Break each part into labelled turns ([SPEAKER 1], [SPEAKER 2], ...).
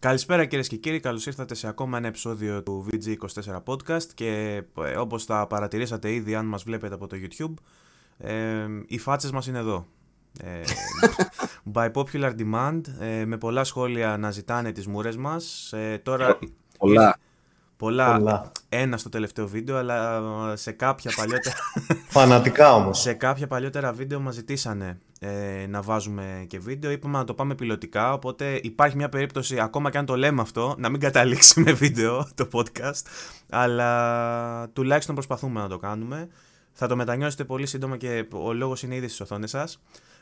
[SPEAKER 1] Καλησπέρα κυρίες και κύριοι, καλώς ήρθατε σε ακόμα ένα επεισόδιο του VG24 Podcast και ε, όπως θα παρατηρήσατε ήδη αν μας βλέπετε από το YouTube, ε, οι φάτσες μας είναι εδώ. Ε, by popular demand, ε, με πολλά σχόλια να ζητάνε τις μούρες μας. Ε, τώρα,
[SPEAKER 2] Πολλά.
[SPEAKER 1] Πολλά,
[SPEAKER 3] Πολλά.
[SPEAKER 1] ένα στο τελευταίο βίντεο, αλλά σε κάποια παλιότερα,
[SPEAKER 3] Φανατικά όμως.
[SPEAKER 1] σε κάποια παλιότερα βίντεο μας ζητήσανε ε, να βάζουμε και βίντεο. Είπαμε να το πάμε πιλωτικά, οπότε υπάρχει μια περίπτωση, ακόμα και αν το λέμε αυτό, να μην καταλήξει με βίντεο το podcast, αλλά τουλάχιστον προσπαθούμε να το κάνουμε. Θα το μετανιώσετε πολύ σύντομα και ο λόγος είναι ήδη στις οθόνες σας.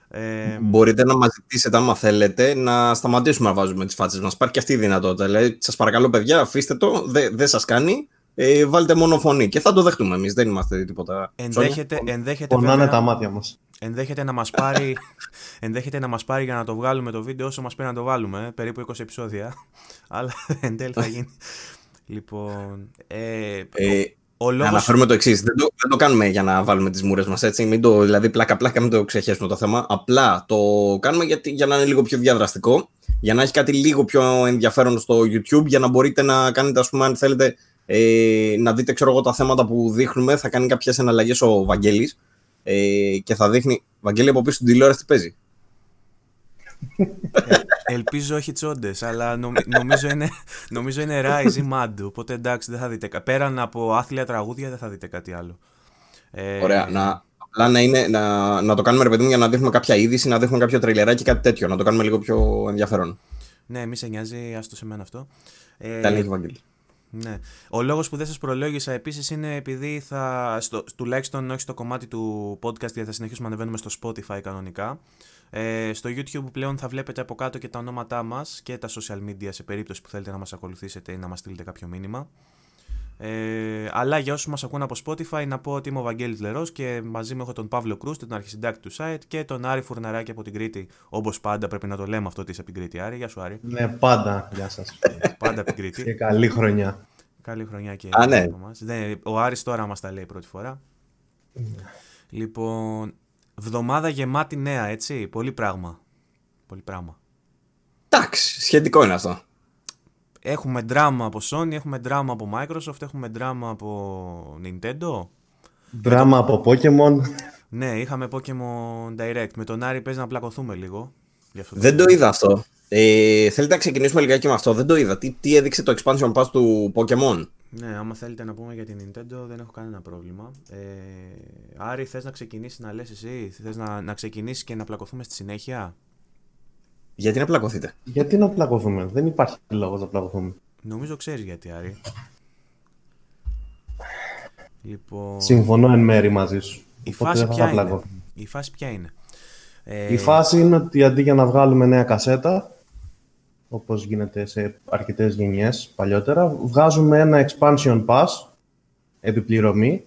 [SPEAKER 1] Ε,
[SPEAKER 2] Μπορείτε να μας ζητήσετε, άμα θέλετε, να σταματήσουμε να βάζουμε τις φάτσες μας. Υπάρχει και αυτή η δυνατότητα. Δηλαδή, σας παρακαλώ, παιδιά, αφήστε το. Δεν δε σας κάνει. Ε, βάλτε μόνο φωνή. Και θα το δεχτούμε εμείς. Δεν είμαστε τίποτα.
[SPEAKER 1] ενδέχεται, ενδέχεται,
[SPEAKER 3] Πονάνε
[SPEAKER 1] βέβαια-
[SPEAKER 3] τα μάτια μας.
[SPEAKER 1] ενδέχεται να μας πάρει ενδέχεται να μας πάρει για να το βγάλουμε το βίντεο όσο μας πήρε να το βάλουμε, περίπου 20 επεισόδια, αλλά εν τέλει θα γίνει. λοιπόν, ε,
[SPEAKER 2] Ε,
[SPEAKER 1] ο
[SPEAKER 2] να
[SPEAKER 1] λόγος...
[SPEAKER 2] αναφέρουμε το εξής. Δεν, το, δεν το κάνουμε για να βάλουμε τις μούρες μας έτσι. Μην το, δηλαδή, πλάκα-πλάκα, μην το ξεχέσουμε το θέμα. Απλά το κάνουμε γιατί, για να είναι λίγο πιο διαδραστικό. Για να έχει κάτι λίγο πιο ενδιαφέρον στο YouTube. Για να μπορείτε να κάνετε, ας πούμε, αν θέλετε, ε, να δείτε, ξέρω εγώ, τα θέματα που δείχνουμε. Θα κάνει κάποιες εναλλαγές ο Βαγγέλης ε, και θα δείχνει. Βαγγέλη από πίσω στην τηλεόραση τι παίζει;
[SPEAKER 1] Ελπίζω όχι τσόντες, αλλά νομ- νομίζω, είναι, νομίζω είναι Rise ή Mad, οπότε εντάξει δεν θα δείτε κα- Πέραν από άθλια τραγούδια δεν θα δείτε κάτι άλλο. Ε,
[SPEAKER 2] Ωραία. Να, απλά να, είναι, να, να το κάνουμε ρε παιδί μου για να δείχνουμε κάποια είδηση, να δείχνουμε κάποιο τριλεράκι, κάτι τέτοιο. Να το κάνουμε λίγο πιο ενδιαφέρον.
[SPEAKER 1] Ναι, μη σε νοιάζει, άστο σε μένα αυτό. Ε,
[SPEAKER 2] Τα λέγει Βαγγέλης.
[SPEAKER 1] Ναι. Ο λόγος που δεν σας προλόγησα επίσης είναι επειδή θα. Στο, τουλάχιστον όχι στο κομμάτι του podcast, γιατί θα συνεχίσουμε να ανεβαίνουμε στο Spotify κανονικά. Ε, στο YouTube πλέον θα βλέπετε από κάτω και τα ονόματά μας και τα social media σε περίπτωση που θέλετε να μας ακολουθήσετε ή να μας στείλετε κάποιο μήνυμα. Ε, αλλά για όσους μας ακούν από Spotify, να πω ότι είμαι ο Βαγγέλης Λερός και μαζί μου έχω τον Παύλο Κρούστη, τον αρχισυντάκτη του site και τον Άρη Φουρναράκη από την Κρήτη. Όπως πάντα πρέπει να το λέμε αυτό ότι είσαι από την Κρήτη, Άρη. Γεια σου, Άρη.
[SPEAKER 3] Ναι, πάντα. Γεια σας.
[SPEAKER 1] πάντα από την Κρήτη.
[SPEAKER 3] και καλή χρονιά.
[SPEAKER 1] Καλή χρονιά και
[SPEAKER 2] Α, ναι.
[SPEAKER 1] από εμάς. Ναι, ο Άρης τώρα μας τα λέει πρώτη φορά. Λοιπόν, βδομάδα γεμάτη νέα, έτσι. Πολύ πράγμα. Πολύ πράγμα.
[SPEAKER 2] Εντάξει, σχετικό είναι αυτό.
[SPEAKER 1] Έχουμε δράμα από Sony, έχουμε δράμα από Microsoft, έχουμε δράμα από Nintendo.
[SPEAKER 3] Δράμα από Pokemon.
[SPEAKER 1] Ναι, είχαμε Pokemon Direct. Με τον Άρη παίζει να πλακωθούμε λίγο. γι' αυτό
[SPEAKER 2] Δεν το είδα αυτό. Ε, θέλετε να ξεκινήσουμε λιγάκι με αυτό. Δεν το είδα. Τι, τι έδειξε το expansion pass του Pokemon.
[SPEAKER 1] Ναι, άμα θέλετε να πούμε για την Nintendo δεν έχω κανένα πρόβλημα. Ε, Άρη, θες να ξεκινήσεις να λες εσύ, θες να, να ξεκινήσεις και να πλακωθούμε στη συνέχεια;
[SPEAKER 2] Γιατί να πλακωθείτε;
[SPEAKER 3] Γιατί να πλακωθούμε; Δεν υπάρχει λόγος να πλακωθούμε.
[SPEAKER 1] Νομίζω ξέρεις γιατί, Άρη. Λοιπόν,
[SPEAKER 3] Συμφωνώ εν μέρη μαζί σου.
[SPEAKER 1] η
[SPEAKER 3] Οπότε
[SPEAKER 1] φάση
[SPEAKER 3] δεν θα
[SPEAKER 1] ποια είναι;
[SPEAKER 3] πλακωθούμε.
[SPEAKER 1] Η φάση ποια είναι; Ε,
[SPEAKER 3] Η φάση είναι ότι αντί για να βγάλουμε νέα κασέτα, όπως γίνεται σε αρκετές γενιές παλιότερα, βγάζουμε ένα expansion pass, επιπληρωμή,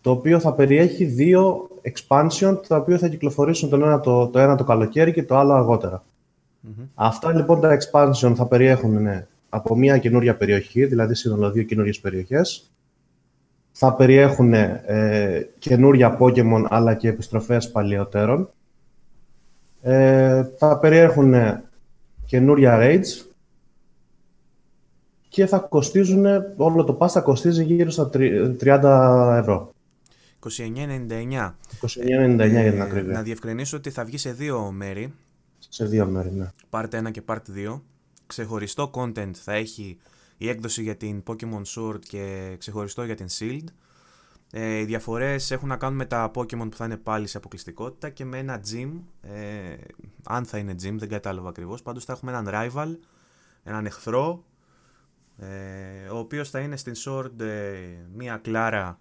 [SPEAKER 3] το οποίο θα περιέχει δύο expansion, τα οποία θα κυκλοφορήσουν τον ένα το, το ένα το καλοκαίρι και το άλλο αργότερα.
[SPEAKER 1] μμμ.
[SPEAKER 3] Αυτά λοιπόν τα expansion θα περιέχουν ναι, από μια καινούρια περιοχή, δηλαδή σύνολο δύο καινούριες περιοχές. Θα περιέχουν ε, καινούρια Pokemon αλλά και επιστροφές παλιότερων. Ε, θα περιέχουν καινούρια raids και θα κοστίζουν, όλο το pass θα κοστίζει γύρω στα τρι- 30 ευρώ.
[SPEAKER 1] 29,99.
[SPEAKER 3] 29,99 για την
[SPEAKER 1] Ε,
[SPEAKER 3] ακρίβεια.
[SPEAKER 1] Να διευκρινίσω ότι θα βγει σε δύο μέρη.
[SPEAKER 3] Σε δύο μέρη, ναι.
[SPEAKER 1] Part 1 και Part 2. Ξεχωριστό content θα έχει η έκδοση για την Pokemon Sword και ξεχωριστό για την Shield. Ε, οι διαφορές έχουν να κάνουν με τα Pokemon που θα είναι πάλι σε αποκλειστικότητα και με ένα gym. Ε, αν θα είναι gym, δεν κατάλαβα ακριβώς. Πάντως θα έχουμε έναν rival, έναν εχθρό, ε, ο οποίος θα είναι στην Sword ε, μία κλάρα.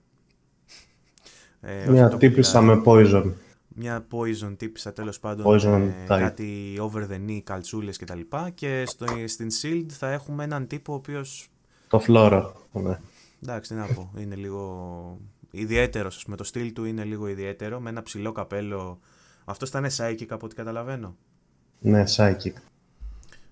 [SPEAKER 1] Ε, όχι
[SPEAKER 3] Μια
[SPEAKER 1] το
[SPEAKER 3] τύπησα
[SPEAKER 1] κλάρα,
[SPEAKER 3] με poison.
[SPEAKER 1] μια poison τύπησα τέλος πάντων
[SPEAKER 3] Poison
[SPEAKER 1] με
[SPEAKER 3] type.
[SPEAKER 1] κάτι over the knee, καλτσούλες κτλ. Και στο, στην Shield θα έχουμε έναν τύπο ο οποίος
[SPEAKER 3] Το φλόρο. Ναι.
[SPEAKER 1] εντάξει τι να πω, είναι λίγο ιδιαίτερος, ας πούμε, το στυλ του είναι λίγο ιδιαίτερο, με ένα ψηλό καπέλο. Αυτός θα είναι psychic από ό,τι καταλαβαίνω.
[SPEAKER 3] ναι, psychic.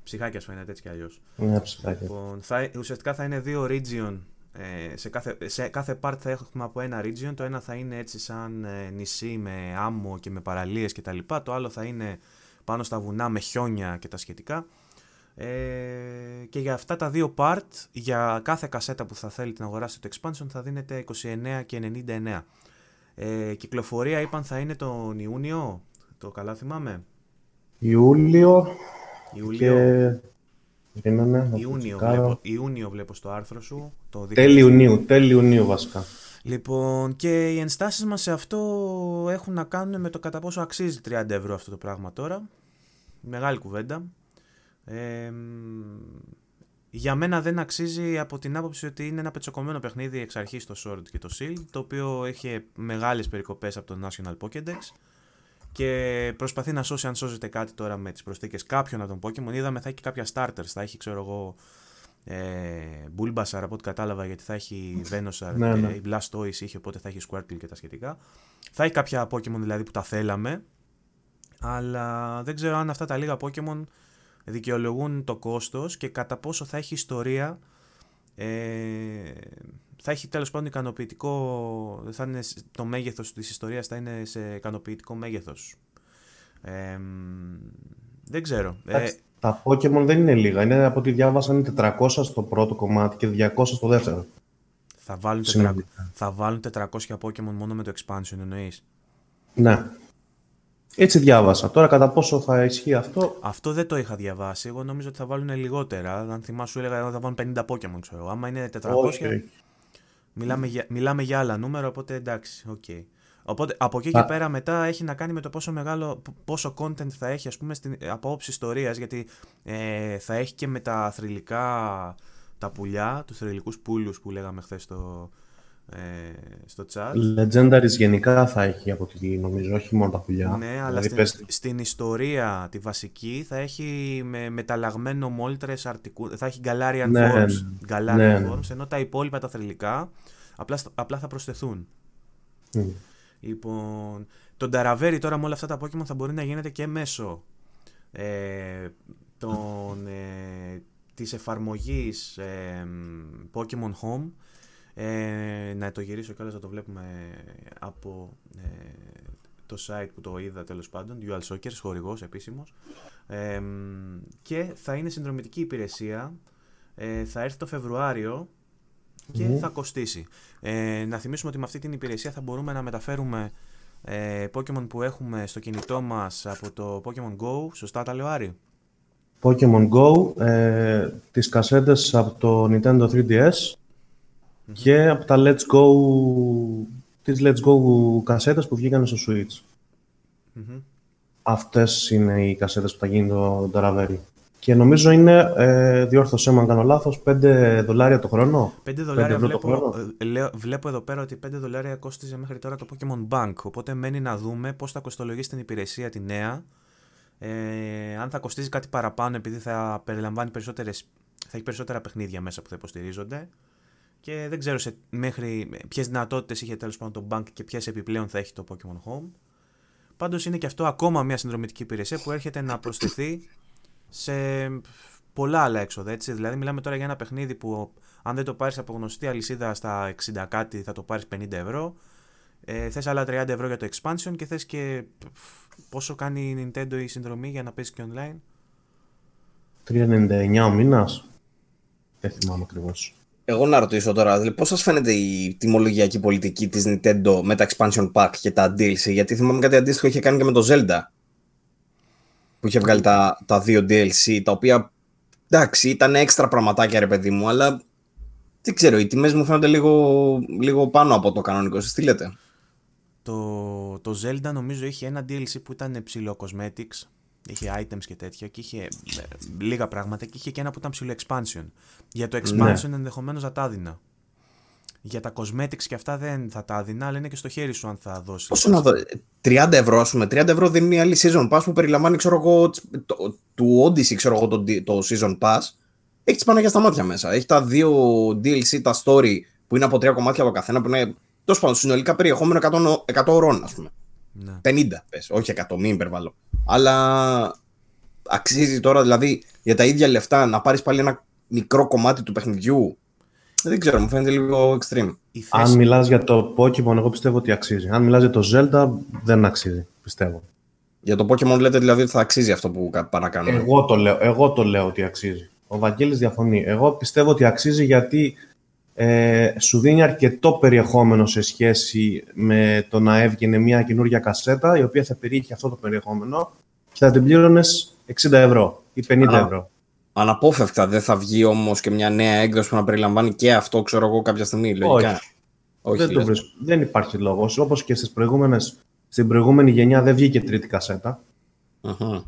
[SPEAKER 1] Ψυχάκια φαίνεται έτσι κι αλλιώς.
[SPEAKER 3] Ναι, ψυχάκι.
[SPEAKER 1] Λοιπόν, θα, ουσιαστικά θα είναι δύο region. Ε, σε, κάθε, σε κάθε part θα έχουμε από ένα region. Το ένα θα είναι έτσι σαν ε, νησί με άμμο και με παραλίες και τα λοιπά. Το άλλο θα είναι πάνω στα βουνά με χιόνια και τα σχετικά. Ε, και για αυτά τα δύο part, για κάθε κασέτα που θα θέλετε να αγοράσετε το expansion θα δίνετε 29 και 99. Ε, κυκλοφορία είπαν θα είναι τον Ιούνιο, το καλά θυμάμαι.
[SPEAKER 3] Ιούλιο,
[SPEAKER 1] Ιούλιο.
[SPEAKER 3] και... Περίμενε, να το
[SPEAKER 1] Ιούνιο,
[SPEAKER 3] τσεκάρω.
[SPEAKER 1] βλέπω, Ιούνιο βλέπω στο άρθρο σου. Το
[SPEAKER 3] Τέλη Ιουνίου, τέλη Ιουνίου βασικά.
[SPEAKER 1] Λοιπόν, και οι ενστάσεις μας σε αυτό έχουν να κάνουν με το κατά πόσο αξίζει 30 ευρώ αυτό το πράγμα τώρα. Μεγάλη κουβέντα. Ε, μ, για μένα δεν αξίζει από την άποψη ότι είναι ένα πετσοκομμένο παιχνίδι εξ αρχής το Sword και το Shield, το οποίο έχει μεγάλες περικοπές από το National Pokédex και προσπαθεί να σώσει αν σώζεται κάτι τώρα με τις προσθήκες κάποιων από τον Pokémon. Είδαμε θα έχει και κάποια starters, θα έχει ξέρω εγώ ε, Bulbasaur από ό,τι κατάλαβα γιατί θα έχει Venusaur,
[SPEAKER 3] Ναι,
[SPEAKER 1] ε,
[SPEAKER 3] ναι.
[SPEAKER 1] η Blastoise είχε οπότε θα έχει Squirtle και τα σχετικά. Θα έχει κάποια Pokémon δηλαδή που τα θέλαμε, αλλά δεν ξέρω αν αυτά τα λίγα Pokémon δικαιολογούν το κόστος και κατά πόσο θα έχει ιστορία ε, θα έχει τέλος πάντων ικανοποιητικό θα είναι, σ- το μέγεθος της ιστορίας θα είναι σε ικανοποιητικό μέγεθος ε, μ, δεν ξέρω ε,
[SPEAKER 3] Εντάξει, Τα Pokemon δεν είναι λίγα. Είναι από ό,τι διάβασα είναι 400 στο πρώτο κομμάτι και 200 στο δεύτερο.
[SPEAKER 1] θα, βάλουν 400,
[SPEAKER 3] Συνολικά.
[SPEAKER 1] θα βάλουν 400 Pokémon μόνο με το expansion εννοείς;
[SPEAKER 3] Ναι. Έτσι διάβασα. Τώρα κατά πόσο θα ισχύει αυτό,
[SPEAKER 1] Αυτό δεν το είχα διαβάσει. Εγώ νόμιζα ότι θα βάλουν λιγότερα. Αν θυμάσαι, σου έλεγα θα βάλουν 50 Pokémon, ξέρω. εγώ. Άμα είναι 400,
[SPEAKER 3] όχι. όχι.
[SPEAKER 1] μιλάμε, για, μιλάμε για άλλα νούμερα, οπότε εντάξει, οκ. Οπότε από εκεί και
[SPEAKER 3] Α.
[SPEAKER 1] πέρα μετά έχει να κάνει με το πόσο μεγάλο, π- πόσο content θα έχει, ας πούμε, στην, από όψη ιστορίας, γιατί ε, θα έχει και με τα θρυλικά, τα πουλιά, τους θρηλυκούς πούλους που λέγαμε χθες στο, ε, στο chat.
[SPEAKER 3] Legendaries γενικά θα έχει από ό,τι νομίζω, όχι μόνο τα πουλιά.
[SPEAKER 1] Ναι, αλλά
[SPEAKER 3] Δηλαδή,
[SPEAKER 1] στην,
[SPEAKER 3] πες-
[SPEAKER 1] στην ιστορία τη βασική θα έχει με, μεταλλαγμένο μόλτρες αρτικού, θα έχει Galarian
[SPEAKER 3] Ναι,
[SPEAKER 1] Forms,
[SPEAKER 3] ναι.
[SPEAKER 1] Galarian
[SPEAKER 3] Ναι, ναι.
[SPEAKER 1] Forms, ενώ τα υπόλοιπα τα θρηλυκά απλά, στα- απλά θα προσθεθούν.
[SPEAKER 3] Μμ.
[SPEAKER 1] Λοιπόν, το Νταραβέρι τώρα με όλα αυτά τα Pokemon θα μπορεί να γίνεται και μέσω ε, των, ε, της εφαρμογής ε, Pokemon Home ε, να το γυρίσω κιόλας να το βλέπουμε από ε, το site που το είδα τέλος πάντων Dual Shockers, χορηγός επίσημος ε, και θα είναι συνδρομητική υπηρεσία ε, θα έρθει το Φεβρουάριο και
[SPEAKER 3] Μμμ.
[SPEAKER 1] θα κοστίσει. Ε, να θυμίσουμε ότι με αυτή την υπηρεσία θα μπορούμε να μεταφέρουμε ε, Pokemon που έχουμε στο κινητό μας από το Pokemon Go. Σωστά τα λέω Άρη;
[SPEAKER 3] Pokemon Go, ε, τις κασέτες από το Nintendo 3DS και από τα Let's Go, τις Let's Go κασέτες που βγήκαν στο Switch.
[SPEAKER 1] Μμμ.
[SPEAKER 3] Αυτές είναι οι κασέτες που θα γίνει το Daravelli. Και νομίζω είναι, ε, διόρθωσέ με αν κάνω λάθος, 5 δολάρια το χρόνο.
[SPEAKER 1] 5 δολάρια
[SPEAKER 3] ευρώ το
[SPEAKER 1] βλέπω,
[SPEAKER 3] χρόνο.
[SPEAKER 1] ε, λέω- βλέπω εδώ πέρα ότι 5 δολάρια κόστιζε μέχρι τώρα το Pokemon Bank. Οπότε μένει να δούμε πώς θα κοστολογήσει την υπηρεσία τη νέα. Ε, αν θα κοστίζει κάτι παραπάνω επειδή θα περιλαμβάνει περισσότερες, θα έχει περισσότερα παιχνίδια μέσα που θα υποστηρίζονται. Και δεν ξέρω σε, μέχρι ποιες δυνατότητες είχε τέλος πάντων το Bank και ποιες επιπλέον θα έχει το Pokemon Home. Πάντως είναι και αυτό ακόμα μια συνδρομητική υπηρεσία που έρχεται να προσθεθεί σε πολλά άλλα έξοδα. Έτσι. Δηλαδή, μιλάμε τώρα για ένα παιχνίδι που αν δεν το πάρεις από γνωστή αλυσίδα στα 60 κάτι, θα το πάρεις 50 ευρώ. Ε, θες άλλα 30 ευρώ για το expansion και θες και. πφ, Πόσο κάνει η Nintendo η συνδρομή για να παίζει και online.
[SPEAKER 3] 3,99 ο μήνας. Δεν θυμάμαι ακριβώς.
[SPEAKER 2] Εγώ να ρωτήσω τώρα, δηλαδή, πώς σας φαίνεται η τιμολογιακή πολιτική της Nintendo με τα expansion pack και τα DLC, γιατί θυμάμαι κάτι αντίστοιχο είχε κάνει και με το Zelda, που είχε βγάλει τα, τα δύο DLC, τα οποία, εντάξει, ήταν έξτρα πραγματάκια ρε παιδί μου, αλλά δεν ξέρω, οι τιμές μου φαίνονται λίγο, λίγο πάνω από το κανονικό, εσείς τι λέτε;
[SPEAKER 1] Το, το Zelda νομίζω είχε ένα DLC που ήταν ψηλό cosmetics, είχε items και τέτοια και είχε ε, λίγα πράγματα και είχε και ένα που ήταν ψηλό expansion. Για το expansion ενδεχομένως θα τα έδινα. Για τα cosmetics και αυτά δεν θα τα έδινα, αλλά είναι και στο χέρι σου αν θα δώσεις.
[SPEAKER 2] Πόσο να δω, 30 ευρώ, ας πούμε, 30 ευρώ δεν είναι η άλλη season pass που περιλαμβάνει, ξέρω εγώ, τς- το, του Odyssey, ξέρω εγώ, το, το season pass. Έχει τις Παναγιά στα μάτια μέσα. Έχει τα δύο DLC, τα story, που είναι από τρία κομμάτια το καθένα, που είναι, τόσο πάντων, συνολικά περιεχόμενο 100, 100 ώρων, ας πούμε.
[SPEAKER 1] Ναι.
[SPEAKER 2] 50, πες, όχι 100, μην υπερβάλλω. Αλλά αξίζει τώρα, δηλαδή, για τα ίδια λεφτά να πάρεις πάλι ένα μικρό κομμάτι του παιχνιδιού. Δεν ξέρω, μου φαίνεται λίγο extreme.
[SPEAKER 1] Η θέση,
[SPEAKER 3] Αν μιλάς για το Pokemon, εγώ πιστεύω ότι αξίζει. Αν μιλάς για το Zelda, δεν αξίζει, πιστεύω.
[SPEAKER 2] Για το Pokemon λέτε δηλαδή ότι θα αξίζει αυτό που πάνε να κάνουμε.
[SPEAKER 3] Εγώ το λέω, εγώ το λέω ότι αξίζει. Ο Βαγγέλης διαφωνεί. Εγώ πιστεύω ότι αξίζει γιατί ε, σου δίνει αρκετό περιεχόμενο σε σχέση με το να έβγαινε μια καινούργια κασέτα η οποία θα περιείχε αυτό το περιεχόμενο και θα την πλήρωνες 60 ευρώ ή 50 ευρώ.
[SPEAKER 2] Αναπόφευκτα δεν θα βγει όμως και μια νέα έκδοση που να περιλαμβάνει και αυτό, ξέρω εγώ, κάποια στιγμή. Λογικά.
[SPEAKER 3] Όχι. Όχι δεν, το δεν υπάρχει λόγος. Όπως και στις προηγούμενες, στην προηγούμενη γενιά δεν βγήκε τρίτη κασέτα. Uh-huh.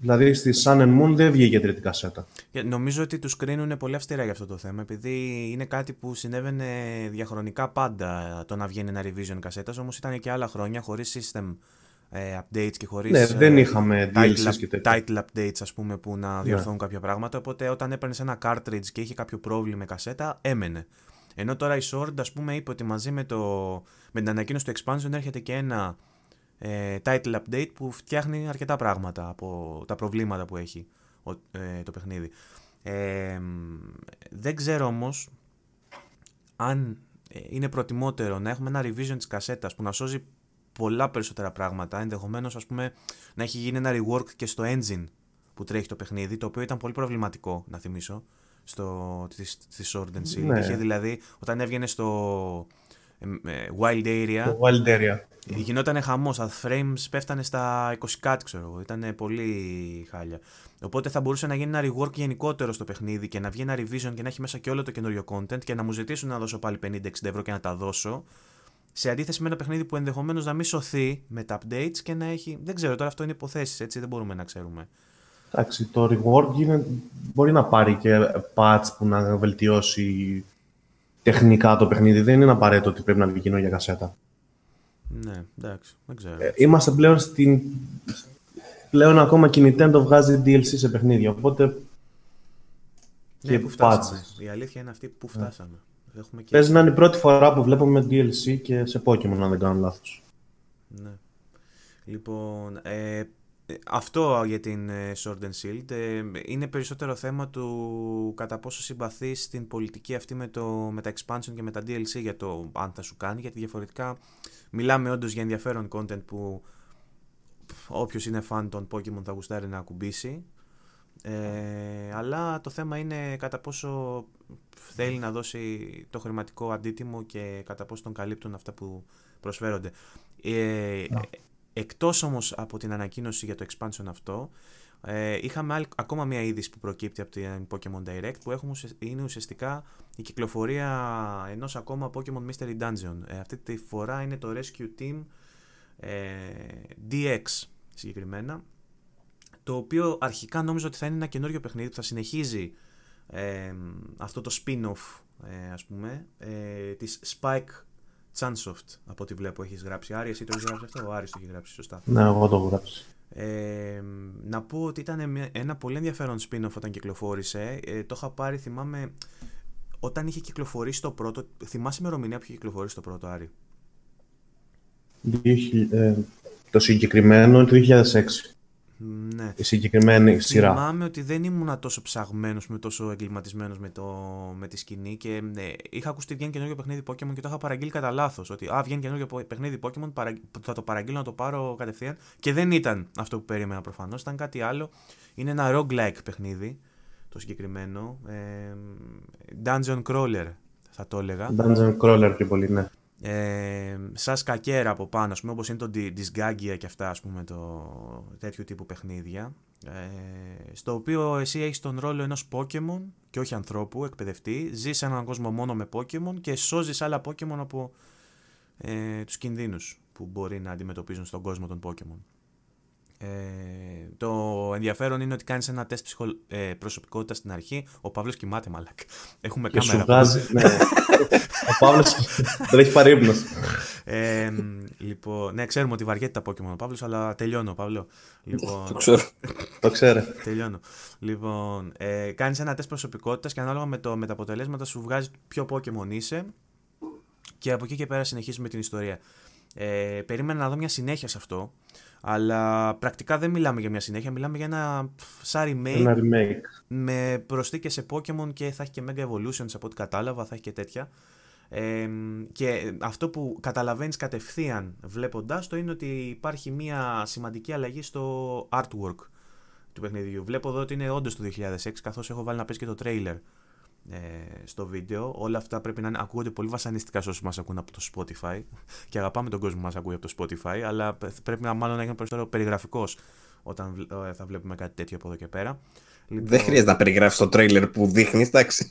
[SPEAKER 3] Δηλαδή στη Sun and Moon δεν βγήκε τρίτη κασέτα.
[SPEAKER 1] Νομίζω ότι τους κρίνουν πολύ αυστηρά για αυτό το θέμα, επειδή είναι κάτι που συνέβαινε διαχρονικά πάντα το να βγαίνει ένα revision κασέτας, όμως ήταν και άλλα χρόνια χωρίς system ε, updates και χωρίς.
[SPEAKER 3] Ναι, δεν ε, είχαμε
[SPEAKER 1] title, και title updates, ας πούμε, που να ναι. διορθώνουν κάποια πράγματα. Οπότε όταν έπαιρνες ένα cartridge και είχε κάποιο πρόβλημα με κασέτα, έμενε. Ενώ τώρα η Sword, ας πούμε, είπε ότι μαζί με, το, με την ανακοίνωση του expansion έρχεται και ένα ε, title update που φτιάχνει αρκετά πράγματα από τα προβλήματα που έχει ε, το παιχνίδι. Ε, δεν ξέρω όμως αν ε, είναι προτιμότερο να έχουμε ένα revision της κασέτας που να σώζει πολλά περισσότερα πράγματα, ενδεχομένως ας πούμε να έχει γίνει ένα rework και στο engine που τρέχει το παιχνίδι, το οποίο ήταν πολύ προβληματικό, να θυμίσω, στο, στη, Sword and Shield. Ναι. δηλαδή, όταν έβγαινε στο Wild Area,
[SPEAKER 3] το Wild Area
[SPEAKER 1] Γινόταν χαμός. Τα frames πέφτανε στα 20 κάτι, ξέρω εγώ. Ήταν πολύ χάλια. Οπότε θα μπορούσε να γίνει ένα rework γενικότερο στο παιχνίδι και να βγει ένα revision και να έχει μέσα και όλο το καινούριο content και να μου ζητήσουν να δώσω πάλι 50-60 ευρώ και να τα δώσω. Σε αντίθεση με ένα παιχνίδι που ενδεχομένως να μην σωθεί με τα updates και να έχει. Δεν ξέρω, τώρα αυτό είναι υποθέσεις, έτσι δεν μπορούμε να ξέρουμε.
[SPEAKER 3] Εντάξει, το rework είναι... μπορεί να πάρει και patch που να βελτιώσει τεχνικά το παιχνίδι. Δεν είναι απαραίτητο ότι πρέπει να βγει για κασέτα.
[SPEAKER 1] Ναι, εντάξει, δεν ξέρω.
[SPEAKER 3] Ε, είμαστε πλέον στην... Πλέον ακόμα και η Nintendo βγάζει DLC σε παιχνίδια, οπότε...
[SPEAKER 1] Ναι, και που φτάσαμε. Η αλήθεια είναι αυτή που ναι. φτάσαμε.
[SPEAKER 3] Ναι. Έχουμε και... Παίζει να είναι η πρώτη φορά που βλέπουμε DLC και σε Pokemon, αν δεν κάνω λάθος.
[SPEAKER 1] Ναι. Λοιπόν, ε, αυτό για την ε, Sword and Shield. Ε, είναι περισσότερο θέμα του κατά πόσο συμπαθείς την πολιτική αυτή με, το, με τα expansion και με τα DLC για το αν θα σου κάνει γιατί διαφορετικά μιλάμε όντως για ενδιαφέρον content που όποιος είναι fan των Pokemon θα γουστάρει να ακουμπήσει. Ε, αλλά το θέμα είναι κατά πόσο θέλει να δώσει το χρηματικό αντίτιμο και κατά πόσο τον καλύπτουν αυτά που προσφέρονται. Ε, Εκτός όμως από την ανακοίνωση για το expansion αυτό, ε, είχαμε ακόμα μια είδηση που προκύπτει από την Pokemon Direct που έχουμε, είναι ουσιαστικά η κυκλοφορία ενός ακόμα Pokemon Mystery Dungeon. Ε, αυτή τη φορά είναι το Rescue Team ε, DX συγκεκριμένα, το οποίο αρχικά νόμιζα ότι θα είναι ένα καινούριο παιχνίδι που θα συνεχίζει ε, αυτό το spin-off ε, ας πούμε ε, της Spike Chunsoft από ό,τι βλέπω έχεις γράψει. Άρη, εσύ το έχεις γράψει αυτό; Ο Άρης το έχει γράψει, σωστά.
[SPEAKER 3] Ναι, εγώ το έχω γράψει.
[SPEAKER 1] Ε, να πω ότι ήταν ένα πολύ ενδιαφέρον spin-off όταν κυκλοφόρησε. Ε, το είχα πάρει, θυμάμαι, όταν είχε κυκλοφορήσει το πρώτο. Θυμάσαι ημερομηνία που είχε κυκλοφορήσει το πρώτο, Άρη;
[SPEAKER 3] Ε, το συγκεκριμένο είναι το 2006.
[SPEAKER 1] Ναι.
[SPEAKER 3] Η συγκεκριμένη σειρά.
[SPEAKER 1] Θυμάμαι ότι δεν ήμουν τόσο ψαγμένος με τόσο εγκληματισμένος με, το, με τη σκηνή και ναι, είχα ακουστεί βγαίνει καινούργιο παιχνίδι Pokémon και το είχα παραγγείλει κατά λάθος. Ότι α, βγαίνει καινούργιο παιχνίδι Pokémon, θα το παραγγείλω να το πάρω κατευθείαν. Και δεν ήταν αυτό που περίμενα προφανώς, ήταν κάτι άλλο. Είναι ένα roguelike παιχνίδι το συγκεκριμένο. Ε, dungeon crawler θα το έλεγα.
[SPEAKER 3] Dungeon crawler και πολύ, ναι
[SPEAKER 1] ε, σαν σκακέρα από πάνω, ας πούμε, όπως είναι το Disgagia και αυτά, ας πούμε, το τέτοιου τύπου παιχνίδια, ε, στο οποίο εσύ έχεις τον ρόλο ενός Pokemon και όχι ανθρώπου, εκπαιδευτή, ζεις σε έναν κόσμο μόνο με Pokemon και σώζεις άλλα Pokemon από ε, τους κινδύνους που μπορεί να αντιμετωπίζουν στον κόσμο των Pokemon. Ε, το ενδιαφέρον είναι ότι κάνεις ένα τεστ ψυχο, ε, προσωπικότητας στην αρχή. Ο Παύλος κοιμάται, μαλακ. Έχουμε
[SPEAKER 3] και
[SPEAKER 1] κάμερα.
[SPEAKER 3] βγάζει, ναι. ο Παύλος δεν έχει πάρει
[SPEAKER 1] Ε, λοιπόν, ναι, ξέρουμε ότι βαριέται τα Pokémon ο Παύλος, αλλά τελειώνω, Παύλο.
[SPEAKER 2] Λοιπόν, το ξέρω.
[SPEAKER 3] το ξέρω.
[SPEAKER 1] Τελειώνω. Λοιπόν, ε, κάνεις ένα τεστ προσωπικότητας και ανάλογα με, το, με τα αποτελέσματα σου βγάζει ποιο Pokémon είσαι. Και από εκεί και πέρα συνεχίζουμε την ιστορία. Ε, περίμενα να δω μια συνέχεια σε αυτό. Αλλά πρακτικά δεν μιλάμε για μια συνέχεια, μιλάμε για ένα σαν remake,
[SPEAKER 3] ένα remake.
[SPEAKER 1] με προσθήκες σε Pokemon και θα έχει και Mega Evolutions από ό,τι κατάλαβα, θα έχει και τέτοια. Ε, και αυτό που καταλαβαίνεις κατευθείαν βλέποντάς το είναι ότι υπάρχει μια σημαντική αλλαγή στο artwork του παιχνιδιού. Βλέπω εδώ ότι είναι όντως το 2006 καθώς έχω βάλει να παίζει και το trailer ε, στο βίντεο. Όλα αυτά πρέπει να είναι, ακούγονται πολύ βασανιστικά σε όσους μας ακούν από το Spotify και αγαπάμε τον κόσμο που μας ακούει από το Spotify αλλά πρέπει να μάλλον να γίνει περισσότερο περιγραφικός όταν ε, θα βλέπουμε κάτι τέτοιο από εδώ και πέρα.
[SPEAKER 2] Λοιπόν... Δεν χρειάζεται να περιγράφεις το τρέιλερ που δείχνεις, εντάξει.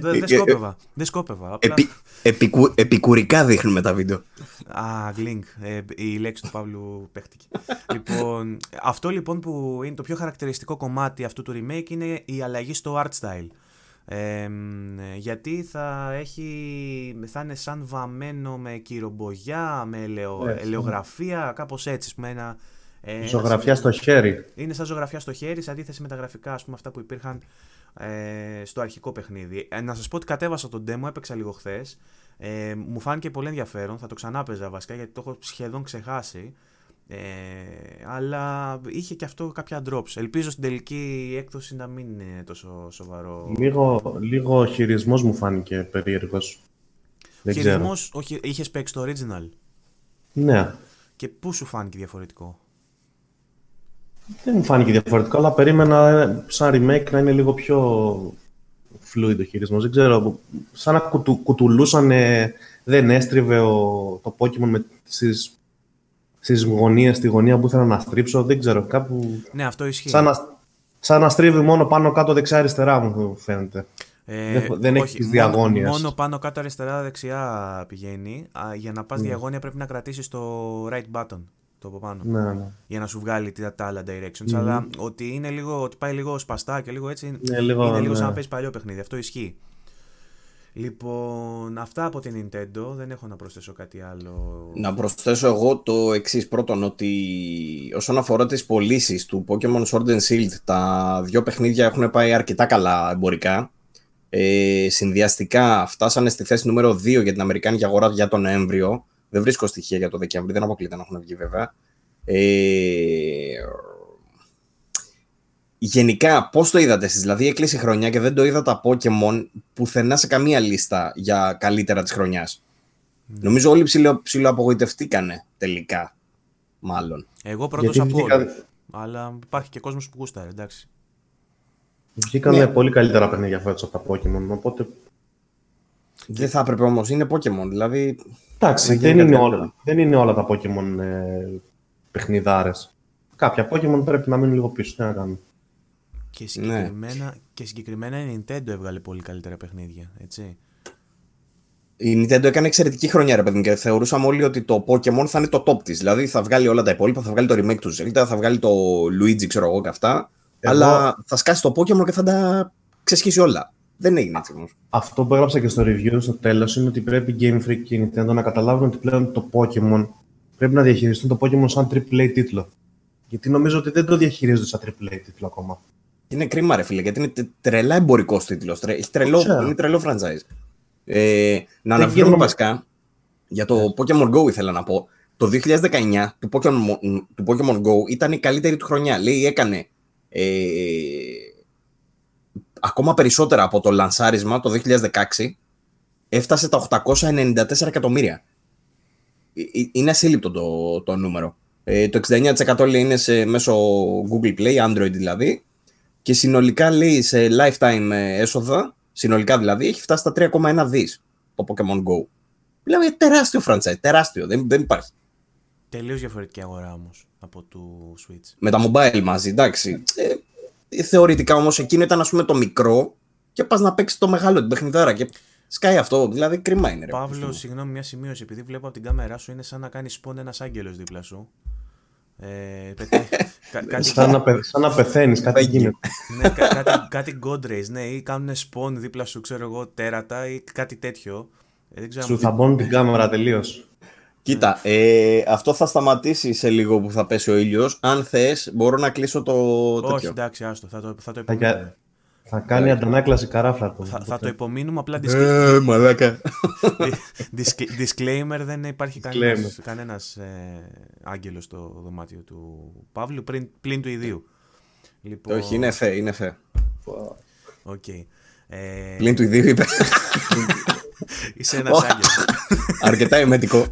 [SPEAKER 1] Δεν σκόπευα. Δεν σκόπευα.
[SPEAKER 2] Επι, επικου, επικουρικά δείχνουμε τα βίντεο.
[SPEAKER 1] Α, γκλίνγκ. Ε, η λέξη του Παύλου παίχτηκε. λοιπόν, αυτό λοιπόν που είναι το πιο χαρακτηριστικό κομμάτι αυτού του remake είναι η αλλαγή στο art style. Ε, γιατί θα έχει θα είναι σαν βαμμένο με κηρομπογιά, με ελαιο, ελαιογραφία, κάπως έτσι, με ένα
[SPEAKER 3] ε, ζωγραφιά στο χέρι.
[SPEAKER 1] Είναι σαν ζωγραφιά στο χέρι, σε αντίθεση με τα γραφικά ας πούμε, αυτά που υπήρχαν ε, στο αρχικό παιχνίδι. Ε, να σας πω ότι κατέβασα τον demo, έπαιξα λίγο χθες. Ε, μου φάνηκε πολύ ενδιαφέρον. Θα το ξανά παίζα βασικά γιατί το έχω σχεδόν ξεχάσει. Ε, αλλά είχε και αυτό κάποια drops. Ελπίζω στην τελική έκδοση να μην είναι τόσο σοβαρό.
[SPEAKER 3] Λίγο, λίγο χειρισμός μου φάνηκε περίεργος.
[SPEAKER 1] Χειρισμός, όχι, είχες παίξει το original.
[SPEAKER 3] Ναι.
[SPEAKER 1] Και πού σου φάνηκε διαφορετικό;
[SPEAKER 3] Δεν μου φάνηκε διαφορετικό, αλλά περίμενα ε, σαν remake να είναι λίγο πιο fluid ο χειρισμός. Δεν ξέρω, σαν να κουτου, κουτουλούσαν, δεν έστριβε ο, το Pokémon με στις, στις γωνίες, στη γωνία που ήθελα να στρίψω. Δεν ξέρω, κάπου...
[SPEAKER 1] Ναι, αυτό ισχύει.
[SPEAKER 3] Σαν να, σαν να στρίβει μόνο πάνω κάτω δεξιά-αριστερά μου φαίνεται. Ε, δεν, δεν
[SPEAKER 1] όχι, έχει διαγώνια. Μόνο πάνω κάτω αριστερά δεξιά πηγαίνει. για να πας mm. διαγώνια πρέπει να κρατήσεις το right button το από πάνω.
[SPEAKER 3] Ναι, ναι.
[SPEAKER 1] Για να σου βγάλει τα, τα άλλα directions. Αλλά ότι, είναι λίγο, ότι πάει λίγο σπαστά και λίγο έτσι.
[SPEAKER 3] Ναι, λίγο,
[SPEAKER 1] είναι λίγο σαν
[SPEAKER 3] ναι.
[SPEAKER 1] να παίζει παλιό παιχνίδι. Αυτό ισχύει. Λοιπόν, αυτά από την Nintendo. Δεν έχω να προσθέσω κάτι άλλο.
[SPEAKER 2] Να προσθέσω εγώ το εξής. Πρώτον, ότι όσον αφορά τις πωλήσεις του Pokémon Sword and Shield, τα δύο παιχνίδια έχουν πάει αρκετά καλά εμπορικά. Ε, συνδυαστικά φτάσανε στη θέση νούμερο 2 για την Αμερικάνικη αγορά για τον Νοέμβριο. Δεν βρίσκω στοιχεία για το Δεκέμβρη, δεν αποκλείται να έχουν βγει βέβαια. Ε, γενικά, πώς το είδατε εσείς, δηλαδή έκλεισε η χρονιά και δεν το είδα τα Pokemon πουθενά σε καμία λίστα για καλύτερα της χρονιάς. Mm. Νομίζω όλοι ψηλο, ψηλοαπογοητευτήκανε τελικά, μάλλον.
[SPEAKER 1] Εγώ πρώτος από βγήκα... αλλά υπάρχει και κόσμος που γούσταρε, εντάξει.
[SPEAKER 3] Βγήκαν ναι. πολύ καλύτερα παιχνίδια φέτος από τα Pokemon, οπότε...
[SPEAKER 2] Δεν θα έπρεπε όμως, είναι Pokemon, δηλαδή...
[SPEAKER 3] Εντάξει, δεν είναι, όλα, δεν είναι όλα τα Pokemon ε, παιχνιδάρες. Κάποια Pokemon πρέπει να μείνουν λίγο πίσω, τι να κάνουμε.
[SPEAKER 1] Και συγκεκριμένα, ναι. και συγκεκριμένα η Nintendo έβγαλε πολύ καλύτερα παιχνίδια, έτσι.
[SPEAKER 2] Η Nintendo έκανε εξαιρετική χρονιά, ρε παιδί και θεωρούσαμε όλοι ότι το Pokemon θα είναι το top της. Δηλαδή θα βγάλει όλα τα υπόλοιπα, θα βγάλει το remake του Zelda, θα βγάλει το Luigi, ξέρω εγώ και αυτά. Αλλά θα σκάσει το Pokemon και θα τα ξεσχίσει όλα. Δεν έγινε έτσι όμως.
[SPEAKER 3] Αυτό που έγραψα και στο review στο τέλος είναι ότι πρέπει η Game Freak και η Nintendo να καταλάβουν ότι πλέον το Pokémon πρέπει να διαχειριστούν το Pokémon σαν AAA τίτλο. Γιατί νομίζω ότι δεν το διαχειρίζονται σαν AAA τίτλο ακόμα.
[SPEAKER 2] Είναι κρίμα, ρε φίλε, γιατί είναι τρελά εμπορικό τίτλος. Έχει τρελό, είναι τρελό franchise. Ε, να αναφέρουμε βασικά για το Pokemon Go ήθελα να πω. Το 2019 του Pokemon, του Pokemon Go ήταν η καλύτερη του χρονιά. Λέει έκανε ε, ακόμα περισσότερα από το λανσάρισμα το 2016, έφτασε τα 894 εκατομμύρια. Ε, ε, είναι ασύλληπτο το, το νούμερο. Ε, το 69% λέει είναι σε, μέσω Google Play, Android δηλαδή, και συνολικά λέει σε lifetime έσοδα, συνολικά δηλαδή, έχει φτάσει στα 3,1 δις το Pokemon Go. Μιλάμε για τεράστιο franchise, τεράστιο, δεν, δεν υπάρχει.
[SPEAKER 1] Τελείως διαφορετική αγορά όμως από το Switch.
[SPEAKER 2] Με τα mobile μαζί, εντάξει. Ε, θεωρητικά όμως εκείνο ήταν ας πούμε το μικρό και πας να παίξεις το μεγάλο την παιχνιδάρα και σκάει αυτό. Δηλαδή κρίμα είναι. Ρε,
[SPEAKER 1] Παύλο, συγγνώμη, μια σημείωση. Επειδή βλέπω από την κάμερά σου είναι σαν να κάνεις σπον ένας άγγελος δίπλα σου. Ε,
[SPEAKER 3] κάτι... σαν, να πε... σαν να πεθαίνεις, κάτι γίνεται.
[SPEAKER 1] ναι, κά, κάτι, κάτι Godres, ναι, ή κάνουν σπον δίπλα σου, ξέρω εγώ, τέρατα ή κάτι τέτοιο.
[SPEAKER 3] Ε, δεν ξέρω σου θα μπουν την κάμερα τελείως.
[SPEAKER 2] Κοίτα, ε, αυτό θα σταματήσει σε λίγο που θα πέσει ο ήλιος. Αν θες, μπορώ να κλείσω το.
[SPEAKER 1] Όχι, εντάξει, άστο. Θα το, θα το υπομείνουμε.
[SPEAKER 3] Θα κάνει yeah. αντανάκλαση καράφλα
[SPEAKER 1] του. Θα, θα το υπομείνουμε απλά.
[SPEAKER 2] Ε, μαλάκα.
[SPEAKER 1] Disclaimer δεν υπάρχει κανένας, κανένας ε, άγγελος στο δωμάτιο του Παύλου πριν, πλην του ιδίου.
[SPEAKER 2] Λοιπόν... Όχι, είναι φε, είναι φε.
[SPEAKER 1] Okay.
[SPEAKER 2] Ε... Πλην του ιδίου είπε.
[SPEAKER 1] Είσαι ένας άγγελος.
[SPEAKER 2] Αρκετά εμετικό.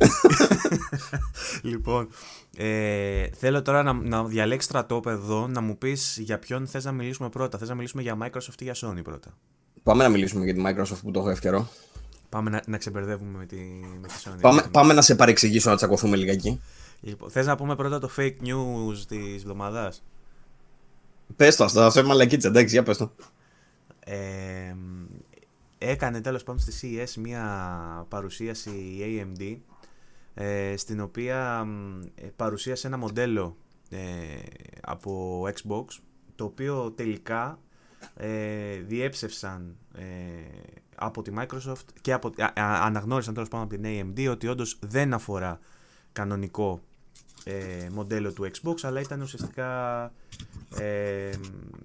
[SPEAKER 1] λοιπόν, ε, θέλω τώρα να, να διαλέξεις στρατόπεδο να μου πεις για ποιον θες να μιλήσουμε πρώτα. Θες να μιλήσουμε για Microsoft ή για Sony πρώτα;
[SPEAKER 2] Πάμε να μιλήσουμε για τη Microsoft που το έχω εύκαιρο.
[SPEAKER 1] Πάμε να, να ξεμπερδεύουμε με τη, με τη Sony.
[SPEAKER 2] Πάμε, πάμε να σε παρεξηγήσω να τσακωθούμε λιγάκι.
[SPEAKER 1] Λοιπόν, θες να πούμε πρώτα το fake news της εβδομάδας;
[SPEAKER 2] Πες το, αυτό είναι μαλακίτσα, εντάξει, για πες το.
[SPEAKER 1] Ε, έκανε τέλος πάντων στη CES μια παρουσίαση η AMD ε, στην οποία ε, παρουσίασε ένα μοντέλο ε, από Xbox το οποίο τελικά ε, διέψευσαν ε, από τη Microsoft και από, αναγνώρισαν τέλος πάντων από την AMD ότι όντως δεν αφορά κανονικό ε, μοντέλο του Xbox αλλά ήταν ουσιαστικά ε,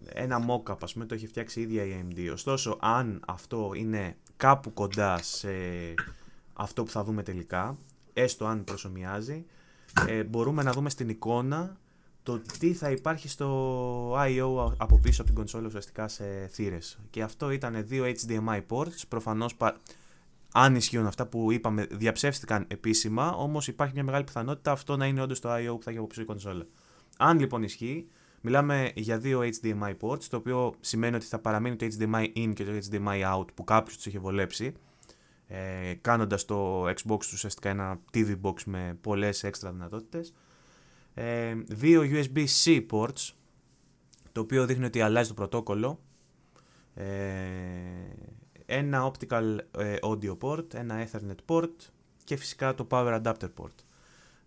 [SPEAKER 1] ένα mock-up ας πούμε το έχει φτιάξει η ίδια η AMD ωστόσο αν αυτό είναι κάπου κοντά σε αυτό που θα δούμε τελικά έστω αν προσωμιάζει ε, μπορούμε να δούμε στην εικόνα το τι θα υπάρχει στο I.O. από πίσω από την κονσόλα ουσιαστικά σε θύρες και αυτό ήταν δύο HDMI ports προφανώς αν ισχύουν αυτά που είπαμε, διαψεύστηκαν επίσημα, όμως υπάρχει μια μεγάλη πιθανότητα αυτό να είναι όντως το I.O. που θα έχει από πίσω η κονσόλα. Αν λοιπόν ισχύει, μιλάμε για δύο HDMI ports, το οποίο σημαίνει ότι θα παραμείνει το HDMI in και το HDMI out που κάποιος τους είχε βολέψει, ε, κάνοντας το Xbox τους ουσιαστικά ένα TV box με πολλές έξτρα δυνατότητες. Ε, δύο USB-C ports, το οποίο δείχνει ότι αλλάζει το πρωτόκολλο. Ε, ένα optical ε, audio port, ένα ethernet port και φυσικά το power adapter port.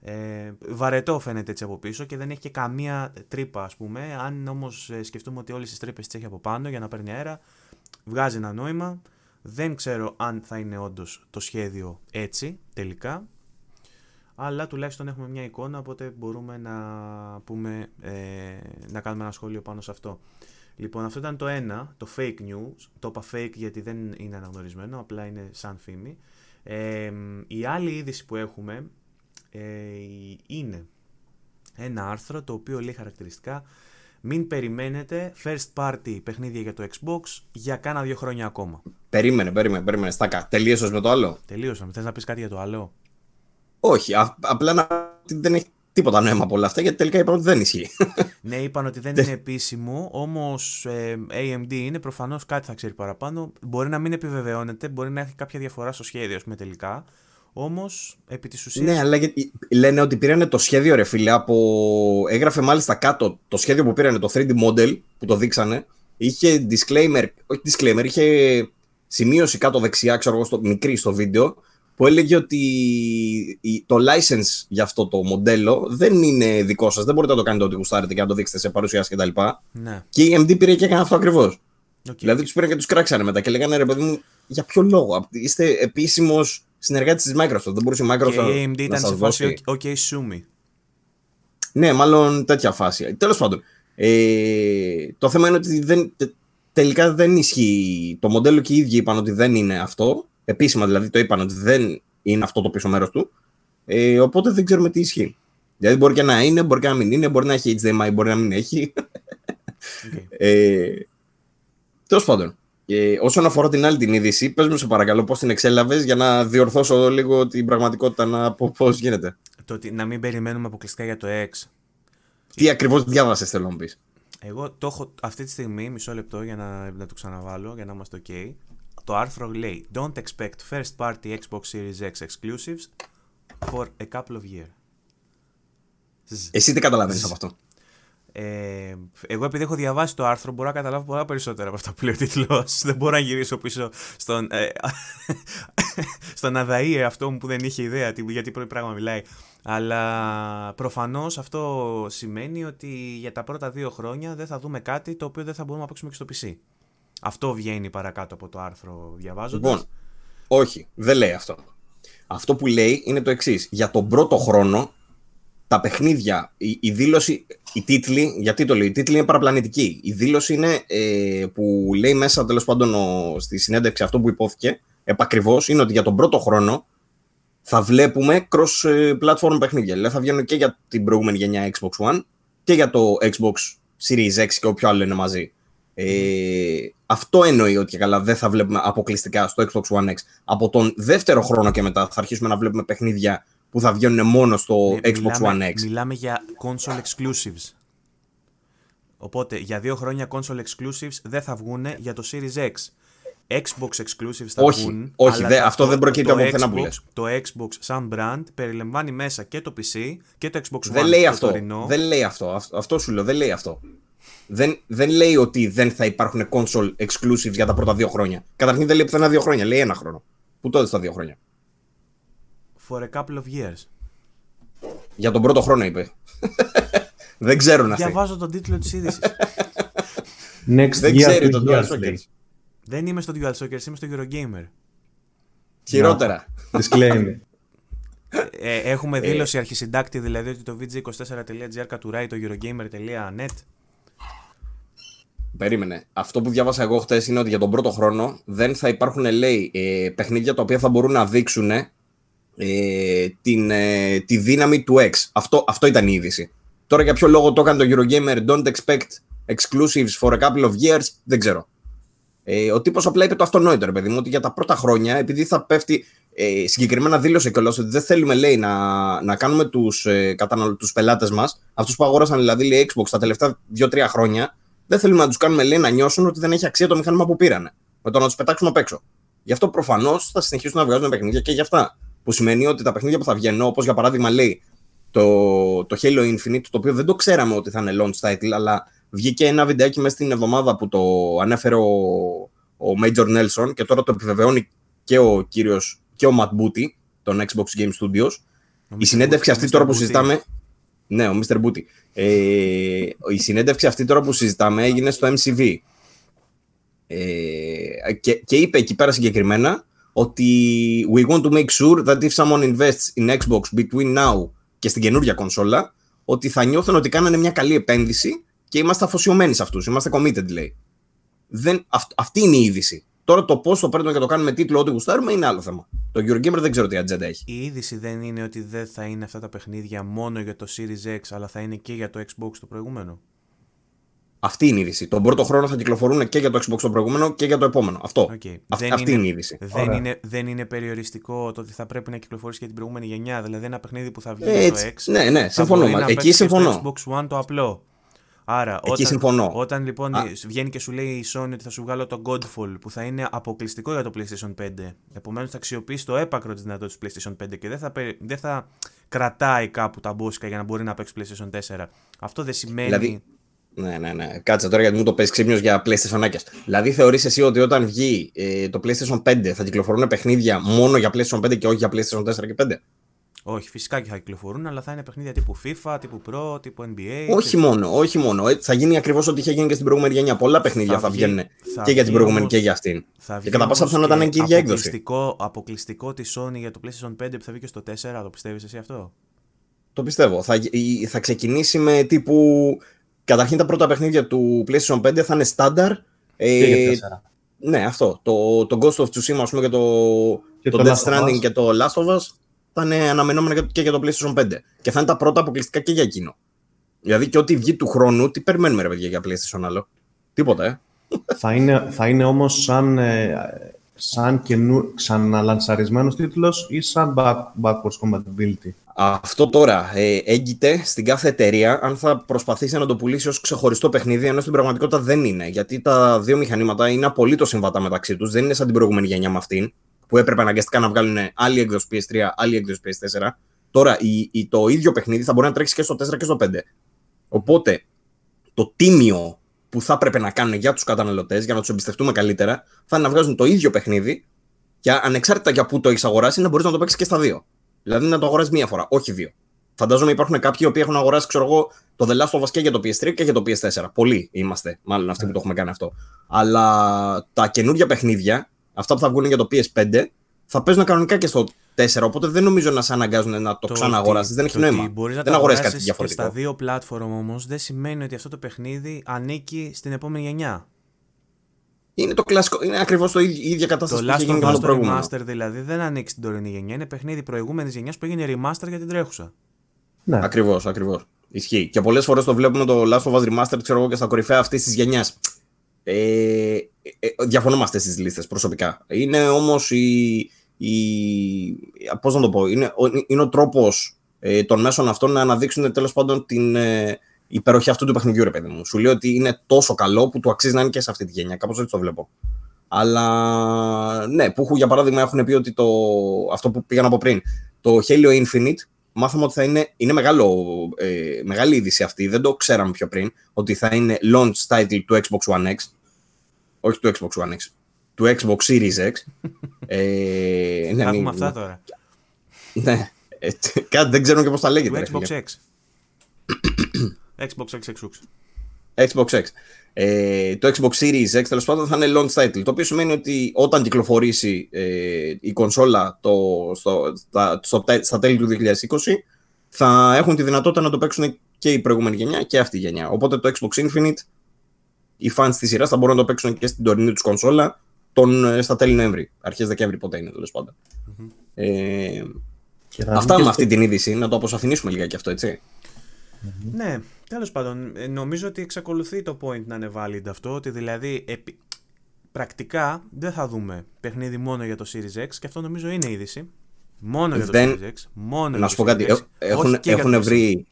[SPEAKER 1] Ε, βαρετό φαίνεται έτσι από πίσω και δεν έχει και καμία τρύπα ας πούμε. Αν όμως ε, σκεφτούμε ότι όλες τις τρύπες τις έχει από πάνω για να παίρνει αέρα, βγάζει ένα νόημα. Δεν ξέρω αν θα είναι όντως το σχέδιο έτσι τελικά. Αλλά τουλάχιστον έχουμε μια εικόνα, οπότε μπορούμε να, πούμε, ε, να κάνουμε ένα σχόλιο πάνω σε αυτό. Λοιπόν, αυτό ήταν το ένα, το fake news. Το είπα fake γιατί δεν είναι αναγνωρισμένο, απλά είναι σαν φήμη. Ε, η άλλη είδηση που έχουμε ε, είναι ένα άρθρο το οποίο λέει χαρακτηριστικά μην περιμένετε first party παιχνίδια για το Xbox για κάνα δύο χρόνια ακόμα.
[SPEAKER 2] Περίμενε, περίμενε, περίμενε. Στάκα. Τελείωσες με το άλλο;
[SPEAKER 1] Τελείωσα. Θες να πεις κάτι για το άλλο;
[SPEAKER 2] Όχι. απλά να... δεν έχει τίποτα νόημα από όλα αυτά γιατί τελικά είπαν ότι δεν ισχύει.
[SPEAKER 1] ναι, είπαν ότι δεν είναι επίσημο, όμως ε, AMD είναι, προφανώς κάτι θα ξέρει παραπάνω. Μπορεί να μην επιβεβαιώνεται, μπορεί να έχει κάποια διαφορά στο σχέδιο, ας πούμε τελικά. Όμως, επί της ουσία.
[SPEAKER 2] Ναι, αλλά γιατί λένε ότι πήρανε το σχέδιο, ρε φίλε, από. Έγραφε μάλιστα κάτω το σχέδιο που πήρανε, το 3D model που το δείξανε. Είχε disclaimer, όχι disclaimer, είχε σημείωση κάτω δεξιά, ξέρω εγώ, στο, μικρή στο βίντεο, που έλεγε ότι το license για αυτό το μοντέλο δεν είναι δικό σας. Δεν μπορείτε να το κάνετε ό,τι γουστάρετε και να το δείξετε σε παρουσιάσει κτλ.
[SPEAKER 1] Ναι.
[SPEAKER 2] Και η AMD πήρε και έκανε αυτό ακριβώς. Okay. Δηλαδή τους πήραν και τους κράξανε μετά και λέγανε ρε παιδί μου, για ποιο λόγο; Είστε επίσημος συνεργάτης της Microsoft. Δεν μπορούσε η Microsoft
[SPEAKER 1] και η AMD ήταν σε φάση OK, Sumi.
[SPEAKER 2] Ναι, μάλλον τέτοια φάση. Τέλος πάντων. Ε, το θέμα είναι ότι δεν, τελικά δεν ισχύει. Το μοντέλο και οι ίδιοι είπαν ότι δεν είναι αυτό. Επίσημα δηλαδή το είπαν ότι δεν είναι αυτό το πίσω μέρος του. Ε, οπότε δεν ξέρουμε τι ισχύει. Δηλαδή μπορεί και να είναι, μπορεί και να μην είναι, μπορεί να έχει HDMI, μπορεί να μην έχει. Okay. Ε, Τέλος πάντων. Ε, όσον αφορά την άλλη την είδηση, πες μου σε παρακαλώ πώς την εξέλαβες για να διορθώσω λίγο την πραγματικότητα να πω πώς γίνεται.
[SPEAKER 1] Το ότι να μην περιμένουμε αποκλειστικά για το X.
[SPEAKER 2] Τι ακριβώς διάβασες θέλω να πεις.
[SPEAKER 1] Εγώ το έχω αυτή τη στιγμή, μισό λεπτό για να, να το ξαναβάλω, για να είμαστε ok. Το άρθρο λέει Don't expect first party Xbox Series X exclusives for a couple of years.
[SPEAKER 2] Εσύ τι καταλαβαίνεις από αυτό;
[SPEAKER 1] Ε, εγώ επειδή έχω διαβάσει το άρθρο μπορώ να καταλάβω πολλά περισσότερα από αυτά που λέει ο τίτλος. Δεν μπορώ να γυρίσω πίσω στον, ε, στον Αδαΐε αυτό μου που δεν είχε ιδέα γιατί πρώτη πράγμα μιλάει. Αλλά προφανώς αυτό σημαίνει ότι για τα πρώτα δύο χρόνια δεν θα δούμε κάτι το οποίο δεν θα μπορούμε να παίξουμε και στο PC. Αυτό βγαίνει παρακάτω από το άρθρο διαβάζοντας.
[SPEAKER 2] Λοιπόν, όχι, δεν λέει αυτό. Αυτό που λέει είναι το εξής. Για τον πρώτο χρόνο, τα παιχνίδια, η, η δήλωση, η τίτλη, γιατί το λέει, η τίτλη είναι παραπλανητική. Η δήλωση είναι ε, που λέει μέσα τέλος πάντων ο, στη συνέντευξη αυτό που υπόθηκε, επακριβώς, είναι ότι για τον πρώτο χρόνο θα βλέπουμε cross-platform παιχνίδια. Δηλαδή θα βγαίνουν και για την προηγούμενη γενιά Xbox One και για το Xbox Series X και όποιο άλλο είναι μαζί. Ε, αυτό εννοεί ότι και καλά δεν θα βλέπουμε αποκλειστικά στο Xbox One X. Από τον δεύτερο χρόνο και μετά θα αρχίσουμε να βλέπουμε παιχνίδια που θα βγαίνουν μόνο στο
[SPEAKER 1] Ε,
[SPEAKER 2] Xbox
[SPEAKER 1] μιλάμε,
[SPEAKER 2] One X.
[SPEAKER 1] Μιλάμε για console exclusives. Οπότε για δύο χρόνια console exclusives δεν θα βγουν για το Series X. Xbox exclusives θα
[SPEAKER 2] Όχι,
[SPEAKER 1] βγουν.
[SPEAKER 2] όχι,
[SPEAKER 1] αλλά
[SPEAKER 2] δε-
[SPEAKER 1] το-
[SPEAKER 2] αυτό δεν προκύπτει
[SPEAKER 1] το
[SPEAKER 2] από πουθενά που
[SPEAKER 1] Xbox-
[SPEAKER 2] λες.
[SPEAKER 1] Το Xbox σαν brand περιλαμβάνει μέσα και το PC και το Xbox One.
[SPEAKER 2] Δεν λέει
[SPEAKER 1] το
[SPEAKER 2] αυτό.
[SPEAKER 1] τωρινό.
[SPEAKER 2] Δεν λέει αυτό. Αυτό, αυτό σου λέω. Δεν λέει αυτό. Δεν, δεν λέει ότι δεν θα υπάρχουν console exclusives για τα πρώτα δύο χρόνια. Καταρχήν δεν λέει πουθενά δύο χρόνια. Λέει ένα χρόνο. Πού τότε στα δύο χρόνια.
[SPEAKER 1] For a couple of years.
[SPEAKER 2] Για τον πρώτο χρόνο είπε. δεν ξέρουν αυτοί.
[SPEAKER 1] Διαβάζω τον τίτλο της είδησης.
[SPEAKER 3] Next
[SPEAKER 2] Δεν
[SPEAKER 3] year,
[SPEAKER 2] ξέρει
[SPEAKER 3] two
[SPEAKER 2] τον
[SPEAKER 3] years,
[SPEAKER 2] DualShockers.
[SPEAKER 3] λέει.
[SPEAKER 1] δεν είμαι στο DualShockers, είμαι στο Eurogamer.
[SPEAKER 2] Χειρότερα.
[SPEAKER 3] Disclaimer.
[SPEAKER 1] Ε, έχουμε δήλωση αρχισυντάκτη δηλαδή ότι το vg24.gr κατουράει το eurogamer.net.
[SPEAKER 2] Περίμενε. Αυτό που διάβασα εγώ χθε είναι ότι για τον πρώτο χρόνο δεν θα υπάρχουν, λέει, ε, παιχνίδια τα οποία θα μπορούν να δείξουν ε, την, ε, τη δύναμη του X. Αυτό, αυτό ήταν η είδηση. Τώρα για ποιο λόγο το έκανε το Eurogamer, don't expect exclusives for a couple of years, δεν ξέρω. Ε, ο τύπος απλά είπε το αυτονόητο, ρε παιδί μου, ότι για τα πρώτα χρόνια, επειδή θα πέφτει, ε, συγκεκριμένα δήλωσε κιόλας ότι δεν θέλουμε, λέει, να, να κάνουμε τους, ε, καταναλω- τους πελάτες μας, αυτούς που αγόρασαν δηλαδή, λέει, Xbox τα τελευταία 2-3 χρόνια, δεν θέλουμε να τους κάνουμε λέει, να νιώσουν ότι δεν έχει αξία το μηχάνημα που πήρανε. Με το να τους πετάξουμε απ' έξω. Γι' αυτό προφανώς θα συνεχίσουν να βγάζουν παιχνίδια και για αυτά. Που σημαίνει ότι τα παιχνίδια που θα βγαίνουν, όπως για παράδειγμα λέει το, το Halo Infinite, το οποίο δεν το ξέραμε ότι θα είναι launch title, αλλά βγήκε ένα βιντεάκι μέσα στην εβδομάδα που το ανέφερε ο, ο Major Nelson και τώρα το επιβεβαιώνει και ο κύριος και ο Matt Booty των Xbox Game Studios.
[SPEAKER 1] Ο
[SPEAKER 2] Η
[SPEAKER 1] Mr.
[SPEAKER 2] συνέντευξη
[SPEAKER 1] Booty,
[SPEAKER 2] αυτή
[SPEAKER 1] Mr.
[SPEAKER 2] τώρα που
[SPEAKER 1] Booty.
[SPEAKER 2] συζητάμε. Ναι, ο Mr. Booty. Ε, η συνέντευξη αυτή τώρα που συζητάμε έγινε στο MCV. Ε, και, και είπε εκεί πέρα συγκεκριμένα ότι we want to make sure that if someone invests in Xbox between now και στην καινούργια κονσόλα, ότι θα νιώθουν ότι κάνανε μια καλή επένδυση και είμαστε αφοσιωμένοι σε αυτούς. Είμαστε committed, λέει. Δεν, αυ- αυτή είναι η είδηση. Τώρα το πώ το παίρνουμε και το κάνουμε τίτλο ό,τι γουστάρουμε είναι άλλο θέμα. Το Eurogamer δεν ξέρω τι ατζέντα έχει.
[SPEAKER 1] Η είδηση δεν είναι ότι δεν θα είναι αυτά τα παιχνίδια μόνο για το Series X, αλλά θα είναι και για το Xbox το προηγούμενο.
[SPEAKER 2] Αυτή είναι η είδηση. Τον πρώτο χρόνο θα κυκλοφορούν και για το Xbox το προηγούμενο και για το επόμενο. Αυτό.
[SPEAKER 1] Okay.
[SPEAKER 2] Αυ-
[SPEAKER 1] δεν
[SPEAKER 2] αυτή είναι, η είδηση.
[SPEAKER 1] Δεν
[SPEAKER 3] Ωραία.
[SPEAKER 1] είναι, δεν είναι περιοριστικό το ότι θα πρέπει να κυκλοφορήσει και την προηγούμενη γενιά. Δηλαδή ένα παιχνίδι που θα βγει
[SPEAKER 2] Ε,
[SPEAKER 1] για το
[SPEAKER 2] έτσι.
[SPEAKER 1] X.
[SPEAKER 2] Ναι, ναι,
[SPEAKER 1] θα
[SPEAKER 2] συμφωνώ.
[SPEAKER 1] μπορεί
[SPEAKER 2] μα-
[SPEAKER 1] να
[SPEAKER 2] Εκεί
[SPEAKER 1] παίξει και
[SPEAKER 2] συμφωνώ.
[SPEAKER 1] Στο Xbox One το απλό. Άρα,
[SPEAKER 2] Εκεί
[SPEAKER 1] όταν,
[SPEAKER 2] συμφωνώ.
[SPEAKER 1] όταν λοιπόν
[SPEAKER 2] Α.
[SPEAKER 1] βγαίνει και σου λέει η Sony ότι θα σου βγάλω το Godfall που θα είναι αποκλειστικό για το PlayStation 5, επομένως θα αξιοποιήσει το έπακρο της δυνατότητας του PlayStation 5 και δεν θα, περι- δεν θα κρατάει κάπου τα μπόσικα για να μπορεί να παίξει PlayStation 4. Αυτό δεν σημαίνει.
[SPEAKER 2] Δηλαδή, Ναι, ναι, ναι. Κάτσε τώρα γιατί μου το πες ξύπνιος για PlayStation άκιας. Δηλαδή θεωρείς εσύ ότι όταν βγει ε, το PlayStation 5 θα κυκλοφορούν παιχνίδια μόνο για PlayStation 5 και όχι για PlayStation 4 και 5.
[SPEAKER 1] Όχι, φυσικά και θα κυκλοφορούν, αλλά θα είναι παιχνίδια τύπου FIFA, τύπου Pro, τύπου NBA.
[SPEAKER 2] όχι
[SPEAKER 1] και-
[SPEAKER 2] μόνο, όχι μόνο. Ε, θα γίνει ακριβώς ό,τι είχε γίνει και στην προηγούμενη γενιά. Πολλά παιχνίδια
[SPEAKER 1] Θα
[SPEAKER 2] θα,
[SPEAKER 1] βγει-
[SPEAKER 2] βγαίνουν
[SPEAKER 1] θα
[SPEAKER 2] και για την
[SPEAKER 1] βγει
[SPEAKER 2] προηγούμενη
[SPEAKER 1] όμως-
[SPEAKER 2] και για αυτήν.
[SPEAKER 1] Θα
[SPEAKER 2] Και
[SPEAKER 1] βγει
[SPEAKER 2] κατά πάσα
[SPEAKER 1] όμως
[SPEAKER 2] πιθανότητα να είναι και η ίδια έκδοση.
[SPEAKER 1] αποκλειστικό, αποκλειστικό της Sony για το PlayStation 5 που θα βγει και στο 4, το πιστεύεις εσύ αυτό;
[SPEAKER 2] Το πιστεύω. Θα, η- θα ξεκινήσει με τύπου. Καταρχήν τα πρώτα παιχνίδια του PlayStation 5 θα είναι standard. Ε,
[SPEAKER 3] Και για τέσσερα.
[SPEAKER 2] ναι, αυτό. Το, το Ghost of Tsushima ας πούμε, και το,
[SPEAKER 3] Και
[SPEAKER 2] το,
[SPEAKER 3] το
[SPEAKER 2] Death
[SPEAKER 3] Last of
[SPEAKER 2] Stranding
[SPEAKER 3] Us.
[SPEAKER 2] και το Last of Us θα είναι αναμενόμενα και- και για το PlayStation 5. Και θα είναι τα πρώτα αποκλειστικά και για εκείνο. Δηλαδή και ό,τι βγει του χρόνου, τι περιμένουμε ρε παιδιά για PlayStation άλλο; Τίποτα, ε.
[SPEAKER 3] θα, είναι, θα είναι όμως σαν, ε, σαν καινού, ξαναλανσαρισμένος τίτλος ή σαν back, backwards compatibility;
[SPEAKER 2] Αυτό τώρα ε, έγκυται στην κάθε εταιρεία αν θα προσπαθήσει να το πουλήσει ως ξεχωριστό παιχνίδι, ενώ στην πραγματικότητα δεν είναι. Γιατί τα δύο μηχανήματα είναι απολύτως συμβατά μεταξύ τους. Δεν είναι σαν την προηγούμενη γενιά με αυτήν, που έπρεπε αναγκαστικά να βγάλουν άλλη έκδοση PS3, άλλη έκδοση PS4. Τώρα η, η, το ίδιο παιχνίδι θα μπορεί να τρέξει και στο 4 και στο 5. Οπότε το τίμιο που θα έπρεπε να κάνουν για τους καταναλωτές, για να τους εμπιστευτούμε καλύτερα, θα είναι να βγάζουν το ίδιο παιχνίδι και ανεξάρτητα για πού το έχεις αγοράσει, να μπορείς να το παίξεις και στα δύο. Δηλαδή να το αγοράσει μία φορά, όχι δύο. Φαντάζομαι υπάρχουν κάποιοι οι οποίοι έχουν αγοράσει, ξέρω εγώ, το The Last of Us και για το PS3 και για το PS4. Πολλοί είμαστε, μάλλον αυτοί που το έχουμε κάνει αυτό. Αλλά τα καινούργια παιχνίδια, αυτά που θα βγουν για το PS5, θα παίζουν κανονικά και στο 4. Οπότε δεν νομίζω να σε αναγκάζουν να το,
[SPEAKER 1] Το
[SPEAKER 2] ξαναγοράσει.
[SPEAKER 1] ότι-
[SPEAKER 2] Δεν έχει
[SPEAKER 1] το ότι
[SPEAKER 2] νόημα.
[SPEAKER 1] μπορείς να
[SPEAKER 2] Δεν
[SPEAKER 1] τα
[SPEAKER 2] αγοράζει κάτι
[SPEAKER 1] αγοράσεις και
[SPEAKER 2] διαφορετικό.
[SPEAKER 1] Στα δύο platform όμως δεν σημαίνει ότι αυτό το παιχνίδι ανήκει στην επόμενη γενιά.
[SPEAKER 2] Είναι το κλασικό, είναι ακριβώς το ίδιο, η ίδια
[SPEAKER 1] Το
[SPEAKER 2] κατάσταση που
[SPEAKER 1] Last
[SPEAKER 2] είχε γίνει
[SPEAKER 1] of
[SPEAKER 2] και με
[SPEAKER 1] Us
[SPEAKER 2] το
[SPEAKER 1] το
[SPEAKER 2] προηγούμενο.
[SPEAKER 1] Remaster δηλαδή δεν ανήκει στην τωρινή γενιά. Είναι παιχνίδι προηγούμενης γενιάς που έγινε remaster για την τρέχουσα.
[SPEAKER 3] Ναι,
[SPEAKER 2] Ακριβώς, ακριβώς. Ισχύει. Και πολλές φορές το βλέπουμε το Last of Us Remastered, ξέρω εγώ, και στα κορυφαία αυτής της γενιάς. Ε, ε, διαφωνώ με αυτές τις λίστες προσωπικά. Είναι όμως η, η, πώς να το πω, είναι, ο, είναι ο τρόπος ε, των μέσων αυτών να αναδείξουν τέλος πάντων την ε, υπεροχή αυτού του παιχνιδιού, ρε παιδί μου. Σου λέει ότι είναι τόσο καλό που του αξίζει να είναι και σε αυτή τη γενιά. Κάπως έτσι το βλέπω. Αλλά ναι, που για παράδειγμα έχουν πει ότι το, αυτό που πήγαν από πριν, το Halo Infinite, μάθαμε ότι θα είναι, είναι μεγάλο, ε, μεγάλη είδηση αυτή, δεν το ξέραμε πιο πριν, ότι θα είναι launch title του Xbox One X, όχι του Xbox One X, του Xbox Series X.
[SPEAKER 1] ε, ναι, έχουμε αυτά τώρα.
[SPEAKER 2] Ναι, ε, κάτι δεν ξέρω και πώς τα λέγεται.
[SPEAKER 1] Του Xbox X. Xbox X, Xbox.
[SPEAKER 2] Xbox X. Ε, το Xbox Series X τέλος πάντων θα είναι launch title. Το οποίο σημαίνει ότι όταν κυκλοφορήσει ε, η κονσόλα το, στο, στα, στο, στα τέλη του 2020 θα έχουν τη δυνατότητα να το παίξουν και η προηγούμενη γενιά και αυτή η γενιά. Οπότε το Xbox Infinite, οι fans της σειράς θα μπορούν να το παίξουν και στην τωρινή τους κονσόλα τον, ε, στα τέλη Νοέμβρη. Αρχές Δεκέμβρη, πότε είναι τέλος πάντων. Mm-hmm. Ε, αυτά με αυτή την είδηση, να το αποσαφηνίσουμε λίγα και αυτό, έτσι.
[SPEAKER 1] Mm-hmm. Ναι, τέλος πάντων, ε, νομίζω ότι εξακολουθεί το point να είναι valid αυτό, ότι δηλαδή επί... πρακτικά δεν θα δούμε παιχνίδι μόνο για το Series X και αυτό νομίζω είναι είδηση. Μόνο για το Series X. Μόνο
[SPEAKER 2] να σου πω κάτι. Έχουν, έχουν, βρει,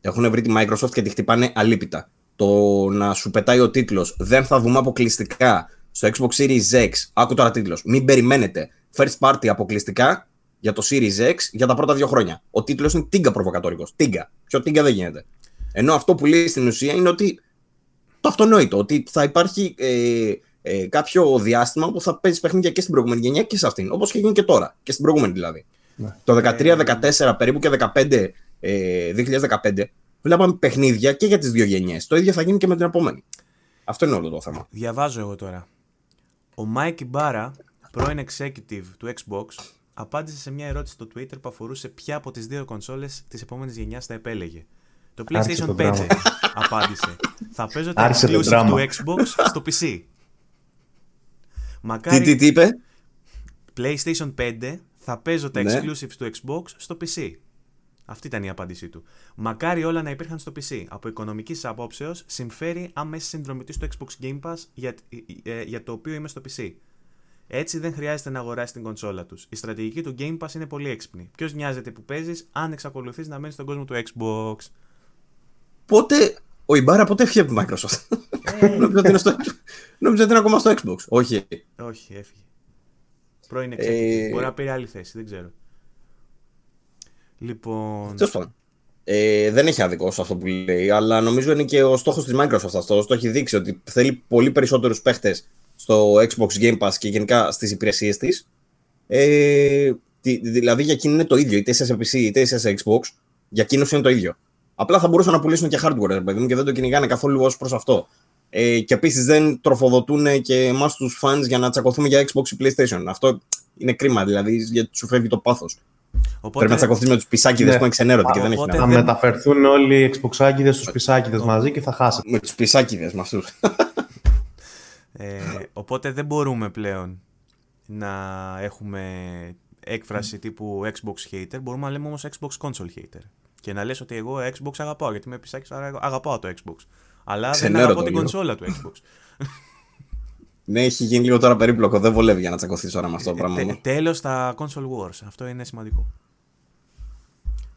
[SPEAKER 2] έχουν βρει τη Microsoft και τη χτυπάνε αλίπητα. Το να σου πετάει ο τίτλος δεν θα δούμε αποκλειστικά στο Xbox Series X. Άκου τώρα τίτλος. Μην περιμένετε. First party αποκλειστικά για το Series X για τα πρώτα δύο χρόνια. Ο τίτλος είναι τίγκα προβοκατόρικο. Τίγκα. Πιο τίγκα δεν γίνεται. Ενώ αυτό που λέει στην ουσία είναι ότι το αυτονόητο, ότι θα υπάρχει ε, ε, κάποιο διάστημα που θα παίζεις παιχνίδια και στην προηγούμενη γενιά και σε αυτήν. Όπως και γίνει και τώρα. Και στην προηγούμενη δηλαδή. Ναι. Το 13-14 περίπου και 15, ε, 2015 βλέπαμε παιχνίδια και για τις δύο γενιές. Το ίδιο θα γίνει και με την επόμενη. Αυτό είναι όλο το θέμα.
[SPEAKER 1] Διαβάζω εγώ τώρα. Ο Mike Ybarra, πρώην executive του Xbox, απάντησε σε μια ερώτηση στο Twitter που αφορούσε ποια από τις δύο κονσόλες της επόμενης γενιάς θα επέλεγε. Το PlayStation 5 απάντησε. Θα παίζω το exclusive του Xbox στο PC.
[SPEAKER 2] Μακάρι... Τι, τι, τι είπε;
[SPEAKER 1] PlayStation 5 θα παίζω τα ναι. exclusives του Xbox στο PC. Αυτή ήταν η απάντησή του. Μακάρι όλα να υπήρχαν στο PC. Από οικονομικής απόψεως, συμφέρει άμεση συνδρομητής στο Xbox Game Pass για, ε, ε, για το οποίο είμαι στο PC. Έτσι δεν χρειάζεται να αγοράσεις την κονσόλα τους. Η στρατηγική του Game Pass είναι πολύ έξυπνη. Ποιος νοιάζεται που παίζεις αν εξακολουθείς να μένει στον κόσμο του Xbox.
[SPEAKER 2] Πότε. Ο Ιμπάρα πότε έφυγε από τη Microsoft; Ε. Νομίζω ότι είναι, στο... ότι είναι ακόμα στο Xbox. Όχι.
[SPEAKER 1] Όχι, έφυγε. Πρώην ε... Μπορεί να πήρε άλλη θέση, δεν ξέρω. Λοιπόν.
[SPEAKER 2] Τέλος πάντων. Ε, δεν έχει άδικο σε αυτό που λέει, αλλά νομίζω είναι και ο στόχος της Microsoft αυτό. Το έχει δείξει ότι θέλει πολύ περισσότερους παίχτες στο Xbox Game Pass και γενικά στις υπηρεσίες της. Ε, δηλαδή για εκείνη είναι το ίδιο, είτε είσαι σε PC είτε είσαι σε Xbox, για εκείνους είναι το ίδιο. Απλά θα μπορούσαν να πουλήσουν και hardware, παιδί μου, και δεν το κυνηγάνε καθόλου ως προς αυτό. Ε, και επίσης δεν τροφοδοτούν και εμάς τους fans για να τσακωθούμε για Xbox ή PlayStation. Αυτό είναι κρίμα, δηλαδή, γιατί σου φεύγει το πάθος. Οπότε... Πρέπει να τσακωθείς με τους πισάκιδες ναι. που είναι ξενέρωτοι και δεν έχει
[SPEAKER 3] Θα μεταφερθούν όλοι οι Xboxάκιδε στους πισάκιδες μαζί και θα χάσετε.
[SPEAKER 2] Με τους πισάκιδες, με αυτούς.
[SPEAKER 1] ε, οπότε δεν μπορούμε πλέον να έχουμε έκφραση τύπου Xbox hater. Μπορούμε να λέμε όμως Xbox console hater. Και να λες ότι εγώ Xbox αγαπάω, γιατί με πισάκι αγαπάω το Xbox. Αλλά δεν αγαπάω την κονσόλα του Xbox.
[SPEAKER 2] ναι, έχει γίνει λίγο τώρα περίπλοκο. Δεν βολεύει για να τσακωθείς τώρα με αυτό το πράγμα. Τε,
[SPEAKER 1] Τέλος τα console wars. Αυτό είναι σημαντικό.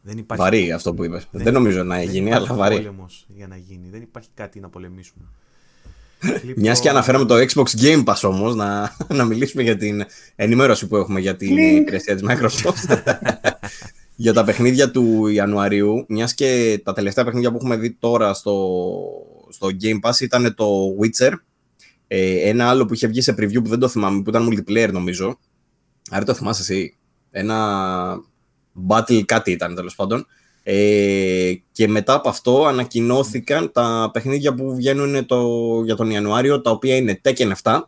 [SPEAKER 2] Δεν υπάρχει... Βαρύ αυτό που είπες. Δεν, δεν νομίζω να γίνει, αλλά βαρύ.
[SPEAKER 1] Δεν για να γίνει. Δεν υπάρχει κάτι να πολεμήσουμε.
[SPEAKER 2] λοιπόν... Μιας και αναφέραμε το Xbox Game Pass όμως, να, να μιλήσουμε για την ενημέρωση που έχουμε για την υπηρεσία της Microsoft. για τα παιχνίδια του Ιανουαρίου, μιας και τα τελευταία παιχνίδια που έχουμε δει τώρα στο, στο Game Pass ήταν το Witcher. Ε, ένα άλλο που είχε βγει σε preview που δεν το θυμάμαι, που ήταν multiplayer νομίζω. Άρα το θυμάσαι εσύ. Ένα battle κάτι ήταν τέλος πάντων. Ε, και μετά από αυτό ανακοινώθηκαν τα παιχνίδια που βγαίνουν το, για τον Ιανουάριο, τα οποία είναι Tekken 7,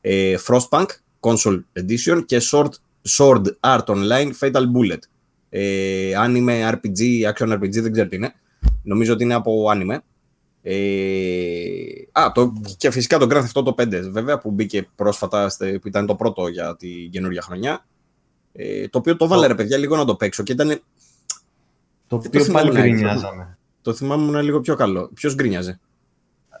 [SPEAKER 2] ε, Frostpunk, Console Edition και Sword, Sword Art Online Fatal Bullet ε, anime, RPG, action RPG, δεν ξέρω τι είναι. Νομίζω ότι είναι από anime. Ε, α, το, και φυσικά το Grand Theft Auto 5, βέβαια, που μπήκε πρόσφατα, που ήταν το πρώτο για την καινούργια χρονιά. Ε, το οποίο το βάλε, ρε παιδιά, λίγο να το παίξω και ήταν...
[SPEAKER 3] Το οποίο πάλι γκρινιάζαμε.
[SPEAKER 2] Το θυμάμαι λίγο πιο καλό. Ποιος γκρινιάζε;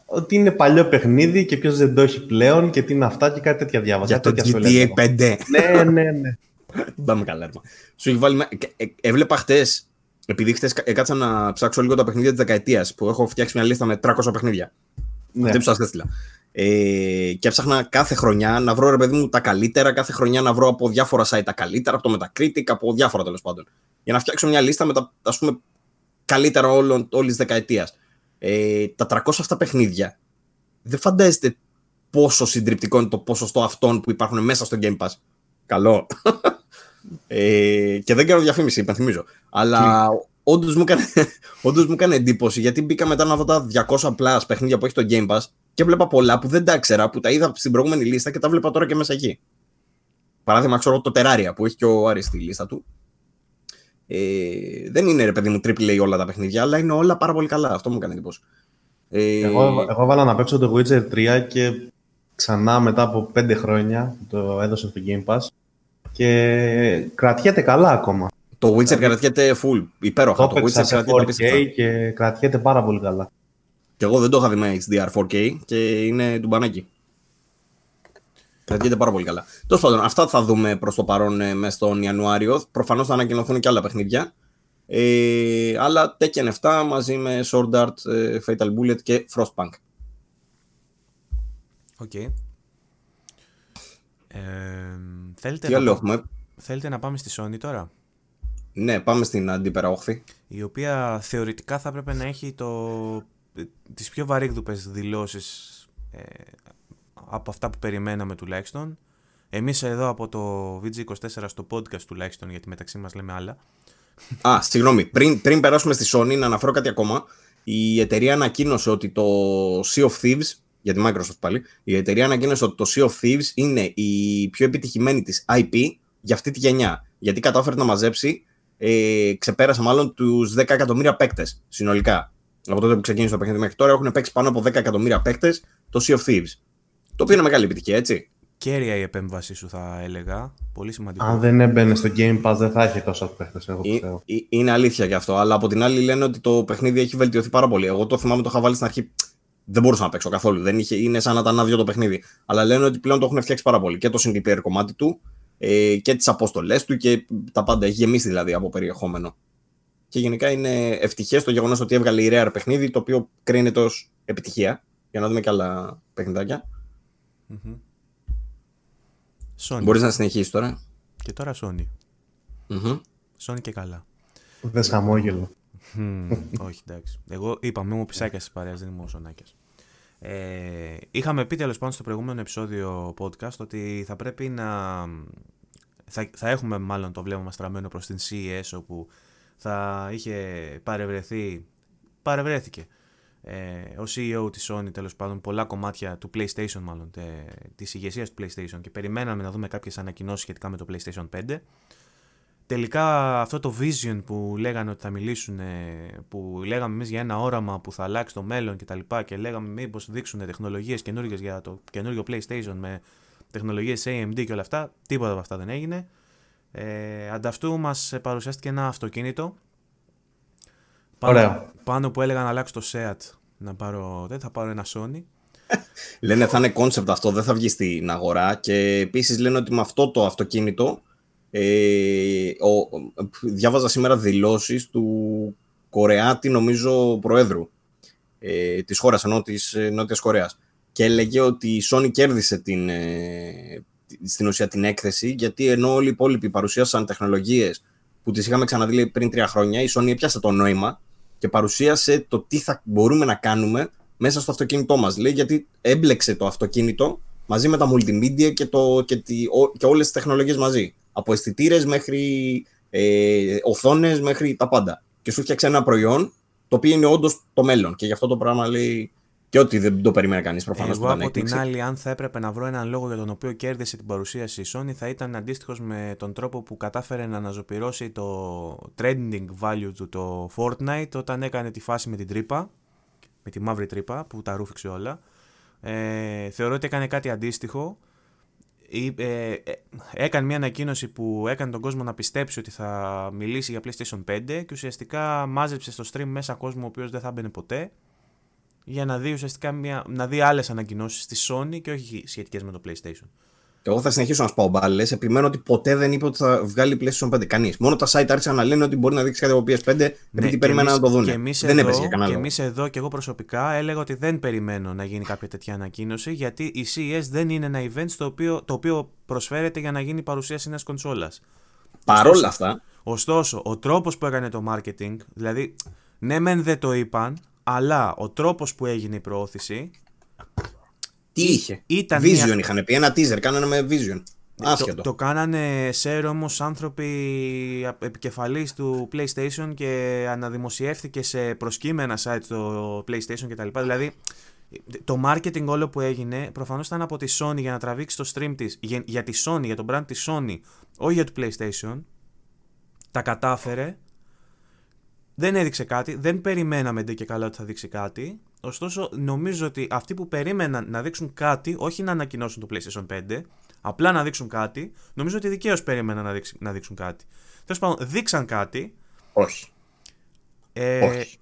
[SPEAKER 3] ότι είναι παλιό παιχνίδι και ποιος δεν το έχει πλέον και τι είναι αυτά και κάτι τέτοια διάβασα.
[SPEAKER 2] Για το
[SPEAKER 3] τέτοια
[SPEAKER 2] GTA 5.
[SPEAKER 3] Ναι, ναι, ναι.
[SPEAKER 2] Δεν πάμε καλά, έρμα. Σου έχει βάλει. Ε, έβλεπα χτες, επειδή χτε έκατσα να ψάξω λίγο τα παιχνίδια της δεκαετίας, που έχω φτιάξει μια λίστα με 300 παιχνίδια.
[SPEAKER 3] ναι.
[SPEAKER 2] Δεν που σα έστειλα. Ε, και έψαχνα κάθε χρονιά να βρω ρε παιδί μου τα καλύτερα, κάθε χρονιά να βρω από διάφορα site τα καλύτερα, από το Metacritic, από διάφορα τέλος πάντων. Για να φτιάξω μια λίστα με τα ας πούμε, καλύτερα όλης της δεκαετίας. Ε, τα 300 αυτά παιχνίδια δεν φαντάζεστε πόσο συντριπτικό είναι το ποσοστό αυτών που υπάρχουν μέσα στο Game Pass. Καλό. Ε, και δεν κάνω διαφήμιση, υπενθυμίζω. Αλλά όντως μου, έκανε, όντως μου έκανε εντύπωση γιατί μπήκα μετά να δω τα 200 plus παιχνίδια που έχει το Game Pass και βλέπα πολλά που δεν τα ήξερα, που τα είδα στην προηγούμενη λίστα και τα βλέπα τώρα και μέσα εκεί. Παράδειγμα, ξέρω το Terraria που έχει και ο Άρης στη λίστα του. Ε, δεν είναι ρε παιδί μου triple A όλα τα παιχνίδια, αλλά είναι όλα πάρα πολύ καλά. Αυτό μου έκανε εντύπωση.
[SPEAKER 3] Ε... Εγώ, εγώ βάλα να παίξω το Witcher 3 και ξανά μετά από 5 χρόνια το έδωσα στο Game Pass και κρατιέται καλά ακόμα.
[SPEAKER 2] Το Witcher δηλαδή, κρατιέται full, υπέροχα.
[SPEAKER 3] Το, το Witcher κρατιέται 4K και κρατιέται πάρα πολύ καλά.
[SPEAKER 2] Και εγώ δεν το είχα δει με HDR 4K και είναι του μπανάκι. Κρατιέται πάρα πολύ καλά. Τέλος πάντων, αυτά θα δούμε προς το παρόν ε, μέσα στον Ιανουάριο. Προφανώς θα ανακοινωθούν και άλλα παιχνίδια. Ε, αλλά Tekken 7 μαζί με Sword Art, ε, Fatal Bullet και Frostpunk.
[SPEAKER 1] OK. Okay. Ε, θέλετε,
[SPEAKER 2] Τι
[SPEAKER 1] να,
[SPEAKER 2] άλλο έχουμε;
[SPEAKER 1] θέλετε να πάμε στη Sony τώρα;
[SPEAKER 2] Ναι, πάμε στην αντίπερα
[SPEAKER 1] Η οποία θεωρητικά θα έπρεπε να έχει το, τις πιο βαρύγδουπες δηλώσεις ε, από αυτά που περιμέναμε τουλάχιστον. Εμείς εδώ από το VG24 στο podcast τουλάχιστον, γιατί μεταξύ μας λέμε άλλα.
[SPEAKER 2] Α, συγγνώμη. Πριν, πριν περάσουμε στη Sony, να αναφέρω κάτι ακόμα. Η εταιρεία ανακοίνωσε ότι το Sea of Thieves, για τη Microsoft πάλι, η εταιρεία ανακοίνωσε ότι το Sea of Thieves είναι η πιο επιτυχημένη της IP για αυτή τη γενιά. Γιατί κατάφερε να μαζέψει, ε, ξεπέρασε μάλλον τους 10 εκατομμύρια παίκτες συνολικά. Από τότε που ξεκίνησε το παιχνίδι μέχρι τώρα έχουν παίξει πάνω από 10 εκατομμύρια παίκτες το Sea of Thieves. Το οποίο είναι μεγάλη επιτυχία, έτσι.
[SPEAKER 1] Κέρια η επέμβασή σου, θα έλεγα. Πολύ σημαντικό.
[SPEAKER 3] Αν δεν έμπαινε στο Game Pass, δεν θα έχει τόσο παίχτε, εγώ πιστεύω.
[SPEAKER 2] Είναι αλήθεια γι' αυτό. Αλλά από την άλλη λένε ότι το παιχνίδι έχει βελτιωθεί πάρα πολύ. Εγώ το θυμάμαι, το είχα βάλει στην αρχή. Δεν μπορούσα να παίξω καθόλου. Δεν είχε, είναι σαν να ήταν άδειο το παιχνίδι. Αλλά λένε ότι πλέον το έχουν φτιάξει πάρα πολύ. Και το single player κομμάτι του ε, και τις αποστολές του και τα πάντα. Έχει γεμίσει δηλαδή από περιεχόμενο. Και γενικά είναι ευτυχές το γεγονός ότι έβγαλε η Rare παιχνίδι, το οποίο κρίνεται ως επιτυχία. Για να δούμε και άλλα παιχνιδάκια. Mm-hmm.
[SPEAKER 1] Sony.
[SPEAKER 2] Μπορείς να συνεχίσεις τώρα.
[SPEAKER 1] Και τώρα Sony.
[SPEAKER 2] Mm-hmm.
[SPEAKER 1] Sony και καλά.
[SPEAKER 3] Δεν χαμόγελο.
[SPEAKER 1] Όχι, εντάξει. Εγώ είπα, μην μου πισάκια στις παρέες, δεν είμαι ο Σονάκιας. Ε, είχαμε πει τέλος πάντων στο προηγούμενο επεισόδιο podcast ότι θα πρέπει να. Θα, θα έχουμε μάλλον το βλέμμα μας τραμμένο προς την CES όπου θα είχε παρευρεθεί. Παρευρέθηκε ε, ο CEO της Sony τέλος πάντων πολλά κομμάτια του PlayStation μάλλον τε, της ηγεσίας του PlayStation και περιμέναμε να δούμε κάποιες ανακοινώσεις σχετικά με το PlayStation 5 τελικά αυτό το vision που λέγανε ότι θα μιλήσουν που λέγαμε εμείς για ένα όραμα που θα αλλάξει το μέλλον και τα λοιπά και λέγαμε μήπως δείξουν τεχνολογίες καινούργιες για το καινούργιο PlayStation με τεχνολογίες AMD και όλα αυτά τίποτα από αυτά δεν έγινε. Ε, ανταυτού μας παρουσιάστηκε ένα αυτοκίνητο. Πάνω, πάνω που έλεγα να αλλάξω το SEAT να πάρω, δεν θα πάρω ένα Sony.
[SPEAKER 2] λένε θα είναι concept αυτό, δεν θα βγει στην αγορά και επίσης λένε ότι με αυτό το αυτοκίνητο ε, ο, διάβαζα σήμερα δηλώσεις του Κορεάτη νομίζω Προέδρου ε, της χώρας ενώ της ε, Νότιας Κορέας και έλεγε ότι η Sony κέρδισε την, ε, στην ουσία την έκθεση γιατί ενώ όλοι οι υπόλοιποι παρουσίασαν τεχνολογίες που τις είχαμε ξαναδεί πριν τρία χρόνια η Sony έπιασε το νόημα και παρουσίασε το τι θα μπορούμε να κάνουμε μέσα στο αυτοκίνητό μας. Λέει γιατί έμπλεξε το αυτοκίνητο μαζί με τα multimedia και, το, και, τη, και όλες τις τεχνολογίες μαζί. Από αισθητήρες μέχρι ε, οθόνες μέχρι τα πάντα. Και σου φτιάξε ένα προϊόν το οποίο είναι όντως το μέλλον. Και γι' αυτό το πράγμα λέει και ότι δεν το περίμενε κανείς προφανώς.
[SPEAKER 1] Εγώ από την άλλη, αν θα έπρεπε να βρω έναν λόγο για τον οποίο κέρδισε την παρουσίαση η Sony, θα ήταν αντίστοιχος με τον τρόπο που κατάφερε να αναζωπηρώσει το trending value του το Fortnite όταν έκανε τη φάση με την τρύπα. Με τη μαύρη τρύπα που τα ρούφηξε όλα. Ε, θεωρώ ότι έκανε κάτι αντίστοιχο. Ε, ε, έκανε μια ανακοίνωση που έκανε τον κόσμο να πιστέψει ότι θα μιλήσει για PlayStation 5 και ουσιαστικά μάζεψε στο stream μέσα κόσμο ο οποίος δεν θα μπαινε ποτέ για να δει ουσιαστικά μια, να δει άλλες ανακοινώσεις στη Sony και όχι σχετικές με το PlayStation.
[SPEAKER 2] Εγώ θα συνεχίσω να σπάω μπάλες. Επιμένω ότι ποτέ δεν είπε ότι θα βγάλει PlayStation 5. Κανείς. Μόνο τα site άρχισαν να λένε ότι μπορεί να δείξει κάτι από PS5 ναι, επειδή περίμενα να το δουν. δεν
[SPEAKER 1] εδώ,
[SPEAKER 2] έπεσε για κανένα
[SPEAKER 1] Και εμείς εδώ και εγώ προσωπικά έλεγα ότι δεν περιμένω να γίνει κάποια τέτοια ανακοίνωση γιατί η CES δεν είναι ένα event το οποίο, το οποίο προσφέρεται για να γίνει παρουσίαση μιας κονσόλας.
[SPEAKER 2] Παρόλα αυτά.
[SPEAKER 1] Ωστόσο, ο τρόπος που έκανε το marketing, δηλαδή, ναι, μεν δεν το είπαν, αλλά ο τρόπος που έγινε η προώθηση
[SPEAKER 2] τι είχε; Ήταν Vision μια... είχαν πει, ένα teaser, κάνανε με Vision. Άσχετο.
[SPEAKER 1] Το, το κάνανε share όμως άνθρωποι επικεφαλής του PlayStation και αναδημοσιεύθηκε σε προσκύμενα site στο PlayStation κτλ. Δηλαδή το marketing όλο που έγινε προφανώς ήταν από τη Sony για να τραβήξει το stream της για, για τη Sony, για τον brand της Sony, όχι για το PlayStation. Τα κατάφερε. Δεν έδειξε κάτι, δεν περιμέναμε ντε και καλά ότι θα δείξει κάτι. Ωστόσο, νομίζω ότι αυτοί που περίμεναν να δείξουν κάτι, όχι να ανακοινώσουν το PlayStation 5, απλά να δείξουν κάτι, νομίζω ότι δικαίως περίμεναν να, δείξουν, να δείξουν κάτι. Τέλος πάντων, δείξαν κάτι.
[SPEAKER 2] Όχι.
[SPEAKER 1] Ε, όχι.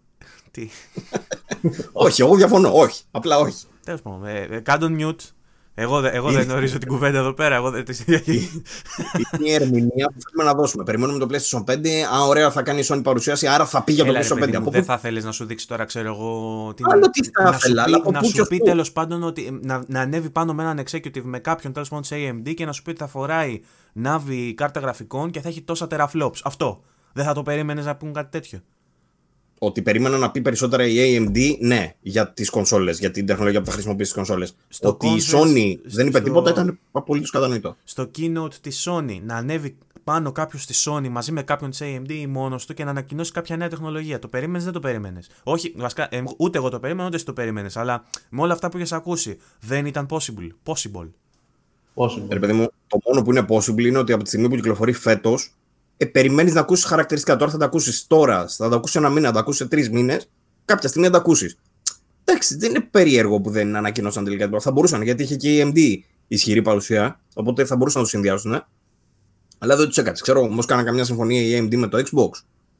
[SPEAKER 1] Τι;
[SPEAKER 2] όχι, εγώ διαφωνώ. Όχι. Απλά όχι.
[SPEAKER 1] Τέλος πάντων, ε, ε, mute εγώ, εγώ δεν γνωρίζω την κουβέντα εδώ πέρα. Εγώ δεν...
[SPEAKER 2] Είναι η ερμηνεία που θέλουμε να δώσουμε. Περιμένουμε το PlayStation 5. Α, ωραία, θα κάνει η Sony παρουσίαση, άρα θα πήγε για το PlayStation 5.
[SPEAKER 1] Μου, δεν θα θέλεις να σου δείξει τώρα, ξέρω εγώ.
[SPEAKER 2] Τι Άλλο τι θα ήθελα.
[SPEAKER 1] Να, να σου πει τέλος πάντων ότι να, να ανέβει πάνω με έναν executive με κάποιον τέλος πάντων σε AMD και να σου πει ότι θα φοράει ναύη κάρτα γραφικών και θα έχει τόσα teraflops. Αυτό. Δεν θα το περίμενες να πούν κάτι τέτοιο
[SPEAKER 2] ότι περίμενα να πει περισσότερα η AMD, ναι, για τις κονσόλες, για την τεχνολογία που θα χρησιμοποιήσει στι κονσόλες. Ότι η Sony δεν είπε τίποτα ήταν απολύτως κατανοητό.
[SPEAKER 1] Στο keynote της Sony να ανέβει πάνω κάποιος στη Sony μαζί με κάποιον της AMD ή μόνος του και να ανακοινώσει κάποια νέα τεχνολογία. Το περίμενες, δεν το περίμενες. Όχι, βασικά, ε, ούτε εγώ το περίμενα, ούτε εσύ το περίμενες. Αλλά με όλα αυτά που έχει ακούσει, δεν ήταν possible. Possible.
[SPEAKER 2] possible. Ε, παιδί μου, το μόνο που είναι possible είναι ότι από τη στιγμή που κυκλοφορεί φέτος, ε, περιμένεις να ακούσεις χαρακτηριστικά. Τώρα θα τα ακούσεις τώρα, θα τα ακούσεις ένα μήνα, θα τα ακούσεις σε τρεις μήνες. Κάποια στιγμή θα τα ακούσεις. Εντάξει, δεν είναι περίεργο που δεν ανακοινώσαν τελικά την Θα μπορούσαν, γιατί είχε και η AMD ισχυρή παρουσία, οπότε θα μπορούσαν να το συνδυάσουν. Αλλά δεν τους έκατσε. Ξέρω όμως, κάνα καμιά συμφωνία η AMD με το Xbox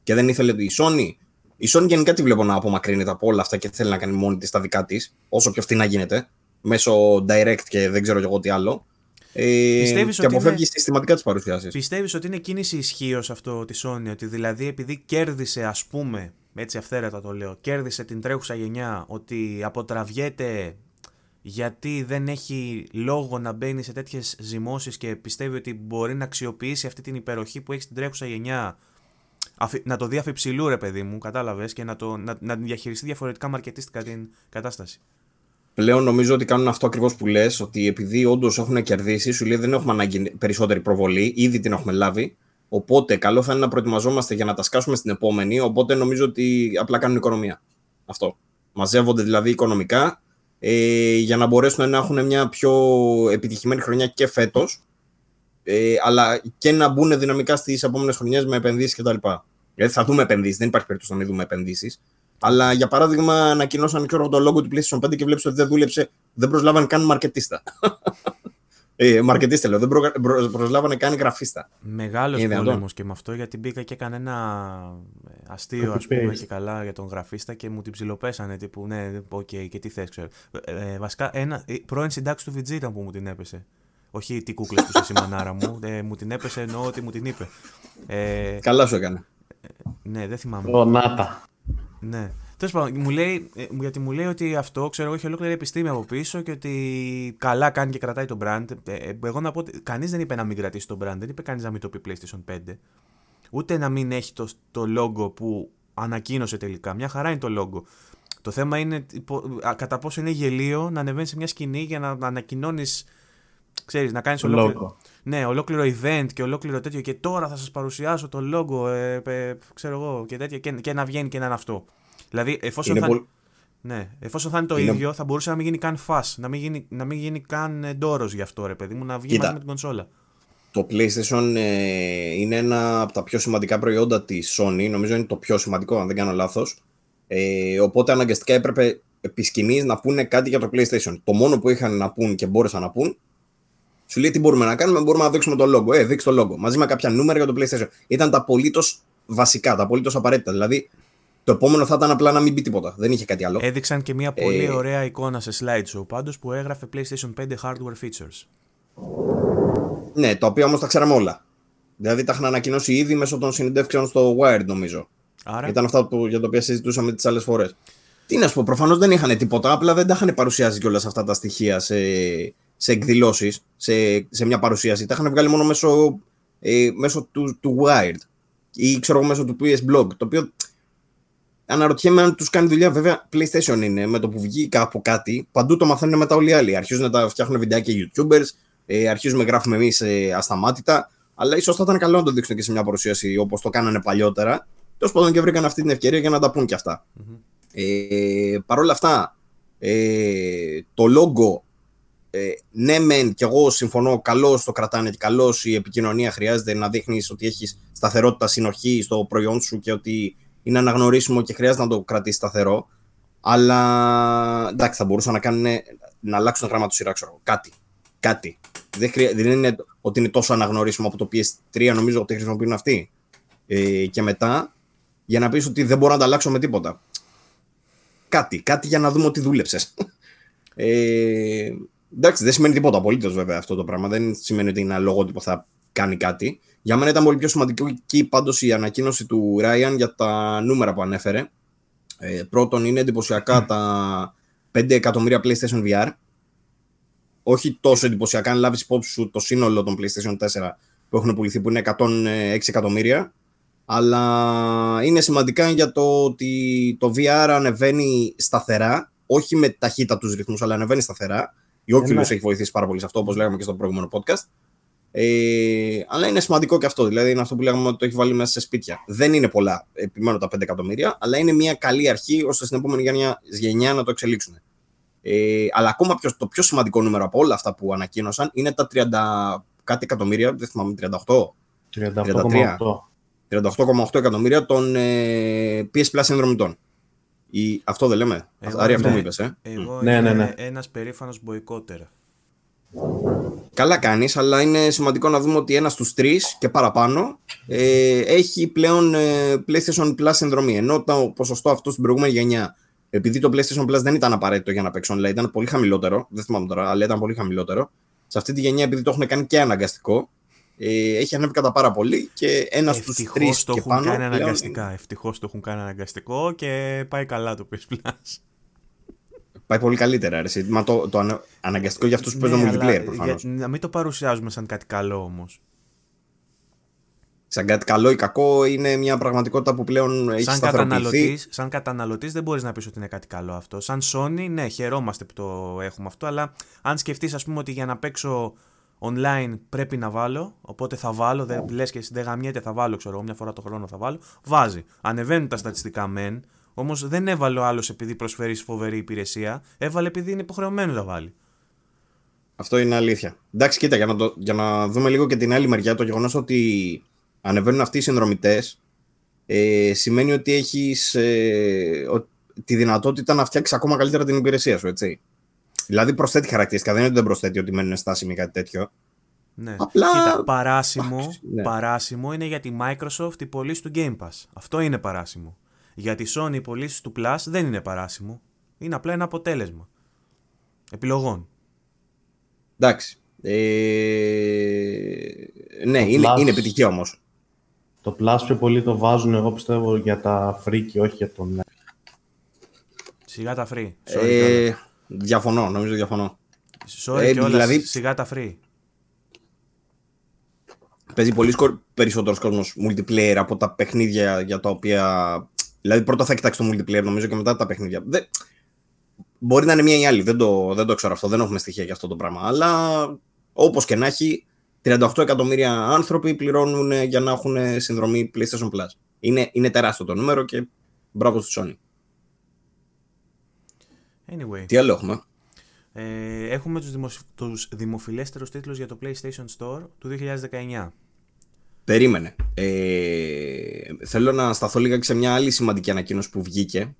[SPEAKER 2] και δεν ήθελε η Sony. Η Sony γενικά τη βλέπω να απομακρύνεται από όλα αυτά και θέλει να κάνει μόνη της τα δικά της, όσο πιο αυτή να γίνεται, μέσω direct και δεν ξέρω εγώ τι άλλο. Ε, και αποφεύγεις είναι... συστηματικά τις παρουσιάσεις.
[SPEAKER 1] Πιστεύεις ότι είναι κίνηση ισχύω αυτό της Sony, ότι δηλαδή επειδή κέρδισε, ας πούμε, έτσι αυθαίρετα το λέω, κέρδισε την τρέχουσα γενιά, ότι αποτραβιέται γιατί δεν έχει λόγο να μπαίνει σε τέτοιες ζυμώσεις και πιστεύει ότι μπορεί να αξιοποιήσει αυτή την υπεροχή που έχει στην τρέχουσα γενιά. Να το δει αφιψηλού, ρε παιδί μου, κατάλαβες, και να, το, να, να διαχειριστεί διαφορετικά μαρκετίστικα την κατάσταση
[SPEAKER 2] πλέον νομίζω ότι κάνουν αυτό ακριβώς που λες, ότι επειδή όντως έχουν κερδίσει, σου λέει δεν έχουμε ανάγκη περισσότερη προβολή, ήδη την έχουμε λάβει. Οπότε καλό θα είναι να προετοιμαζόμαστε για να τα σκάσουμε στην επόμενη. Οπότε νομίζω ότι απλά κάνουν οικονομία. Αυτό. Μαζεύονται δηλαδή οικονομικά ε, για να μπορέσουν να έχουν μια πιο επιτυχημένη χρονιά και φέτος, ε, αλλά και να μπουν δυναμικά στις επόμενες χρονιές με επενδύσεις κτλ. Γιατί θα δούμε επενδύσεις, δεν υπάρχει περίπτωση να μην δούμε επενδύσεις. Αλλά για παράδειγμα, ανακοινώσαν και το logo του PlayStation 5 και βλέπεις ότι δεν δούλεψε, δεν προσλάβαν καν μαρκετίστα. ε, μαρκετίστα λέω, δεν προ, προ, προσλάβανε καν γραφίστα.
[SPEAKER 1] Μεγάλος πόλεμος και με αυτό γιατί μπήκα και έκανε ένα αστείο, ας πούμε, και καλά για τον γραφίστα και μου την ψιλοπέσανε. Τύπου, ναι, OK, okay, και τι θες, ξέρω. Ε, ε, βασικά, ένα, ε, πρώην συντάκτης του VG ήταν που μου την έπεσε. Όχι τι κούκλες που είσαι η μανάρα μου. Ε, μου την έπεσε εννοώ ότι μου την είπε.
[SPEAKER 2] Ε, Καλά σου έκανε.
[SPEAKER 1] Ε, ναι, δεν θυμάμαι.
[SPEAKER 3] Ο Νάτα.
[SPEAKER 1] Ναι. Τέλος πάντων, μου λέει, ε, γιατί μου λέει ότι αυτό ξέρω εγώ έχει ολόκληρη επιστήμη από πίσω και ότι καλά κάνει και κρατάει το brand. Ε, ε, εγώ να πω ότι κανείς δεν είπε να μην κρατήσει το brand, δεν είπε κανείς να μην το πει PlayStation 5. Ούτε να μην έχει το, το logo που ανακοίνωσε τελικά. Μια χαρά είναι το logo. Το θέμα είναι κατά πόσο είναι γελίο να ανεβαίνεις σε μια σκηνή για να ανακοινώνεις. Ξέρεις, να κάνεις ολόκληρο, ναι, ολόκληρο event και ολόκληρο τέτοιο και τώρα θα σας παρουσιάσω το logo, ε, ε, ξέρω εγώ, και τέτοια και, και να βγαίνει και να είναι αυτό. Δηλαδή, εφόσον, θα, ναι, εφόσον θα είναι το ίδιο, θα μπορούσε να μην γίνει καν φας, να μην γίνει, να μην γίνει καν ντόρο γι' αυτό, ρε παιδί μου, να βγει μαζί με την κονσόλα.
[SPEAKER 2] Το PlayStation ε, είναι ένα από τα πιο σημαντικά προϊόντα της Sony, νομίζω είναι το πιο σημαντικό, αν δεν κάνω λάθος. Ε, οπότε αναγκαστικά έπρεπε επί σκηνής να πούνε κάτι για το PlayStation. Το μόνο που είχαν να πούν και μπόρεσαν να πούν σου λέει τι μπορούμε να κάνουμε, μπορούμε να δείξουμε το logo. Ε, δείξει το logo. Μαζί με κάποια νούμερα για το PlayStation. Ήταν τα απολύτως βασικά, τα απολύτως απαραίτητα. Δηλαδή, Το επόμενο θα ήταν απλά να μην μπει τίποτα. Δεν είχε κάτι άλλο.
[SPEAKER 1] Έδειξαν και μια πολύ
[SPEAKER 2] Ε,
[SPEAKER 1] ωραία εικόνα σε slideshow πάντως που έγραφε PlayStation 5 hardware features.
[SPEAKER 2] Ναι, τα οποία όμως τα ξέραμε όλα. Δηλαδή τα είχαν ανακοινώσει ήδη μέσω των συνεντεύξεων στο Wired, νομίζω.
[SPEAKER 1] Άρα,
[SPEAKER 2] Ήταν αυτά που, για τα οποία συζητούσαμε τις άλλες φορές. Τι να σου πω, προφανώς δεν είχαν τίποτα, απλά δεν τα είχαν παρουσιάσει κιόλας αυτά τα στοιχεία σε, σε εκδηλώσεις, σε, σε μια παρουσίαση. Τα είχαν βγάλει μόνο μέσω, ε, μέσω του, του Wired ή ξέρω εγώ μέσω του PS Blog. Το οποίο αναρωτιέμαι αν τους κάνει δουλειά. Βέβαια, PlayStation είναι με το που βγει κάπου κάτι, παντού το μαθαίνουν μετά όλοι οι άλλοι. Αρχίζουν να τα φτιάχνουν βιντεάκια YouTubers, ε, αρχίζουμε γράφουμε εμείς ε, ασταμάτητα. Αλλά ίσως θα ήταν καλό να το δείξουν και σε μια παρουσίαση όπως το κάνανε παλιότερα. Τέλος πάντων και βρήκαν αυτή την ευκαιρία για να τα πούν κι αυτά.
[SPEAKER 1] Μμμ.
[SPEAKER 2] Ε, Παρ' όλα αυτά, ε, το logo, ε, ναι μεν και εγώ συμφωνώ, καλώς το κρατάνε και καλώς η επικοινωνία χρειάζεται να δείχνεις ότι έχεις σταθερότητα, συνοχή στο προϊόν σου και ότι είναι αναγνωρίσιμο και χρειάζεται να το κρατήσεις σταθερό. Αλλά εντάξει, θα μπορούσαν να κάνουν να αλλάξουν γράμμα τους σειρά, ξέρω εγώ. Κάτι. Κάτι. Δεν, χρεια... δεν είναι ότι είναι τόσο αναγνωρίσιμο από το PS3, νομίζω ότι χρησιμοποιούν αυτοί. Ε, και μετά, για να πεις ότι δεν μπορώ να τα αλλάξω με τίποτα. Κάτι, κάτι για να δούμε ότι δούλεψες. Ε, εντάξει, δεν σημαίνει τίποτα απολύτως βέβαια αυτό το πράγμα. Δεν σημαίνει ότι ένα λογότυπο θα κάνει κάτι. Για μένα ήταν πολύ πιο σημαντική πάντως η ανακοίνωση του Ryan για τα νούμερα που ανέφερε. Ε, πρώτον, είναι εντυπωσιακά τα 5 εκατομμύρια PlayStation VR. Όχι τόσο εντυπωσιακά, αν λάβεις υπόψη σου το σύνολο των PlayStation 4 που έχουν πουληθεί, που είναι 106 εκατομμύρια. Αλλά είναι σημαντικά για το ότι το VR ανεβαίνει σταθερά, όχι με ταχύτητα τους ρυθμούς, αλλά ανεβαίνει σταθερά. Η Oculus
[SPEAKER 3] Ένα-
[SPEAKER 2] έχει βοηθήσει πάρα πολύ σε αυτό, όπως λέγαμε και στο προηγούμενο podcast. Ε, αλλά είναι σημαντικό και αυτό. Δηλαδή είναι αυτό που λέγαμε ότι το έχει βάλει μέσα σε σπίτια. Δεν είναι πολλά, επιμένω τα 5 εκατομμύρια, αλλά είναι μια καλή αρχή ώστε στην επόμενη γενιά, γενιά να το εξελίξουν. Ε, αλλά ακόμα πιο, το πιο σημαντικό νούμερο από όλα αυτά που ανακοίνωσαν είναι τα 30 κάτι εκατομμύρια, δεν θυμάμαι, 38.
[SPEAKER 3] 38,8.
[SPEAKER 2] 38,8 εκατομμύρια των ε, PS Plus συνδρομητών. Ή, αυτό δεν λέμε.
[SPEAKER 1] Εγώ
[SPEAKER 2] Άρη, αυτό
[SPEAKER 1] είμαι-
[SPEAKER 2] μου είπες, ε.
[SPEAKER 1] Εγώ
[SPEAKER 3] Ναι,
[SPEAKER 1] είμαι
[SPEAKER 3] ναι, ναι.
[SPEAKER 1] ένας περήφανος μποϊκότερ.
[SPEAKER 2] Καλά κάνεις, αλλά είναι σημαντικό να δούμε ότι ένας στους τρεις και παραπάνω ε, έχει πλέον ε, PlayStation Plus συνδρομή. Ενώ το ποσοστό αυτό στην προηγούμενη γενιά, επειδή το PlayStation Plus δεν ήταν απαραίτητο για να παίξει online, ήταν πολύ χαμηλότερο. Δεν θυμάμαι τώρα, αλλά ήταν πολύ χαμηλότερο. Σε αυτή τη γενιά, επειδή το έχουν κάνει και αναγκαστικό, ε, έχει ανέβει κατά πάρα πολύ και ένα στους
[SPEAKER 1] Ευτυχώς
[SPEAKER 2] τρεις
[SPEAKER 1] το
[SPEAKER 2] και
[SPEAKER 1] έχουν
[SPEAKER 2] πάνω.
[SPEAKER 1] κάνει
[SPEAKER 2] πλέον
[SPEAKER 1] αναγκαστικά. Ευτυχώς το έχουν κάνει αναγκαστικό και πάει καλά το PS Plus.
[SPEAKER 2] Πάει πολύ καλύτερα. Ρε. Μα το, το ανα- αναγκαστικό για αυτούς που παίζουν
[SPEAKER 1] Ναι,
[SPEAKER 2] multiplayer
[SPEAKER 1] αλλά
[SPEAKER 2] προφανώς.
[SPEAKER 1] για- να μην το παρουσιάζουμε σαν κάτι καλό όμως.
[SPEAKER 2] Σαν κάτι καλό ή κακό είναι μια πραγματικότητα που πλέον έχει
[SPEAKER 1] Σαν
[SPEAKER 2] σταθεροποιηθεί.
[SPEAKER 1] καταναλωτής, σαν καταναλωτής δεν μπορείς να πεις ότι είναι κάτι καλό αυτό. Σαν Sony, ναι, χαιρόμαστε που το έχουμε αυτό, αλλά αν σκεφτείς ας πούμε ότι για να παίξω online πρέπει να βάλω, οπότε θα βάλω, δεν λες και εσύ δεν γαμιέται, θα βάλω, ξέρω εγώ, μια φορά το χρόνο θα βάλω, βάζει. Ανεβαίνουν τα στατιστικά μεν, όμως δεν έβαλε ο άλλος επειδή προσφέρει φοβερή υπηρεσία, έβαλε επειδή είναι υποχρεωμένος να βάλει.
[SPEAKER 2] Αυτό είναι αλήθεια. Εντάξει, κοίτα, για να, το, για να δούμε λίγο και την άλλη μεριά, το γεγονός ότι ανεβαίνουν αυτοί οι συνδρομητές ε, σημαίνει ότι έχεις ε, ο- τη δυνατότητα να φτιάξεις ακόμα καλύτερα την υπηρεσία σου, έτσι. Δηλαδή προσθέτει χαρακτηριστικά, δεν είναι ότι δεν προσθέτει ότι μένουν στάσιμοι ή κάτι τέτοιο.
[SPEAKER 1] Ναι.
[SPEAKER 2] Απλά-
[SPEAKER 1] Κοίτα, παράσιμο,
[SPEAKER 2] Εντάξει, ναι.
[SPEAKER 1] παράσιμο είναι για τη Microsoft η πωλήση του Game Pass. Αυτό είναι παράσιμο. Για τη Sony η πωλήση του Plus δεν είναι παράσιμο. Είναι απλά ένα αποτέλεσμα. Επιλογών.
[SPEAKER 2] Εντάξει. Ε, ναι,
[SPEAKER 3] Το
[SPEAKER 2] είναι,
[SPEAKER 3] Plus-
[SPEAKER 2] είναι επιτυχία όμως.
[SPEAKER 3] Το Plus πιο πολύ το βάζουν, εγώ πιστεύω, για τα free και όχι για τον
[SPEAKER 1] Σιγά τα free. Sorry, κιόλας.
[SPEAKER 2] Ε, διαφωνώ, νομίζω διαφωνώ.
[SPEAKER 1] Sorry
[SPEAKER 2] ε,
[SPEAKER 1] κιόλας,
[SPEAKER 2] δηλαδή-
[SPEAKER 1] Σιγά τα free.
[SPEAKER 2] Παίζει πολύ σκο... περισσότερος κόσμος multiplayer από τα παιχνίδια για τα οποία. Δηλαδή, πρώτα θα κοιτάξει το multiplayer νομίζω και μετά τα παιχνίδια. Δεν... Μπορεί να είναι μία ή άλλη, δεν το, δεν το ξέρω αυτό, δεν έχουμε στοιχεία για αυτό το πράγμα. Αλλά όπως και να έχει, 38 εκατομμύρια άνθρωποι πληρώνουν για να έχουν συνδρομή PlayStation Plus. Είναι, είναι τεράστιο το νούμερο και μπράβο στη Sony.
[SPEAKER 1] Anyway,
[SPEAKER 2] Τι άλλο έχουμε;
[SPEAKER 1] ε, έχουμε τους, δημοσ... τους δημοφιλέστερους τίτλους για το PlayStation Store του 2019.
[SPEAKER 2] Περίμενε. Ε, θέλω να σταθώ λίγα και σε μια άλλη σημαντική ανακοίνωση που βγήκε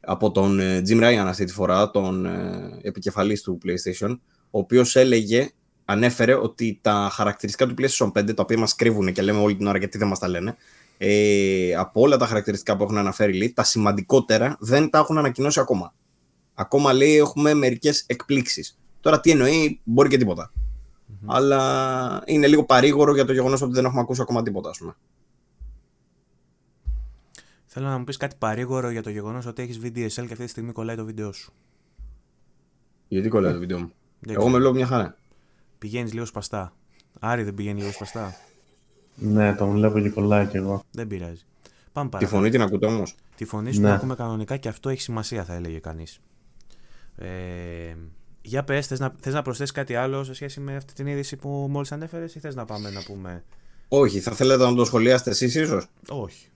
[SPEAKER 2] από τον ε, Jim Ryan αυτή τη φορά, τον ε, επικεφαλής του PlayStation, ο οποίος έλεγε, ανέφερε ότι τα χαρακτηριστικά του PlayStation 5, τα οποία μας κρύβουν και λέμε όλη την ώρα γιατί δεν μας τα λένε, ε, από όλα τα χαρακτηριστικά που έχουν αναφέρει, λέει, τα σημαντικότερα δεν τα έχουν ανακοινώσει ακόμα. Ακόμα λέει έχουμε μερικές εκπλήξεις. Τώρα τι εννοεί, μπορεί και τίποτα. Αλλά είναι λίγο παρήγορο για το γεγονός ότι δεν έχουμε ακούσει ακόμα τίποτα, ας πούμε.
[SPEAKER 1] Θέλω να μου πεις κάτι παρήγορο για το γεγονός ότι έχεις VDSL και αυτή τη στιγμή κολλάει το βίντεο σου.
[SPEAKER 2] Γιατί κολλάει το βίντεο μου;
[SPEAKER 1] Δεν
[SPEAKER 2] Εγώ
[SPEAKER 1] ξέρω.
[SPEAKER 2] με βλέπω μια χαρά.
[SPEAKER 1] Πηγαίνεις λίγο σπαστά. Άρη δεν πηγαίνει λίγο σπαστά.
[SPEAKER 3] Ναι, τον βλέπω και κολλάει κι εγώ.
[SPEAKER 1] Δεν πειράζει. Πάμε
[SPEAKER 2] Τη
[SPEAKER 1] παρακάτω.
[SPEAKER 2] φωνή την ακούτε όμως;
[SPEAKER 1] Τη φωνή σου
[SPEAKER 3] Ναι.
[SPEAKER 1] την ακούμε κανονικά και αυτό έχει σημασία, θα έλεγε κανείς. Ε, για πες, θες να, θες να προσθέσεις κάτι άλλο σε σχέση με αυτή την είδηση που μόλις ανέφερες, ή θες να πάμε να πούμε;
[SPEAKER 2] Όχι, θα θέλετε να το σχολιάσετε εσείς ίσως;
[SPEAKER 1] Όχι.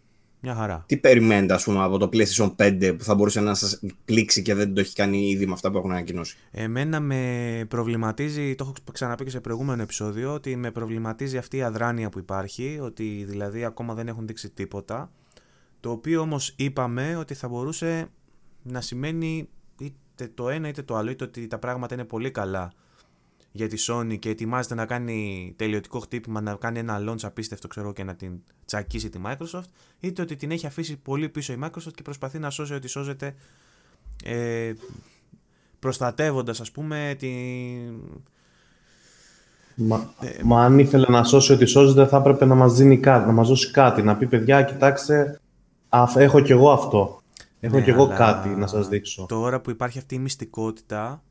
[SPEAKER 1] Μια χαρά.
[SPEAKER 2] Τι περιμένετε, ας πούμε, από το PlayStation 5 που θα μπορούσε να σας πλήξει και δεν το έχει κάνει ήδη με αυτά που έχουν ανακοινώσει;
[SPEAKER 1] Εμένα με προβληματίζει, το έχω ξαναπεί και σε προηγούμενο επεισόδιο, ότι με προβληματίζει αυτή η αδράνεια που υπάρχει, ότι δηλαδή ακόμα δεν έχουν δείξει τίποτα, το οποίο όμως είπαμε ότι θα μπορούσε να σημαίνει είτε το ένα είτε το άλλο, είτε ότι τα πράγματα είναι πολύ καλά για τη Sony και ετοιμάζεται να κάνει τελειωτικό χτύπημα, να κάνει ένα launch απίστευτο ξέρω και να την τσακίσει τη Microsoft, είτε ότι την έχει αφήσει πολύ πίσω η Microsoft και προσπαθεί να σώσει ό,τι σώζεται ε, προστατεύοντας ας πούμε τη...
[SPEAKER 3] Μα, μα αν ήθελε να σώσει ό,τι σώζεται, θα έπρεπε να μας δίνει κάτι, να μας δώσει κάτι. Να πει, παιδιά, κοιτάξτε, αφ- έχω κι εγώ αυτό. Έχω
[SPEAKER 1] Ναι,
[SPEAKER 3] κι εγώ
[SPEAKER 1] αλλά
[SPEAKER 3] κάτι να σας δείξω.
[SPEAKER 1] Τώρα που υπάρχει αυτή η μυστικότητα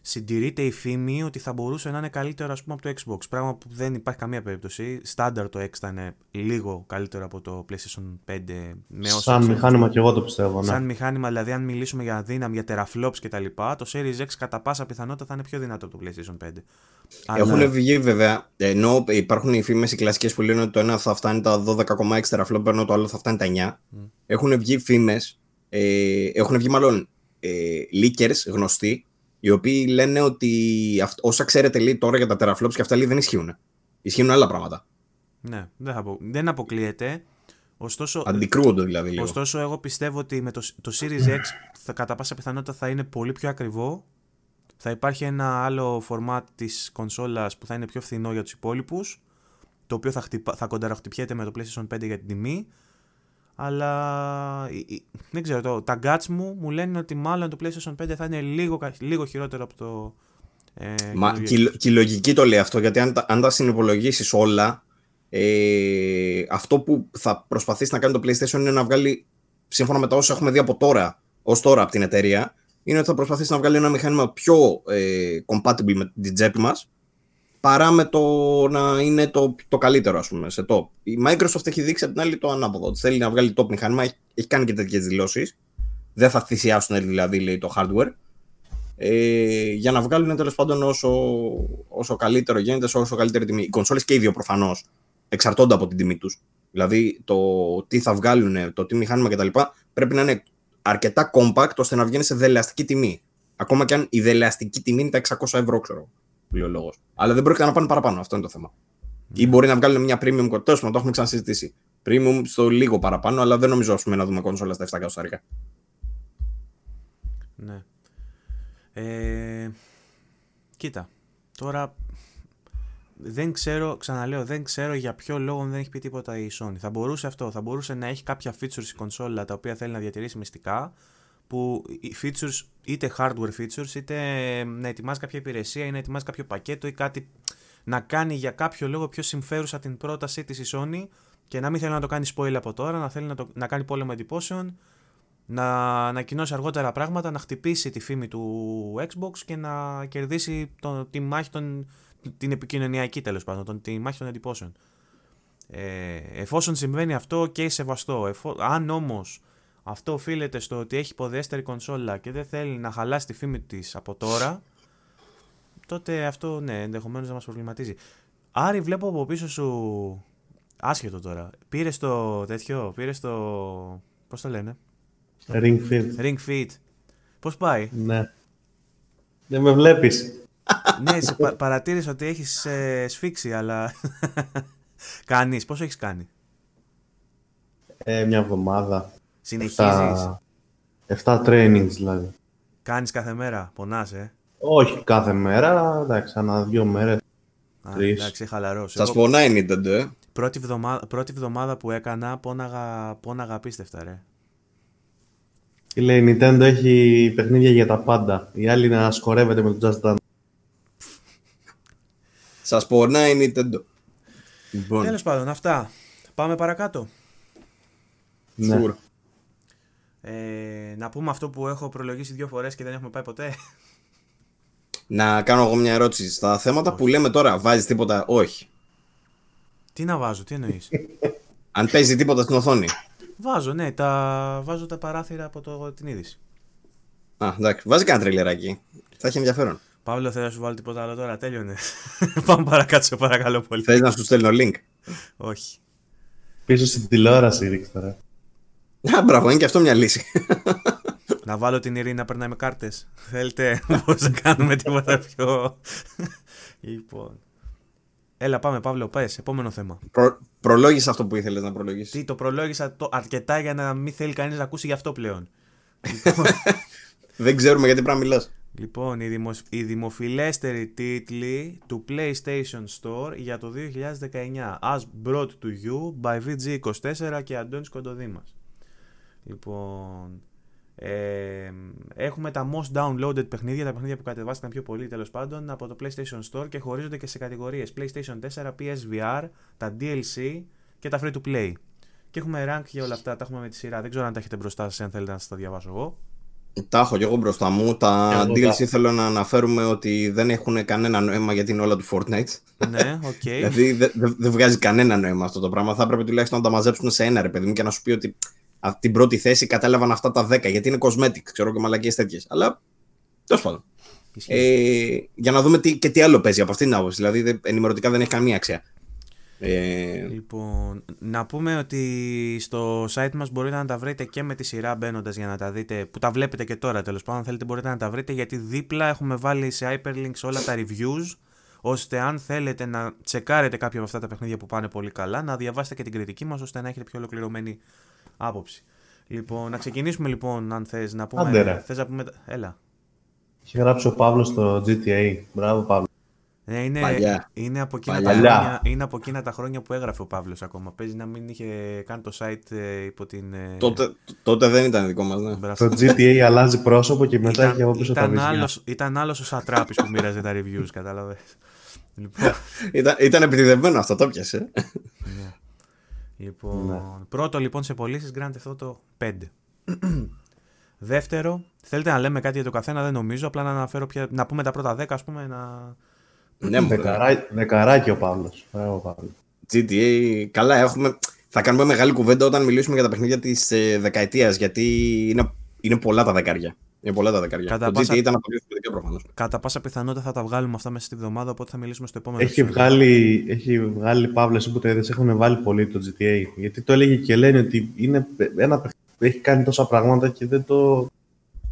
[SPEAKER 1] συντηρείται η φήμη ότι θα μπορούσε να είναι καλύτερο ας πούμε από το Xbox πράγμα που δεν υπάρχει καμία περίπτωση στάνταρ το X ήταν λίγο καλύτερο από το PlayStation 5 με όσα
[SPEAKER 3] Σαν
[SPEAKER 1] ξέρω.
[SPEAKER 3] μηχάνημα κι εγώ το πιστεύω, ναι.
[SPEAKER 1] Σαν μηχάνημα, δηλαδή, αν μιλήσουμε για δύναμη, για teraflops κτλ., το Series X κατά πάσα πιθανότητα θα είναι πιο δυνατό από το PlayStation 5. Αλλά-
[SPEAKER 2] Έχουν βγει βέβαια, ενώ υπάρχουν οι φήμες οι κλασικές που λένε ότι το ένα θα φτάνει τα 12,6 teraflop, ενώ το άλλο θα φτάνει τα 9. Έχουν βγει φήμες, ε, έχουν βγει μάλλον ε, leakers γνωστοί, οι οποίοι λένε ότι αυ- όσα ξέρετε λέει τώρα για τα teraflops και αυτά λέει δεν ισχύουν. Ισχύουν άλλα πράγματα.
[SPEAKER 1] Ναι, δεν, θα απο- δεν αποκλείεται. Ωστόσο,
[SPEAKER 2] Αντικρούονται δηλαδή λίγο.
[SPEAKER 1] Ωστόσο, εγώ πιστεύω ότι με το, το Series X θα, κατά πάσα πιθανότητα θα είναι πολύ πιο ακριβό. Θα υπάρχει ένα άλλο format της κονσόλας που θα είναι πιο φθηνό για τους υπόλοιπους το οποίο θα, χτυπα, θα κοντεραχτυπιέται με το PlayStation 5 για την τιμή αλλά η- η- δεν ξέρω, το, τα guts μου μου λένε ότι μάλλον το PlayStation 5 θα είναι λίγο, κα- λίγο χειρότερο από το ε,
[SPEAKER 2] Μα
[SPEAKER 1] καινούριο
[SPEAKER 2] και, η
[SPEAKER 1] Xbox.
[SPEAKER 2] λο- και η λογική το λέει αυτό, γιατί αν, τα- αν τα συνυπολογίσεις όλα, ε, αυτό που θα προσπαθήσεις να κάνει το PlayStation είναι να βγάλει, σύμφωνα με τα όσα έχουμε δει από τώρα, ως τώρα από την εταιρεία, είναι ότι θα προσπαθήσεις να βγάλει ένα μηχάνημα πιο ε, compatible με την τσέπη μας, παρά με το να είναι το, το καλύτερο, ας πούμε, σε top. Η Microsoft έχει δείξει απ' την άλλη το ανάποδο. Ότι θέλει να βγάλει top μηχάνημα, έχει, έχει κάνει και τέτοιες δηλώσεις. Δεν θα θυσιάσουν δηλαδή λέει, το hardware ε, για να βγάλουν τέλος πάντων όσο, όσο καλύτερο γίνεται, σε όσο καλύτερη τιμή. Οι κονσόλες και οι δύο προφανώς εξαρτώνται από την τιμή τους. Δηλαδή το τι θα βγάλουν, το τι μηχάνημα κτλ. πρέπει να είναι αρκετά compact ώστε να βγαίνει σε δελεαστική τιμή. Ακόμα και αν η δελεαστική τιμή είναι τα 600 ευρώ, ξέρω. Που λέει ο λόγο. Αλλά δεν πρόκειται να πάνε παραπάνω. Αυτό είναι το θέμα. Ή μπορεί να βγάλουν μια premium κονσόλα. Τέλο πάντων, το έχουμε ξανασυζητήσει. Premium στο λίγο παραπάνω, αλλά δεν νομίζω ας πούμε, να δούμε κονσόλα στα 7 εκατοστάρικα.
[SPEAKER 1] Ναι. Ε, κοίτα, τώρα δεν ξέρω, ξαναλέω, δεν ξέρω για ποιο λόγο δεν έχει πει τίποτα η Sony. Θα μπορούσε αυτό, θα μπορούσε να έχει κάποια features η κονσόλα τα οποία θέλει να διατηρήσει μυστικά, που οι features είτε hardware features, είτε να ετοιμάζει κάποια υπηρεσία ή να ετοιμάζει κάποιο πακέτο ή κάτι να κάνει για κάποιο λόγο πιο συμφέρουσα την πρότασή της η Sony και να μην θέλει να το κάνει spoil από τώρα, να θέλει να, το, να κάνει πόλεμο εντυπώσεων να ανακοινώσει αργότερα πράγματα, να χτυπήσει τη φήμη του Xbox και να κερδίσει το, τη μάχη των, την επικοινωνιακή τέλος πάντων, τον, τη μάχη των εντυπώσεων. Ε, εφόσον συμβαίνει αυτό και σεβαστό, εφό, αν όμως αυτό οφείλεται στο ότι έχει υποδιέστερη κονσόλα και δεν θέλει να χαλάσει τη φήμη της από τώρα, τότε αυτό ναι, ενδεχομένως να μας προβληματίζει. Άρη βλέπω από πίσω σου, άσχετο τώρα, πήρες το τέτοιο, πήρες το, πώς το λένε,
[SPEAKER 3] Ring Fit.
[SPEAKER 1] Ring Fit. Πώς πάει;
[SPEAKER 3] Ναι. Δεν με βλέπεις.
[SPEAKER 1] ναι, σε πα- παρατήρησα ότι έχεις ε, σφίξει, αλλά κάνεις. Πόσο έχεις κάνει;
[SPEAKER 3] Ε, μια εβδομάδα.
[SPEAKER 1] Συνεχίζεις.
[SPEAKER 3] Εφτά, εφτά trainings δηλαδή.
[SPEAKER 1] Κάνεις κάθε μέρα. Πονάς, ε;
[SPEAKER 3] Όχι κάθε μέρα, εντάξει, ανά δύο μέρες.
[SPEAKER 1] Α,
[SPEAKER 3] Τρεις.
[SPEAKER 1] εντάξει, χαλαρός.
[SPEAKER 2] Σας
[SPEAKER 1] Εγώ
[SPEAKER 2] πονάει η Nintendo, ε;
[SPEAKER 1] Πρώτη βδομάδα, πρώτη βδομάδα που έκανα, πόναγα, πόναγα απίστευτα, ρε.
[SPEAKER 3] Τι λέει, η Nintendo έχει παιχνίδια για τα πάντα. Η άλλη να σκορεύεται με το Just Dance.
[SPEAKER 2] Σας πονάει η Nintendo. Λοιπόν,
[SPEAKER 1] Τέλος πάντων, αυτά. Πάμε παρακάτω.
[SPEAKER 3] Ναι.
[SPEAKER 2] σίγουρα.
[SPEAKER 1] Ε, να πούμε αυτό που έχω προλογίσει δύο φορές και δεν έχουμε πάει ποτέ.
[SPEAKER 2] Να κάνω εγώ μια ερώτηση. Στα θέματα που λέμε τώρα, βάζεις τίποτα, όχι.
[SPEAKER 1] τι να βάζω, τι εννοείς;
[SPEAKER 2] Αν παίζει τίποτα στην οθόνη.
[SPEAKER 1] βάζω, ναι, τα... βάζω τα παράθυρα από το... την είδηση.
[SPEAKER 2] Α, εντάξει, βάζει κανένα τρελεράκι. Θα έχει ενδιαφέρον.
[SPEAKER 1] Παύλο, θέλω να σου βάλω τίποτα άλλο τώρα, τέλειωνε. Πάμε παρακάτω, σε παρακαλώ πολύ.
[SPEAKER 2] Θες να σου στέλνω link;
[SPEAKER 1] Όχι.
[SPEAKER 3] Πίσω στην τηλεόραση ρίξτε τώρα.
[SPEAKER 2] Α, μπράβο, είναι και αυτό μια λύση.
[SPEAKER 1] Να βάλω την Ειρήνη να περνάει με κάρτες. Θέλετε, πώ να κάνουμε τίποτα πιο. λοιπόν. Έλα, πάμε, Παύλο, πες. Επόμενο θέμα.
[SPEAKER 2] Προ, προλόγησε αυτό που ήθελες να προλογίσεις.
[SPEAKER 1] Τι, το προλόγησα το, αρκετά για να μην θέλει κανείς να ακούσει γι' αυτό πλέον.
[SPEAKER 2] Δεν ξέρουμε γιατί πρέπει να μιλάς.
[SPEAKER 1] λοιπόν, οι, δημοσ... οι δημοφιλέστεροι τίτλοι του PlayStation Store για το 2019. As brought to you by VG24 και Αντώνης Κοντοδήμας. Λοιπόν, ε, έχουμε τα most downloaded παιχνίδια, τα παιχνίδια που κατεβάστηκαν πιο πολύ τέλος πάντων από το PlayStation Store και χωρίζονται και σε κατηγορίες PlayStation 4, PSVR, τα DLC και τα free to play. Και έχουμε rank για όλα αυτά, τα έχουμε με τη σειρά. Δεν ξέρω αν τα έχετε μπροστά σας, αν θέλετε να σας τα διαβάσω εγώ.
[SPEAKER 2] Τα έχω και εγώ μπροστά μου. Τα
[SPEAKER 3] Εγώ
[SPEAKER 2] DLC
[SPEAKER 3] τα-
[SPEAKER 2] θέλω να αναφέρουμε ότι δεν έχουν κανένα νόημα γιατί είναι όλα του Fortnite.
[SPEAKER 1] ναι, οκ.
[SPEAKER 2] Δηλαδή δεν δε, δεν βγάζει κανένα νόημα αυτό το πράγμα. Θα έπρεπε τουλάχιστον να τα μαζέψουν σε ένα ρε παιδί μου και να σου πει ότι από την πρώτη θέση κατέλαβαν αυτά τα 10 γιατί είναι cosmetics, ξέρω και μαλακίες τέτοιες. Αλλά τέλος πάντων.
[SPEAKER 1] Ισχύει.
[SPEAKER 2] Ε, για να δούμε τι, και τι άλλο παίζει από αυτήν την άποψη. Δηλαδή δεν- ενημερωτικά δεν έχει καμία αξία. Ε,
[SPEAKER 1] Λοιπόν, να πούμε ότι στο site μας μπορείτε να τα βρείτε και με τη σειρά μπαίνοντας για να τα δείτε, που τα βλέπετε και τώρα τέλος πάντων, αν θέλετε μπορείτε να τα βρείτε γιατί δίπλα έχουμε βάλει σε hyperlinks όλα τα reviews, ώστε αν θέλετε να τσεκάρετε κάποια από αυτά τα παιχνίδια που πάνε πολύ καλά, να διαβάσετε και την κριτική μας, ώστε να έχετε πιο ολοκληρωμένη άποψη. Λοιπόν, να ξεκινήσουμε λοιπόν, αν θες να πούμε...
[SPEAKER 3] Άντε, ρε.
[SPEAKER 1] θες να πούμε... Έλα.
[SPEAKER 3] Είχε γράψει ο Παύλος στο GTA. Μπράβο, Παύλο.
[SPEAKER 1] Ε, είναι,
[SPEAKER 2] Παλιά.
[SPEAKER 1] είναι, από εκείνα τα
[SPEAKER 2] Παλιά.
[SPEAKER 1] χρόνια, είναι από εκείνα τα χρόνια που έγραφε ο Παύλος ακόμα. Παίζει να μην είχε κάνει το site ε, υπό την... ε,
[SPEAKER 2] τότε, τότε δεν ήταν δικό μας. Ναι.
[SPEAKER 1] μπράβο.
[SPEAKER 3] Το GTA αλλάζει πρόσωπο και μετά έχει από πίσω τα
[SPEAKER 1] ήταν,
[SPEAKER 3] βυζιά.
[SPEAKER 1] άλλος, ήταν άλλος ο Σατράπης που μοίραζε τα reviews, κατάλαβες. λοιπόν,
[SPEAKER 2] Ήταν, ήταν επιτιδευμένο αυτό, το πιασε.
[SPEAKER 1] ναι. Λοιπόν
[SPEAKER 3] Ναι.
[SPEAKER 1] πρώτο λοιπόν σε πωλήσεις Grand Theft Auto 5. Δεύτερο, θέλετε να λέμε κάτι για το καθένα, δεν νομίζω. Απλά να αναφέρω πια, να πούμε τα πρώτα 10, ας πούμε, να...
[SPEAKER 2] ναι, μωρέ.
[SPEAKER 3] Δεκαρά- Δεκαράκι ο Παύλος. Μπράβο, Παύλο.
[SPEAKER 2] GTA, καλά, έχουμε, θα κάνουμε μεγάλη κουβέντα όταν μιλήσουμε για τα παιχνίδια της ε, δεκαετίας. Γιατί είναι, είναι πολλά τα δεκάρια. Είναι πολλά τα δεκάρια.
[SPEAKER 1] Κατά
[SPEAKER 2] το
[SPEAKER 1] πάσα-
[SPEAKER 2] GTA ήταν από το πιο προφανώς.
[SPEAKER 1] Κατά πάσα πιθανότητα θα τα βγάλουμε αυτά μέσα στη βδομάδα, οπότε θα μιλήσουμε στο επόμενο.
[SPEAKER 3] Έχει
[SPEAKER 1] επεισόδιο.
[SPEAKER 3] βγάλει, έχει βγάλει Παύλο, εσύ που το είδες, έχουν βάλει πολύ το GTA. Γιατί το έλεγε και λένε ότι είναι ένα παιχνίδι που έχει κάνει τόσα πράγματα και δεν το,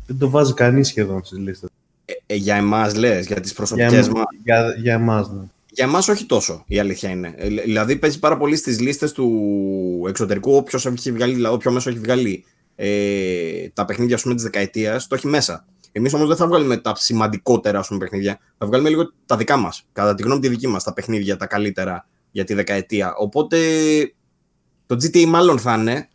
[SPEAKER 3] δεν το βάζει κανείς σχεδόν στις λίστες.
[SPEAKER 2] Ε, ε, για εμάς, λες, για τις
[SPEAKER 3] Για,
[SPEAKER 2] προσωπικές μας.
[SPEAKER 3] για, για εμάς, ναι.
[SPEAKER 2] Για εμάς όχι τόσο, η αλήθεια είναι. Ε, δηλαδή παίζει πάρα πολύ στις λίστες του εξωτερικού. Όποιος έχει βγάλει, δηλαδή, όποιο μέσο έχει βγάλει ε, τα παιχνίδια της δεκαετίας, το έχει μέσα. Εμείς όμως δεν θα βγάλουμε τα σημαντικότερα ας πούμε, παιχνίδια. Θα βγάλουμε λίγο τα δικά μας. Κατά τη γνώμη τη δική μας, τα παιχνίδια τα καλύτερα για τη δεκαετία. Οπότε το GTA μάλλον θα είναι,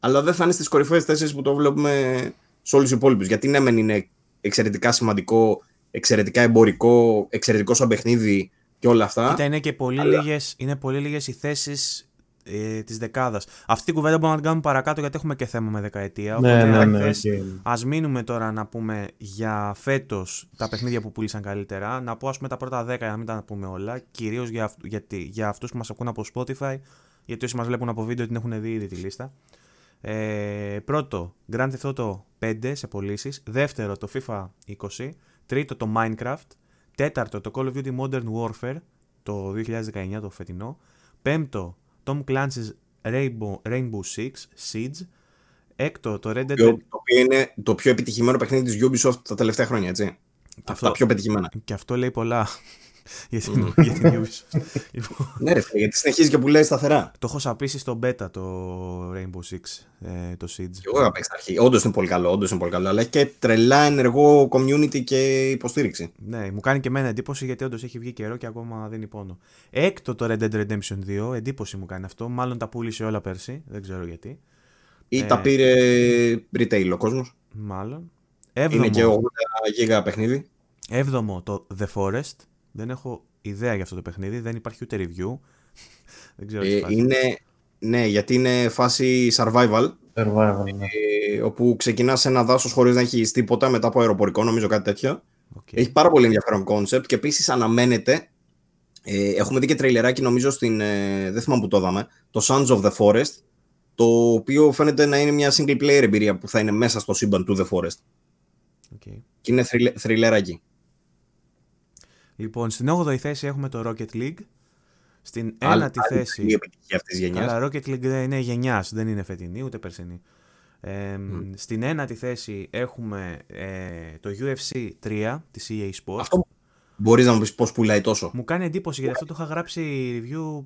[SPEAKER 2] αλλά δεν θα είναι στις κορυφαίες θέσεις που το βλέπουμε σε όλους τους υπόλοιπους. Γιατί ναι, μεν είναι εξαιρετικά σημαντικό, εξαιρετικά εμπορικό, εξαιρετικό σαν παιχνίδι και όλα αυτά.
[SPEAKER 1] Κοίτα, είναι και πολύ,
[SPEAKER 2] Αλλά-
[SPEAKER 1] λίγες, είναι πολύ λίγες οι θέσεις ε, της δεκάδας. Αυτή την κουβέντα μπορούμε να την κάνουμε παρακάτω γιατί έχουμε και θέμα με δεκαετία.
[SPEAKER 3] Ναι,
[SPEAKER 1] οπότε
[SPEAKER 3] ναι,
[SPEAKER 1] αν
[SPEAKER 3] ναι.
[SPEAKER 1] θες,
[SPEAKER 3] οκ.
[SPEAKER 1] Ας μείνουμε τώρα να πούμε για φέτος τα παιχνίδια που πούλησαν καλύτερα. Να πω ας πούμε τα πρώτα 10 για να μην τα πούμε όλα. Κυρίως για, αυτ- γιατί, για αυτούς που μας ακούν από Spotify. Γιατί όσοι μας βλέπουν από βίντεο την έχουν δει ήδη τη λίστα. Ε, πρώτο, Grand Theft Auto 5 σε πωλήσεις. Δεύτερο, το FIFA 20. Τρίτο, το Minecraft. Τέταρτο, το Call of Duty Modern Warfare το 2019, το φετινό. Πέμπτο, Tom Clancy's Rainbow, Rainbow Six, Siege. Έκτο, το Red Dead
[SPEAKER 2] Το οποίο είναι το πιο επιτυχημένο παιχνίδι της Ubisoft τα τελευταία χρόνια, έτσι.
[SPEAKER 1] Και
[SPEAKER 2] Αυτά
[SPEAKER 1] αυτό,
[SPEAKER 2] πιο πετυχημένα.
[SPEAKER 1] και αυτό λέει πολλά. Για την, για την Ubisoft. Λοιπόν,
[SPEAKER 2] Ναι, ρε, φίλε, γιατί συνεχίζει και που λέει σταθερά.
[SPEAKER 1] το έχω σαπίσει στο beta το Rainbow Six, ε, το Siege.
[SPEAKER 2] Και εγώ είχα παίξει στην αρχή. Όντως είναι πολύ καλό, όντως είναι πολύ καλό. Αλλά έχει και τρελά ενεργό community και υποστήριξη.
[SPEAKER 1] Ναι, μου κάνει και εμένα εντύπωση γιατί όντως έχει βγει καιρό και ακόμα δεν πόνο. Έκτο το Red Dead Redemption 2, εντύπωση μου κάνει αυτό. Μάλλον τα πούλησε όλα πέρσι, δεν ξέρω γιατί.
[SPEAKER 2] Ή
[SPEAKER 1] Ε.
[SPEAKER 2] τα πήρε retail ο κόσμος.
[SPEAKER 1] Μάλλον.
[SPEAKER 2] Είναι και
[SPEAKER 1] Έβδομο,
[SPEAKER 2] 80 γίγα παιχνίδι.
[SPEAKER 1] έβδομο το The Forest. Δεν έχω ιδέα για αυτό το παιχνίδι, δεν υπάρχει ούτε review. δεν ξέρω τι
[SPEAKER 2] Ε,
[SPEAKER 1] φάση.
[SPEAKER 2] είναι, ναι, γιατί είναι φάση survival.
[SPEAKER 3] Survival, ναι.
[SPEAKER 2] ε, όπου ξεκινάς σε ένα δάσος χωρίς να έχεις τίποτα μετά από αεροπορικό, νομίζω κάτι τέτοιο.
[SPEAKER 1] Οκ.
[SPEAKER 2] Έχει πάρα πολύ ενδιαφέρον concept και επίσης αναμένεται. Ε, έχουμε δει και τρέιλεράκι, νομίζω στην. Ε, δεν θυμάμαι που το είδαμε. Το Sons of the Forest. Το οποίο φαίνεται να είναι μια single player εμπειρία που θα είναι μέσα στο σύμπαν του The Forest.
[SPEAKER 1] OK.
[SPEAKER 2] Και είναι θριλε- θριλεράκι.
[SPEAKER 1] Λοιπόν, στην 8η θέση έχουμε το Rocket League. Στην
[SPEAKER 2] Άλλη-
[SPEAKER 1] 1η
[SPEAKER 2] άλλη
[SPEAKER 1] θέση.
[SPEAKER 2] Η επιτυχία αυτής της γενιάς.
[SPEAKER 1] Αλλά Rocket League δεν είναι γενιάς, δεν είναι φετινή ούτε περσινή. Ε, Στην ένατη θέση έχουμε ε, το UFC 3 της EA Sports.
[SPEAKER 2] Αυτό μπορείς να μου πεις πώς πουλάει τόσο.
[SPEAKER 1] Μου κάνει εντύπωση γιατί αυτό το είχα γράψει review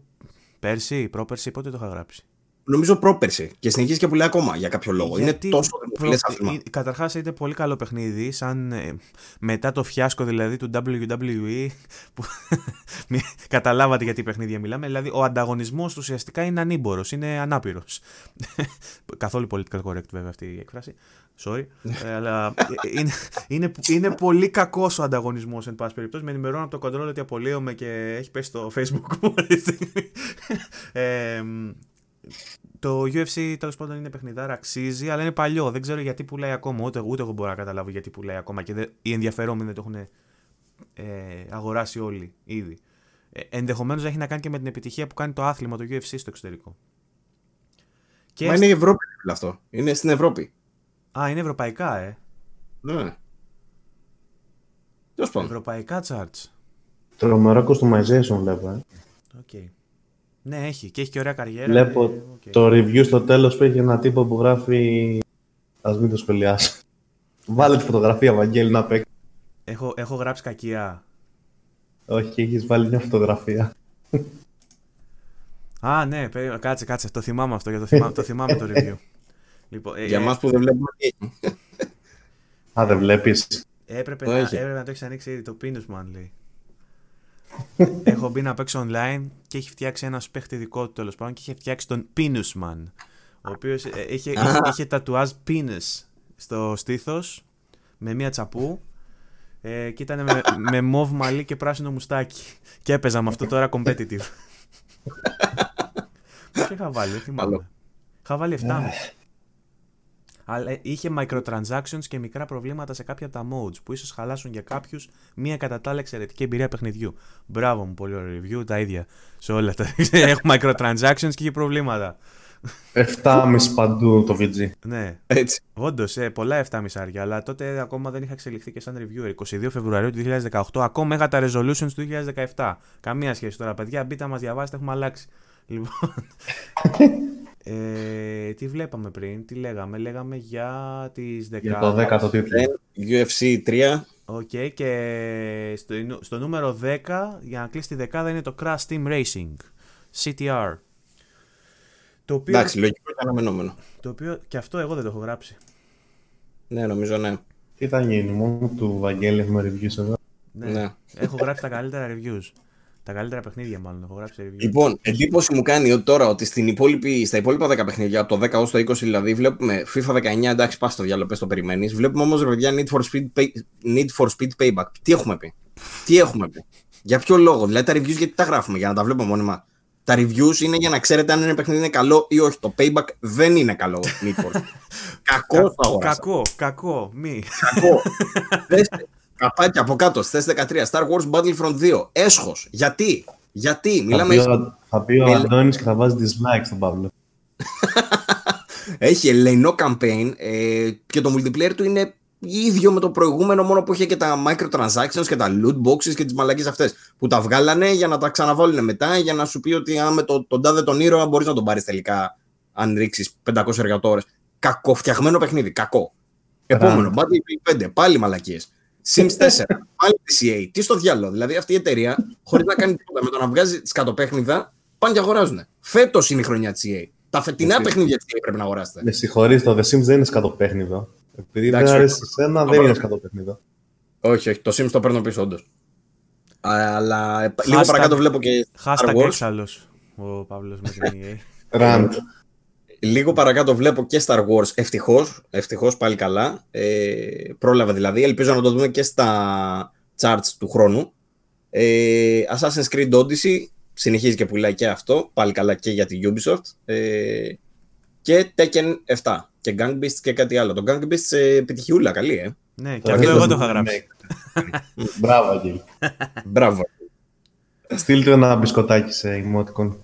[SPEAKER 1] πέρσι, πρόπερσι, πότε το είχα γράψει.
[SPEAKER 2] Νομίζω πρόπερση και συνεχίζει και πουλάει ακόμα για κάποιο λόγο.
[SPEAKER 1] Γιατί
[SPEAKER 2] είναι τόσο δημοφιλές
[SPEAKER 1] προ-
[SPEAKER 2] άθλημα.
[SPEAKER 1] ε, Καταρχάς είναι πολύ καλό παιχνίδι, σαν ε, μετά το φιάσκο δηλαδή του WWE, που μη- καταλάβατε γιατί παιχνίδια μιλάμε, δηλαδή ο ανταγωνισμός του ουσιαστικά είναι ανήμπορος, είναι ανάπηρος. Καθόλου political correct βέβαια αυτή η έκφραση, sorry, Ε, αλλά ε, είναι, είναι, είναι πολύ κακός ο ανταγωνισμός εν πάση περιπτώσει, με ενημερώνω από το control ότι απολύομαι και έχει πέσει στο facebook μου αυτή τη στιγμή. Ε, το UFC τέλος πάντων είναι παιχνιδάρα, αξίζει, αλλά είναι παλιό. Δεν ξέρω γιατί πουλάει ακόμα. Ούτε, ούτε εγώ μπορώ να καταλάβω γιατί πουλάει ακόμα και δεν, οι ενδιαφερόμενοι δεν το έχουν ε, αγοράσει όλοι ήδη. Ε, Ενδεχομένως να έχει να κάνει και με την επιτυχία που κάνει το άθλημα, το UFC στο εξωτερικό. Και
[SPEAKER 2] Μα είναι η Ευρώπη φίλε, αυτό. Είναι στην Ευρώπη.
[SPEAKER 1] Α, είναι ευρωπαϊκά, ε.
[SPEAKER 2] Ναι. Τέλος πάντων.
[SPEAKER 1] Ευρωπαϊκά charts.
[SPEAKER 3] Τρομερό customization βλέπω. Ε.
[SPEAKER 1] Οκ. Ναι, έχει. Και έχει και ωραία καριέρα.
[SPEAKER 3] Βλέπω
[SPEAKER 1] Ε, οκ.
[SPEAKER 3] το review στο τέλος που έχει ένα τύπο που γράφει Ας μην το σχολιάσω. Βάλε τη φωτογραφία, Βαγγέλη, να παίξει.
[SPEAKER 1] Έχω, έχω γράψει κακιά.
[SPEAKER 3] Όχι, και έχεις βάλει μια φωτογραφία.
[SPEAKER 1] Α, ναι, περίμενα. κάτσε, κάτσε. Το θυμάμαι αυτό. Για το, θυμάμαι, το θυμάμαι το review. Λοιπόν, ε,
[SPEAKER 2] Για
[SPEAKER 1] ε,
[SPEAKER 2] εμά που δεν βλέπουμε. τι έχει.
[SPEAKER 3] Α, δεν βλέπεις.
[SPEAKER 1] Έπρεπε,
[SPEAKER 2] Το
[SPEAKER 1] να,
[SPEAKER 2] έχει.
[SPEAKER 1] έπρεπε να το έχεις ανοίξει ήδη. Το Pinus Man λέει. Έχω μπει να παίξω online και έχει φτιάξει ένας παίχτη δικό του τέλος πάντων και είχε φτιάξει τον Pinus Man. Ο οποίος είχε, είχε, είχε τατουάζ Pinus στο στήθος με μία τσαπού ε, και ήταν με, με μοβ μαλλί και πράσινο μουστάκι. Και έπαιζα με αυτό τώρα competitive. Πώς είχα βάλει, δεν θυμάμαι.
[SPEAKER 2] Καλό.
[SPEAKER 1] Είχα βάλει 7. Αλλά είχε microtransactions και μικρά προβλήματα σε κάποια από τα modes που ίσως χαλάσουν για κάποιους μία κατά τα άλλα εξαιρετική εμπειρία παιχνιδιού. Μπράβο μου, πολύ ωραίο review, τα ίδια σε όλα τα. Έχω microtransactions και έχει προβλήματα.
[SPEAKER 3] 7,5 παντού το VG.
[SPEAKER 1] Ναι,
[SPEAKER 2] Έτσι.
[SPEAKER 1] όντως, ε, πολλά 7 μισάρια, αλλά τότε ακόμα δεν είχα εξελιχθεί και σαν reviewer. 22 Φεβρουαρίου του 2018, ακόμα είχα τα resolutions του 2017. Καμία σχέση τώρα, παιδιά. Μπείτε να μας διαβάσετε, έχουμε αλλάξει. Λοιπόν. ε, τι βλέπαμε πριν, τι λέγαμε, λέγαμε για τις
[SPEAKER 3] Για το
[SPEAKER 1] δεκάδες.
[SPEAKER 3] 10ο τίτλο.
[SPEAKER 2] UFC 3.
[SPEAKER 1] Οκ, και στο, στο νούμερο 10, για να κλείσει τη δεκάδα, είναι το Crash Team Racing. CTR. Το οποίο,
[SPEAKER 2] Εντάξει, λογικό και αναμενόμενο.
[SPEAKER 1] το οποίο και αυτό εγώ δεν το έχω γράψει.
[SPEAKER 2] Ναι, νομίζω ναι.
[SPEAKER 3] Τι θα γίνει, μόνο του Βαγγέλη έχουμε reviews εδώ.
[SPEAKER 1] Ναι.
[SPEAKER 2] Ναι.
[SPEAKER 1] Έχω γράψει τα καλύτερα reviews. Τα καλύτερα παιχνίδια, μάλλον. Έχω γράψει reviews.
[SPEAKER 2] Λοιπόν, εντύπωση μου κάνει ότι τώρα ότι στην υπόλοιπη, στα υπόλοιπα 10 παιχνίδια, από το 10 ως το 20 δηλαδή, βλέπουμε FIFA 19, εντάξει, πας στο διάλογο, πες το περιμένεις. Βλέπουμε όμως, ρε παιδιά, Need for, Speed pay, Need for Speed Payback. Τι έχουμε πει; Τι έχουμε πει; Για ποιο λόγο; Δηλαδή τα reviews γιατί τα γράφουμε, για να τα βλέπουμε μόνοι μας. Τα reviews είναι για να ξέρετε αν ένα παιχνίδι είναι καλό ή όχι. Το Payback δεν είναι καλό. Need for Speed. Κακό το αγοράσα.
[SPEAKER 1] Κακό, κακό, μη.
[SPEAKER 2] Κακό. Θες- Καπάκι από κάτω, στι 13. Star Wars Battlefront 2. Έσχος. Γιατί. Γιατί.
[SPEAKER 3] Θα
[SPEAKER 2] Μιλάμε.
[SPEAKER 3] πει, ο, θα πει ο
[SPEAKER 2] Μιλά-
[SPEAKER 3] Αντώνης και θα βάζει dislike στον Παύλο.
[SPEAKER 2] Έχει ελεηνό campaign ε, και το multiplayer του είναι ίδιο με το προηγούμενο, μόνο που είχε και τα microtransactions και τα loot boxes και τις μαλακίε αυτές. Που τα βγάλανε για να τα ξαναβάλουν μετά, για να σου πει ότι αν με το, τον τάδε τον ήρωα μπορείς να τον πάρεις τελικά, αν ρίξεις 500 εργατόρε. Κακοφτιαγμένο παιχνίδι. Κακό. Επόμενο. Battlefield 5. Πάλι μαλακίες. Sims 4, πάλι της EA. Τι στο διάλογο. Δηλαδή αυτή η εταιρεία, χωρίς να κάνει τίποτα με το να βγάζει σκατοπέχνιδα, πάνε και αγοράζουν. Φέτος είναι η χρονιά της EA. Τα φετινά παιχνίδια της EA πρέπει να αγοράσετε.
[SPEAKER 3] Με συγχωρείς, το The Sims δεν είναι σκατοπέχνιδο. Επειδή δεν αρέσει σε σένα, δεν είναι σκατοπέχνιδο.
[SPEAKER 2] Όχι, όχι. Το Sims το παίρνω πίσω, όντως. Αλλά ε, λίγο
[SPEAKER 1] Hashtag-
[SPEAKER 2] παρακάτω βλέπω και Star
[SPEAKER 1] Hashtag
[SPEAKER 2] Wars.
[SPEAKER 1] έξαλλος ο Παύλος με την EA.
[SPEAKER 3] Ραντ.
[SPEAKER 2] Λίγο παρακάτω βλέπω και Star Wars. Ευτυχώς, ευτυχώς πάλι καλά. Ε, πρόλαβα δηλαδή. Ελπίζω να το δούμε και στα charts του χρόνου. Ε, Assassin's Creed Odyssey συνεχίζει και πουλάει και αυτό. Πάλι καλά και για τη Ubisoft. Ε, και Tekken 7. Και Gang Beasts και κάτι άλλο. Το Gang Beasts ε, επιτυχιούλα, καλή, ε.
[SPEAKER 1] ναι, και
[SPEAKER 3] Το
[SPEAKER 1] αυτό
[SPEAKER 3] είδα
[SPEAKER 1] εγώ
[SPEAKER 3] στο
[SPEAKER 1] το είχα γράψει.
[SPEAKER 3] remake. Μπράβο, Αγγέλ.
[SPEAKER 2] Μπράβο.
[SPEAKER 3] Στείλτε ένα μπισκοτάκι σε emoticon.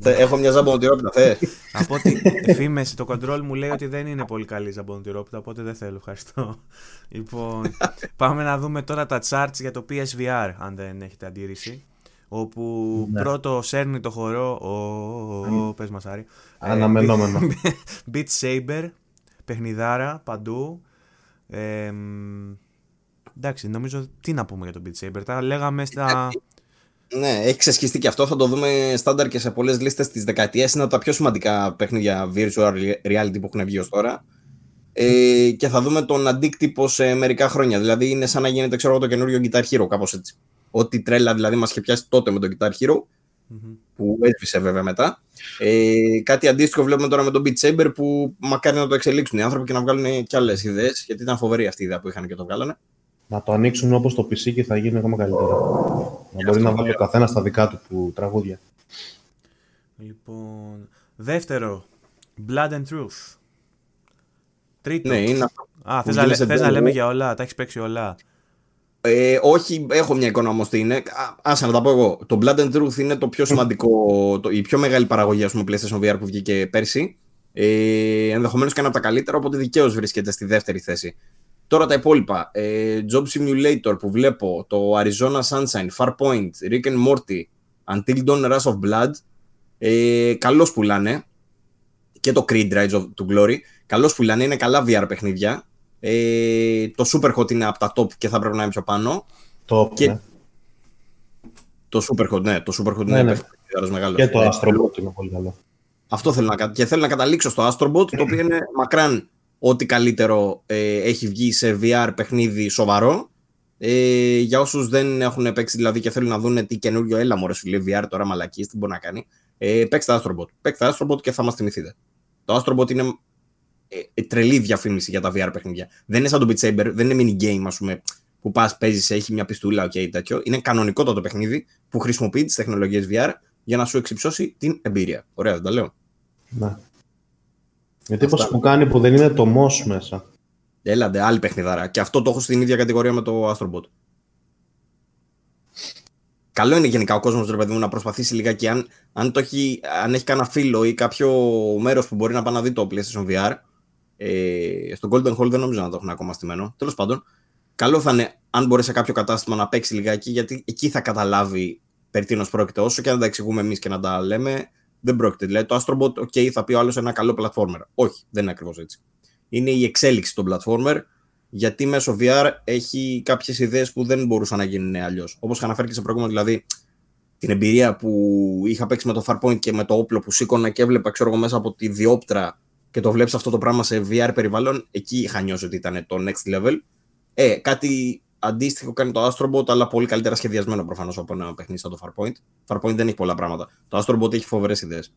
[SPEAKER 2] Θε- Έχω μια ζαμπονοτυρόπιτα, θε.
[SPEAKER 1] Από ό,τι φήμες, το control μου λέει ότι δεν είναι πολύ καλή η ζαμπονοτυρόπιτα, οπότε δεν θέλω, ευχαριστώ. Λοιπόν, πάμε να δούμε τώρα τα charts για το PSVR, αν δεν έχετε αντίρρηση. Όπου
[SPEAKER 3] Ναι.
[SPEAKER 1] πρώτο σέρνει το χορό, ο, ο, ο, πες μας Άρη. Ε,
[SPEAKER 3] Αναμενόμενο.
[SPEAKER 1] Beat Saber, παιχνιδάρα παντού. Ε, μ, εντάξει, νομίζω τι να πούμε για το Beat Saber. Τα λέγαμε στα.
[SPEAKER 2] Ναι, έχει ξεσχιστεί και αυτό. Θα το δούμε στάνταρ και σε πολλές λίστες της δεκαετίας. Είναι από τα πιο σημαντικά παιχνίδια virtual reality που έχουν βγει ως τώρα. Ε, και θα δούμε τον αντίκτυπο σε μερικά χρόνια. Δηλαδή είναι σαν να γίνεται ξέρω, εγώ, το καινούριο Guitar Hero, κάπως έτσι. Ό,τι τρέλα δηλαδή μας είχε πιάσει τότε με το Guitar Hero,
[SPEAKER 1] Μμμ.
[SPEAKER 2] που έσβησε βέβαια μετά. Ε, κάτι αντίστοιχο βλέπουμε τώρα με τον Beat Saber που μακάρι να το εξελίξουν οι άνθρωποι και να βγάλουν και άλλες ιδέες. Γιατί ήταν φοβερή αυτή η ιδέα που είχαν και το βγάλανε.
[SPEAKER 3] Να το ανοίξουν όπως το PC και θα γίνει ακόμα καλύτερα. Να μπορεί να βάλει ο καθένας στα δικά του που τραγούδια.
[SPEAKER 1] Λοιπόν. Δεύτερο. Blood and Truth. Τρίτο.
[SPEAKER 2] Ναι, είναι αυτό.
[SPEAKER 1] Α,
[SPEAKER 2] που
[SPEAKER 1] θες να, λέ-
[SPEAKER 2] γίνεται
[SPEAKER 1] θες να
[SPEAKER 2] demo.
[SPEAKER 1] λέμε για όλα, τα έχεις παίξει όλα.
[SPEAKER 2] Ε, όχι, έχω μια εικόνα όμως τι είναι. Α, Άσε να τα πω εγώ. Το Blood and Truth είναι το πιο σημαντικό, το, η πιο μεγάλη παραγωγή ας πούμε, PlayStation VR που βγήκε πέρσι. Ε, Ενδεχομένως και ένα από τα καλύτερα, οπότε δικαίως βρίσκεται στη δεύτερη θέση. Τώρα τα υπόλοιπα. Ε, Job Simulator που βλέπω, το Arizona Sunshine, Farpoint, Rick and Morty, Until Dawn Rush of Blood. Ε, Καλώς πουλάνε. Και το Creed Rise of to Glory. Καλώς πουλάνε, είναι καλά VR παιχνίδια. Ε, το Super Hot είναι από τα top και θα πρέπει να είναι πιο πάνω.
[SPEAKER 3] Το
[SPEAKER 2] Και-
[SPEAKER 3] ναι.
[SPEAKER 2] Το Super Hot, ναι, το Super Hot
[SPEAKER 3] Ναι,
[SPEAKER 2] είναι
[SPEAKER 3] ναι.
[SPEAKER 2] παιχνίδι μεγάλος.
[SPEAKER 3] Και το
[SPEAKER 2] Ε,
[SPEAKER 3] Astro Bot είναι πολύ καλό.
[SPEAKER 2] Αυτό θέλω να κα- Και θέλω να καταλήξω στο Astrobot, το οποίο είναι μακράν ό,τι καλύτερο ε, έχει βγει σε VR παιχνίδι σοβαρό. Ε, για όσους δεν έχουν παίξει δηλαδή και θέλουν να δουν τι καινούριο έλα μωρέ σου λέει VR τώρα μαλακής, τι μπορεί να κάνει. Ε, παίξτε Astrobot. Παίξτε Astrobot και θα μας θυμηθείτε. Το Astrobot είναι ε, ε, τρελή διαφήμιση για τα VR παιχνίδια. Δεν είναι σαν το Beat Saber, δεν είναι mini game, ας πούμε, που πας, παίζεις, έχει μια πιστούλα, ok, τέτοιο. Είναι κανονικό το παιχνίδι που χρησιμοποιεί τις τεχνολογίες VR για να σου εξυψώσει την εμπειρία. Ωραία, δεν τα λέω.
[SPEAKER 3] Ναι. Γιατί πως που κάνει που δεν είναι το MOS μέσα.
[SPEAKER 2] Έλαντε, άλλη παιχνιδάρα. Και αυτό το έχω στην ίδια κατηγορία με το Astrobot. Καλό είναι γενικά ο κόσμος, ρε παιδί μου, να προσπαθήσει λιγάκι. Αν, αν, το έχει, αν έχει κανένα φίλο ή κάποιο μέρος που μπορεί να πάει να δει το PlayStation VR. Ε, στο Golden Hall δεν νομίζω να το έχουν ακόμα στημένο. Τέλος πάντων, καλό θα είναι αν μπορεί σε κάποιο κατάστημα να παίξει λιγάκι, γιατί εκεί θα καταλάβει περί τίνος πρόκειται. Όσο και αν τα εξηγούμε εμείς και να τα λέμε, δεν πρόκειται. Δηλαδή, το Astrobot, OK, θα πει ο άλλος ένα καλό platformer. Όχι, δεν είναι ακριβώς έτσι. Είναι η εξέλιξη των platformer γιατί μέσω VR έχει κάποιες ιδέες που δεν μπορούσαν να γίνουν αλλιώς. Όπως είχα αναφέρει και σε προηγούμενο, δηλαδή την εμπειρία που είχα παίξει με το Farpoint και με το όπλο που σήκωνα και έβλεπα, ξέρω εγώ, μέσα από τη διόπτρα και το βλέπεις αυτό το πράγμα σε VR περιβάλλον, εκεί είχα νιώσει ότι ήταν το next level. Ε, κάτι αντίστοιχο κάνει το Astrobot, αλλά πολύ καλύτερα σχεδιασμένο προφανώς από ένα παιχνίδι σαν το Farpoint. Farpoint δεν έχει πολλά πράγματα. Το Astrobot έχει φοβερές ιδέες.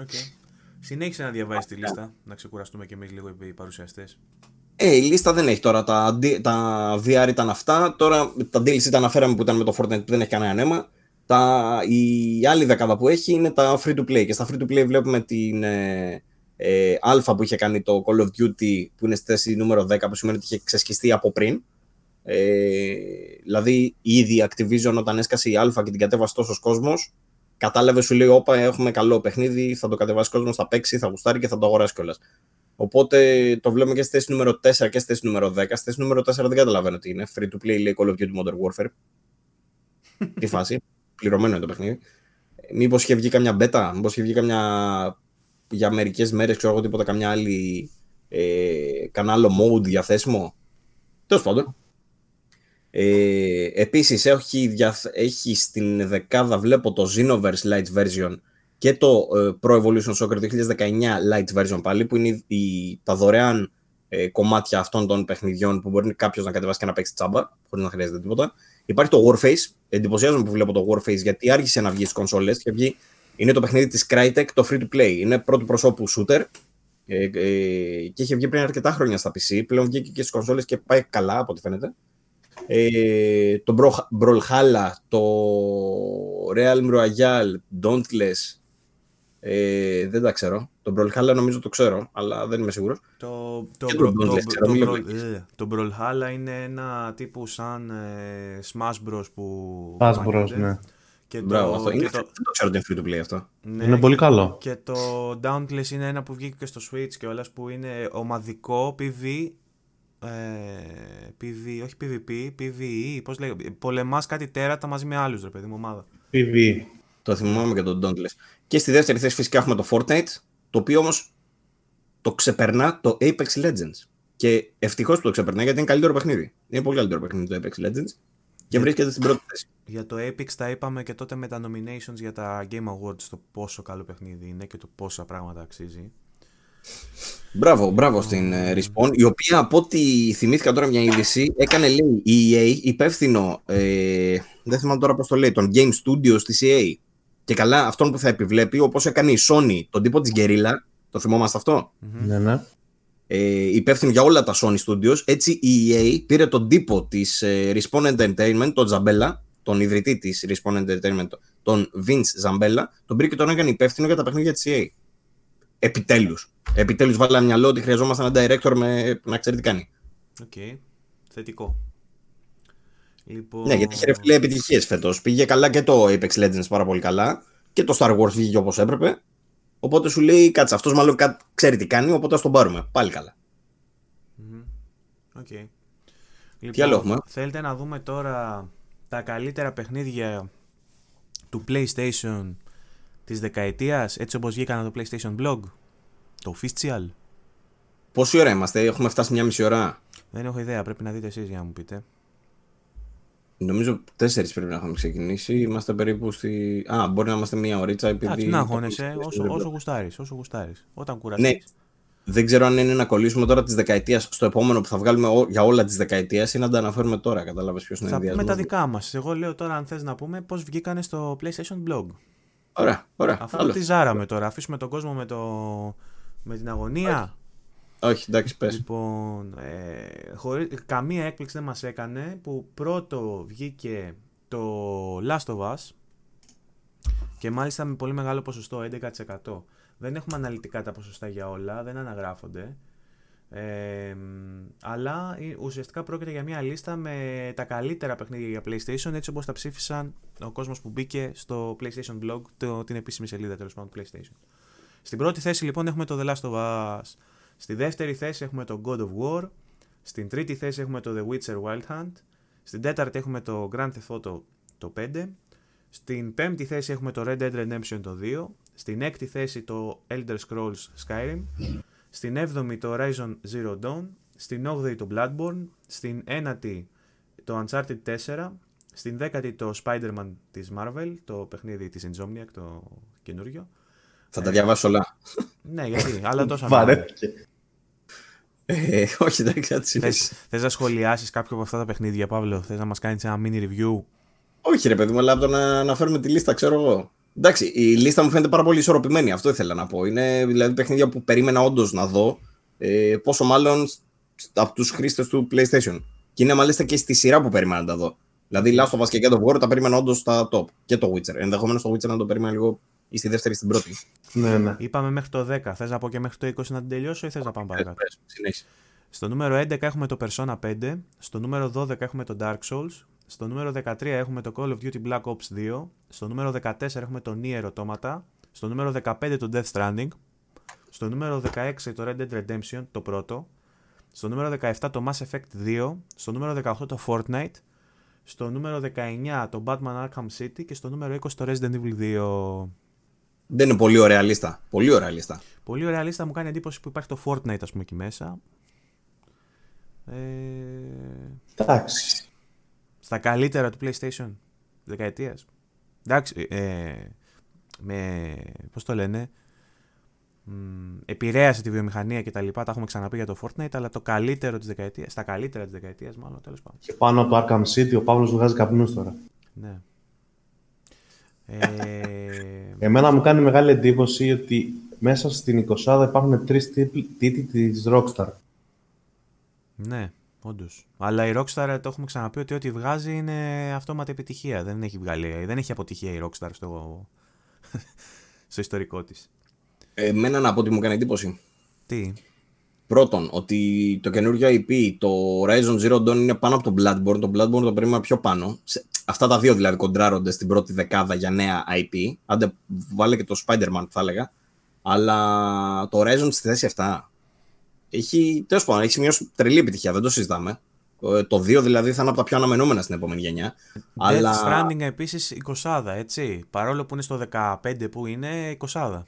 [SPEAKER 1] Okay. Συνέχισε να διαβάζει τη λίστα, να ξεκουραστούμε κι εμείς λίγο οι παρουσιαστές.
[SPEAKER 2] Ε, η λίστα δεν έχει τώρα. Τα, D- τα VR ήταν αυτά. Τώρα τα DLC τα αναφέραμε που ήταν με το Fortnite που δεν έχει κανένα νόημα. Τα, η άλλη δεκάδα που έχει είναι τα free to play. Και στα free to play βλέπουμε την ε, ε, Alpha που είχε κάνει το Call of Duty που είναι στη θέση νούμερο 10 που σημαίνει ότι είχε ξεσχιστεί από πριν. Ε, δηλαδή ήδη η Activision όταν έσκασε η Alpha και την κατέβασε τόσος κόσμος, κατάλαβε σου λέει: Όπα, έχουμε καλό παιχνίδι, θα το κατεβάσει κόσμος, θα παίξει, θα γουστάρει και θα το αγοράσει κιόλας. Οπότε το βλέπουμε και στη θέση νούμερο 4 και στη θέση νούμερο 10. Στη θέση νούμερο 4 δεν καταλαβαίνω τι είναι. Free to play λέει Call of Duty Modern Warfare. τι φάση. Πληρωμένο είναι το παιχνίδι. Μήπως είχε βγει καμιά beta, μήπως είχε βγει καμιά. για μερικές μέρες, ξέρω εγώ τίποτα, καμιά άλλη. Ε, κανένα άλλο mode διαθέσιμο. Τέλος πάντων. Ε, επίσης έχει, έχει στην δεκάδα βλέπω το Xenoverse Light Version και το ε, Pro Evolution Soccer 2019 Light Version πάλι που είναι η, τα δωρεάν ε, κομμάτια αυτών των παιχνιδιών που μπορεί κάποιος να κατεβάσει και να παίξει τσάμπα χωρίς να χρειάζεται τίποτα. Υπάρχει το Warface, εντυπωσιάζομαι που βλέπω το Warface γιατί άρχισε να βγει στις κονσόλες και βγει, είναι το παιχνίδι της Crytek, το free to play, είναι πρώτου προσώπου shooter ε, ε, και είχε βγει πριν αρκετά χρόνια στα PC, πλέον βγήκε και στις κονσόλες και πάει καλά από ό,τι φαίνεται ε, το Brawlhalla, το Real Royale, Dauntless, ε, δεν τα ξέρω. Το Brawlhalla νομίζω το ξέρω, αλλά δεν είμαι σίγουρος.
[SPEAKER 1] Το, το, το, το, το, ε, το Brawlhalla είναι ένα τύπου σαν ε, Smash Bros που...
[SPEAKER 3] Smash Bros, ναι.
[SPEAKER 2] Και Μπράβο, το, αυτό. Είναι, το... Δεν το ξέρω ότι είναι free to play αυτό.
[SPEAKER 3] Ναι, είναι πολύ καλό.
[SPEAKER 1] Και το Dauntless είναι ένα που βγήκε και στο Switch και όλας που είναι ομαδικό PV ε, PV, όχι PvP, PvE, πώς λέει, πολεμάς κάτι τέρατα μαζί με άλλους, ρε παιδί μου, ομάδα.
[SPEAKER 3] PV.
[SPEAKER 2] Το θυμάμαι και τον Dauntless. Και στη δεύτερη θέση φυσικά έχουμε το Fortnite, το οποίο όμως το ξεπερνά το Apex Legends. Και ευτυχώς που το ξεπερνά γιατί είναι καλύτερο παιχνίδι. Είναι πολύ καλύτερο παιχνίδι το Apex Legends και βρίσκεται στην πρώτη θέση.
[SPEAKER 1] Για το Apex τα είπαμε και τότε με τα nominations για τα Game Awards το πόσο καλό παιχνίδι είναι και το πόσα πράγματα αξίζει.
[SPEAKER 2] Μπράβο, μπράβο στην uh, Respawn, η οποία από ό,τι θυμήθηκα τώρα μια είδηση έκανε λέει η EA υπεύθυνο, ε, δεν θυμάμαι τώρα πώς το λέει, τον Game Studios της EA. Και καλά αυτόν που θα επιβλέπει, όπως έκανε η Sony, τον τύπο της Guerrilla, το θυμόμαστε
[SPEAKER 3] Ναι, ναι.
[SPEAKER 2] Ε, υπεύθυνο για όλα τα Sony Studios, έτσι η EA πήρε τον τύπο της ε, Respawn Entertainment, τον Zampella, τον ιδρυτή της Respawn Entertainment, τον Vince Zampella, τον πήρε και τον έκανε υπεύθυνο για τα παιχνίδια της EA. Επιτέλους. Επιτέλους βάλαμε μυαλό ότι χρειαζόμαστε ένα director με... να ξέρει τι κάνει.
[SPEAKER 1] OK. Okay. Θετικό.
[SPEAKER 2] Λοιπόν... Ναι, γιατί είχε ρε φίλε επιτυχίες φέτος. Πήγε καλά και το Apex Legends πάρα πολύ καλά. Και το Star Wars βγήκε όπως έπρεπε. Οπότε σου λέει, κάτσε, αυτός μάλλον ξέρει τι κάνει, οπότε ας τον πάρουμε. Πάλι καλά.
[SPEAKER 1] OK. Okay.
[SPEAKER 2] Λοιπόν, τι άλλο έχουμε;
[SPEAKER 1] Θέλετε να δούμε τώρα τα καλύτερα παιχνίδια του PlayStation της δεκαετίας, έτσι όπως βγήκαν το PlayStation Blog; Το official;
[SPEAKER 2] Πόση ώρα είμαστε, έχουμε φτάσει μια μισή ώρα;
[SPEAKER 1] Δεν έχω ιδέα, πρέπει να δείτε εσείς για να μου πείτε.
[SPEAKER 2] Νομίζω τέσσερις πρέπει να έχουμε ξεκινήσει. Είμαστε περίπου στη. Α, μπορεί να είμαστε μία ωρίτσα επειδή.
[SPEAKER 1] Α, να αγχώνεσαι, όσο, όσο γουστάρεις. Όσο γουστάρεις. Όταν κουραστείς. Ναι.
[SPEAKER 2] Δεν ξέρω αν είναι να κολλήσουμε τώρα της δεκαετίας στο επόμενο που θα βγάλουμε για όλα της δεκαετίας ή να τα αναφέρουμε τώρα. Κατάλαβες ποιος είναι
[SPEAKER 1] Θα πούμε τα δικά μας. Εγώ λέω τώρα, αν θες να πούμε, πώς βγήκανε στο PlayStation Blog.
[SPEAKER 2] Ωραία, ωραία.
[SPEAKER 1] Αφού τη ζάραμε τώρα, αφήσουμε τον κόσμο με το με την αγωνία.
[SPEAKER 2] Όχι, εντάξει, πες.
[SPEAKER 1] Λοιπόν, ε, χωρί, καμία έκπληξη δεν μας έκανε που πρώτο βγήκε το Last of Us και μάλιστα με πολύ μεγάλο ποσοστό, 11%. Δεν έχουμε αναλυτικά τα ποσοστά για όλα, δεν αναγράφονται. Ε, αλλά ουσιαστικά πρόκειται για μια λίστα με τα καλύτερα παιχνίδια για PlayStation έτσι όπως τα ψήφισαν ο κόσμος που μπήκε στο PlayStation Blog, το, την επίσημη σελίδα τέλος πάντων του PlayStation. Στην πρώτη θέση λοιπόν έχουμε το The Last of Us. Στη δεύτερη θέση έχουμε το God of War. Στην τρίτη θέση έχουμε το The Witcher Wild Hunt. Στην τέταρτη έχουμε το Grand Theft Auto το 5. Στην πέμπτη θέση έχουμε το Red Dead Redemption το 2. Στην έκτη θέση το Elder Scrolls Skyrim. Στην έβδομη το Horizon Zero Dawn. Στην όγδοη το Bloodborne. Στην ένατη το Uncharted 4. Στην δέκατη το Spider-Man της Marvel, το παιχνίδι της Insomniac, το καινούριο.
[SPEAKER 2] Θα τα διαβάσω όλα.
[SPEAKER 1] ναι, γιατί, αλλά τόσα
[SPEAKER 2] Βαρέθηκε. Ε, όχι, δεν ξέρω
[SPEAKER 1] Θες, θες να σχολιάσεις κάποιο από αυτά τα παιχνίδια, Παύλο, θες να μας κάνεις ένα mini review;
[SPEAKER 2] Όχι ρε παιδί μου, αλλά από το να αναφέρουμε τη λίστα, ξέρω εγώ. Εντάξει, η λίστα μου φαίνεται πάρα πολύ ισορροπημένη, αυτό ήθελα να πω. Είναι δηλαδή παιχνίδια που περίμενα όντως να δω, ε, πόσο μάλλον από τους χρήστες του PlayStation. Και είναι μάλιστα και στη σειρά που περίμενα να τα δω. Δηλαδή, Last of Us και God of War τα περίμενα όντως στα top. Και το Witcher. Ενδεχομένως το Witcher να το περίμενα λίγο ή στη δεύτερη ή στην πρώτη.
[SPEAKER 3] Ναι, ναι.
[SPEAKER 1] Είπαμε μέχρι το 10. Θες να πω και μέχρι το 20 να την τελειώσω ή θες να πάμε παρακάτω; Στο νούμερο 11 έχουμε το Persona 5. Στο νούμερο 12 έχουμε το Dark Souls. Στο νούμερο 13 έχουμε το Call of Duty Black Ops 2. Στο νούμερο 14 έχουμε το Nier Automata. Στο νούμερο 15 το Death Stranding. Στο νούμερο 16 το Red Dead Redemption, το πρώτο. Στο νούμερο 17 το Mass Effect 2. Στο νούμερο 18 το Fortnite. Στο νούμερο 19 το Batman Arkham City. Και στο νούμερο 20 το Resident Evil 2.
[SPEAKER 2] Δεν είναι πολύ ωραία λίστα. Πολύ ωραία λίστα.
[SPEAKER 1] Πολύ ωραία λίστα μου κάνει εντύπωση που υπάρχει το Fortnite, ας πούμε, εκεί μέσα. Ε,
[SPEAKER 3] Εντάξει.
[SPEAKER 1] Στα καλύτερα του PlayStation δεκαετίας. Εντάξει, ε, με, πώς το λένε, μ, επηρέασε τη βιομηχανία και τα λοιπά, τα έχουμε ξαναπεί για το Fortnite, αλλά το καλύτερο της δεκαετίας, στα καλύτερα της δεκαετίας μάλλον, τέλος πάντων.
[SPEAKER 3] Και πάνω από το Arkham City ο Παύλος βγάζει καπνούς τώρα.
[SPEAKER 1] Ναι. Ε,
[SPEAKER 3] Εμένα μου κάνει μεγάλη εντύπωση ότι μέσα στην 20 υπάρχουν τρεις τίτλοι τίτλοι της Rockstar.
[SPEAKER 1] ναι, όντως. Αλλά η Rockstar το έχουμε ξαναπεί ότι ό,τι βγάζει είναι αυτόματη επιτυχία. Δεν έχει, βγάλει, δεν έχει αποτυχία η Rockstar στο, στο ιστορικό της.
[SPEAKER 2] Εμένα να πω ότι μου έκανε εντύπωση.
[SPEAKER 1] Τι,
[SPEAKER 2] Πρώτον, ότι το καινούριο IP, το Horizon Zero Dawn είναι πάνω από το Bloodborne. Το Bloodborne το περίμενα πιο πάνω. Σε- Αυτά τα δύο δηλαδή κοντράρονται στην πρώτη δεκάδα για νέα IP. Άντε, βάλε και το Spider-Man θα έλεγα. Αλλά το Horizon στη θέση 7 έχει, τέλος πάντων, έχει σημειώσει τρελή επιτυχία, δεν το συζητάμε. Ε, Το 2 δηλαδή θα είναι από τα πιο αναμενόμενα στην επόμενη γενιά.
[SPEAKER 1] Death Stranding επίσης 20 έτσι. Παρόλο που είναι στο 15 που είναι 20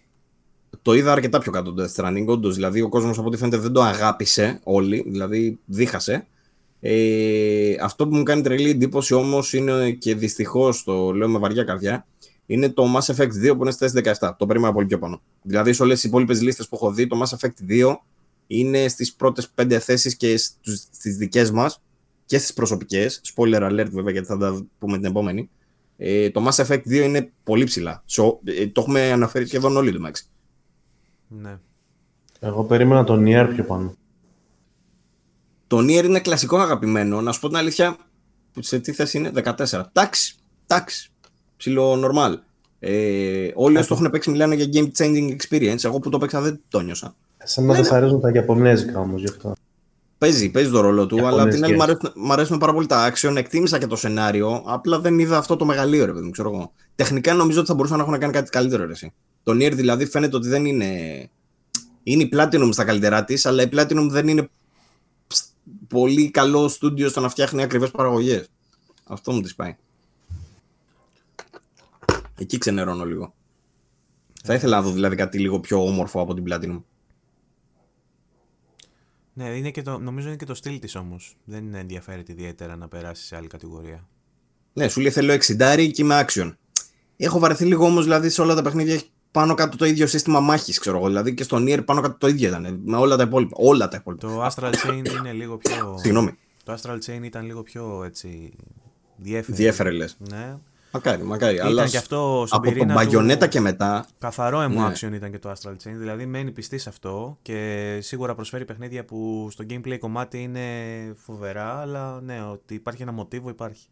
[SPEAKER 2] το είδα αρκετά πιο κάτω το Death Stranding, όντως. Δηλαδή, ο κόσμος από ό,τι φαίνεται δεν το αγάπησε όλοι, δηλαδή δίχασε. Ε, αυτό που μου κάνει τρελή εντύπωση όμως είναι και δυστυχώς το λέω με βαριά καρδιά, είναι το Mass Effect 2 που είναι στη θέση 17. Το περίμενα πολύ πιο πάνω. Δηλαδή, σε όλες τις υπόλοιπες λίστες που έχω δει, το Mass Effect 2 είναι στις πρώτες πέντε θέσεις και στους- στις δικές μας και στις προσωπικές. Spoiler alert βέβαια, γιατί θα τα πούμε την επόμενη. Ε, το Mass Effect 2 είναι πολύ ψηλά. So, ε, το έχουμε αναφέρει σχεδόν όλοι το Max.
[SPEAKER 1] Ναι.
[SPEAKER 3] Εγώ περίμενα τον Nier πιο πάνω.
[SPEAKER 2] Το Nier είναι κλασικό αγαπημένο. Να σου πω την αλήθεια, σε τι θέση είναι, 14. Τάξη, τάξη. Ψιλο normal. Ε, όλοι όσοι το έχουν παίξει μιλάνε για game changing experience. Εγώ που το παίξα δεν το νιώσα.
[SPEAKER 3] Εσένα δεν σ' αρέσουν τα Ιαπωνέζικα όμως γι' αυτό.
[SPEAKER 2] Παίζει, παίζει το ρόλο του,
[SPEAKER 3] Για
[SPEAKER 2] αλλά απ'
[SPEAKER 3] πολλές
[SPEAKER 2] την άλλη μου
[SPEAKER 3] γεύσεις.
[SPEAKER 2] αρέσουν, μ' αρέσουν πάρα πολύ τα action. Εκτίμησα και το σενάριο, απλά δεν είδα αυτό το μεγαλείο, ρε παιδί μου, ξέρω εγώ. Τεχνικά νομίζω ότι θα μπορούσαν να έχουν κάνει κάτι καλύτερο, ρε, εσύ. Το Nier δηλαδή φαίνεται ότι δεν είναι. Είναι η Platinum στα καλύτερά της, αλλά η Platinum δεν είναι ψ, πολύ καλό στούντιο στο να φτιάχνει ακριβές παραγωγές. Αυτό μου τη πάει. Εκεί ξενερώνω λίγο. Θα ήθελα να δω δηλαδή κάτι λίγο πιο όμορφο από την Platinum.
[SPEAKER 1] Ναι, είναι και το, νομίζω είναι και το στυλ της όμως. Δεν ενδιαφέρεται ιδιαίτερα να περάσει σε άλλη κατηγορία.
[SPEAKER 2] Ναι, σου λέει θέλω 60 και είμαι action. Έχω βαρεθεί λίγο όμως δηλαδή σε όλα τα παιχνίδια έχει πάνω κάτω το ίδιο σύστημα μάχης, ξέρω εγώ. Δηλαδή και στο Nier πάνω κάτω το ίδιο ήταν. Με όλα τα υπόλοιπα. Όλα τα υπόλοιπα.
[SPEAKER 1] Το Astral Chain είναι λίγο πιο...
[SPEAKER 2] Συγγνώμη.
[SPEAKER 1] Το Astral Chain ήταν λίγο πιο έτσι... Διέφερε.
[SPEAKER 2] Διέφερε λες.
[SPEAKER 1] Ναι.
[SPEAKER 2] Μακάρι, μακάρι.
[SPEAKER 1] Ήταν
[SPEAKER 2] Αλλά
[SPEAKER 1] και αυτό στον
[SPEAKER 2] από τον
[SPEAKER 1] πυρήνα
[SPEAKER 2] Μπαγιονέτα
[SPEAKER 1] του-
[SPEAKER 2] και μετά.
[SPEAKER 1] Καθαρό emo
[SPEAKER 2] Ναι.
[SPEAKER 1] action ήταν και το Astral Chain, δηλαδή μένει πιστή σε αυτό και σίγουρα προσφέρει παιχνίδια που στο gameplay κομμάτι είναι φοβερά, αλλά ναι, ότι υπάρχει ένα μοτίβο υπάρχει.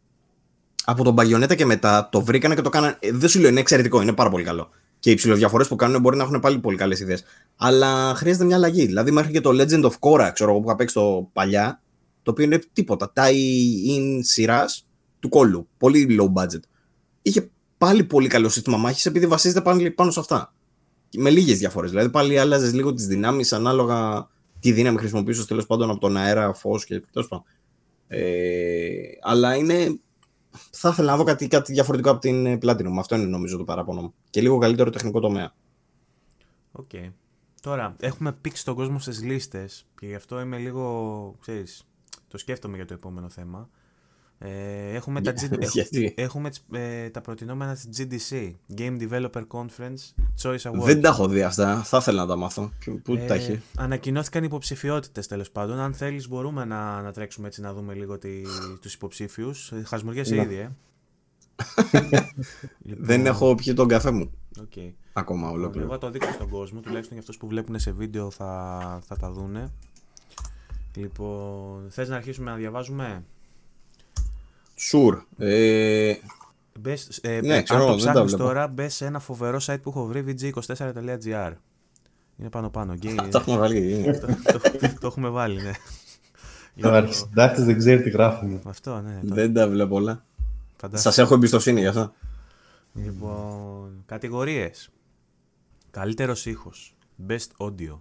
[SPEAKER 2] Από τον Μπαγιονέτα και μετά το βρήκανε και το κάνανε. ε, Δεν σου λέω, είναι εξαιρετικό, είναι πάρα πολύ καλό. Και οι ψηλοδιαφορές που κάνουν μπορεί να έχουν πάλι πολύ καλές ιδέες. Αλλά χρειάζεται μια αλλαγή. Δηλαδή, μέχρι και το Legend of Korra, ξέρω εγώ, που είχα παίξει το παλιά, το οποίο είναι τίποτα. Tie-in σειράς του κώλου. Πολύ low budget. Είχε πάλι πολύ καλό σύστημα μάχης επειδή βασίζεται πάλι πάνω σε αυτά. Και Με λίγες διαφορές. Δηλαδή, πάλι άλλαζες λίγο τις δυνάμεις ανάλογα τι δύναμη χρησιμοποιούσες τέλος πάντων από τον αέρα, φως και τέλος πάντων. Ε, αλλά είναι θα ήθελα να δω κάτι, κάτι διαφορετικό από την ε, Platinum. Αυτό είναι νομίζω το παράπονο μου. Και λίγο καλύτερο τεχνικό τομέα.
[SPEAKER 1] Οκ. Τώρα, έχουμε πήξει τον κόσμο στις λίστες και γι' αυτό είμαι λίγο, ξέρεις, το σκέφτομαι για το επόμενο θέμα. Ε, έχουμε, τα, G-
[SPEAKER 2] Γιατί;
[SPEAKER 1] έχουμε τις- ε, τα προτινόμενα της GDC, Game Developer Conference Choice Awards.
[SPEAKER 2] Δεν τα έχω δει αυτά. Θα ήθελα να τα μάθω. Πού- Πού τα
[SPEAKER 1] Ε,
[SPEAKER 2] έχει;
[SPEAKER 1] Ανακοινώθηκαν υποψηφιότητες τέλος πάντων. Αν θέλεις μπορούμε να, να τρέξουμε έτσι να δούμε λίγο τι, τους υποψήφιους. Ε, Χασμουριέσαι
[SPEAKER 3] Ναι.
[SPEAKER 1] ήδη, ε. Λοιπόν,
[SPEAKER 2] Δεν έχω πιει τον καφέ μου.
[SPEAKER 1] οκ.
[SPEAKER 2] Ακόμα ολόκληρο.
[SPEAKER 1] Εγώ θα το δείξω στον κόσμο, τουλάχιστον για αυτούς που βλέπουν σε βίντεο θα, θα τα δούνε. Λοιπόν, θες να αρχίσουμε να διαβάζουμε;
[SPEAKER 2] Sure. Ε,
[SPEAKER 1] Μπες, ε,
[SPEAKER 2] Ναι,
[SPEAKER 1] αν
[SPEAKER 2] ξέρω,
[SPEAKER 1] το
[SPEAKER 2] δεν τα
[SPEAKER 1] ψάχνεις
[SPEAKER 2] βλέπω.
[SPEAKER 1] τώρα, μπες σε ένα φοβερό site που έχω βρει, vg24.gr. Είναι πάνω πάνω. Game-
[SPEAKER 2] τα έχουμε βάλει.
[SPEAKER 1] το, το- το έχουμε βάλει, ναι.
[SPEAKER 3] Ο
[SPEAKER 1] Λοιπόν,
[SPEAKER 3] αρχισυντάκτης δεν ξέρει τι γράφουμε.
[SPEAKER 1] Αυτό, ναι. το-
[SPEAKER 2] Δεν τα βλέπω όλα.
[SPEAKER 1] φαντάστηκα.
[SPEAKER 2] Σας έχω εμπιστοσύνη για αυτό.
[SPEAKER 1] Λοιπόν, κατηγορίες. Καλύτερος ήχος. Best audio.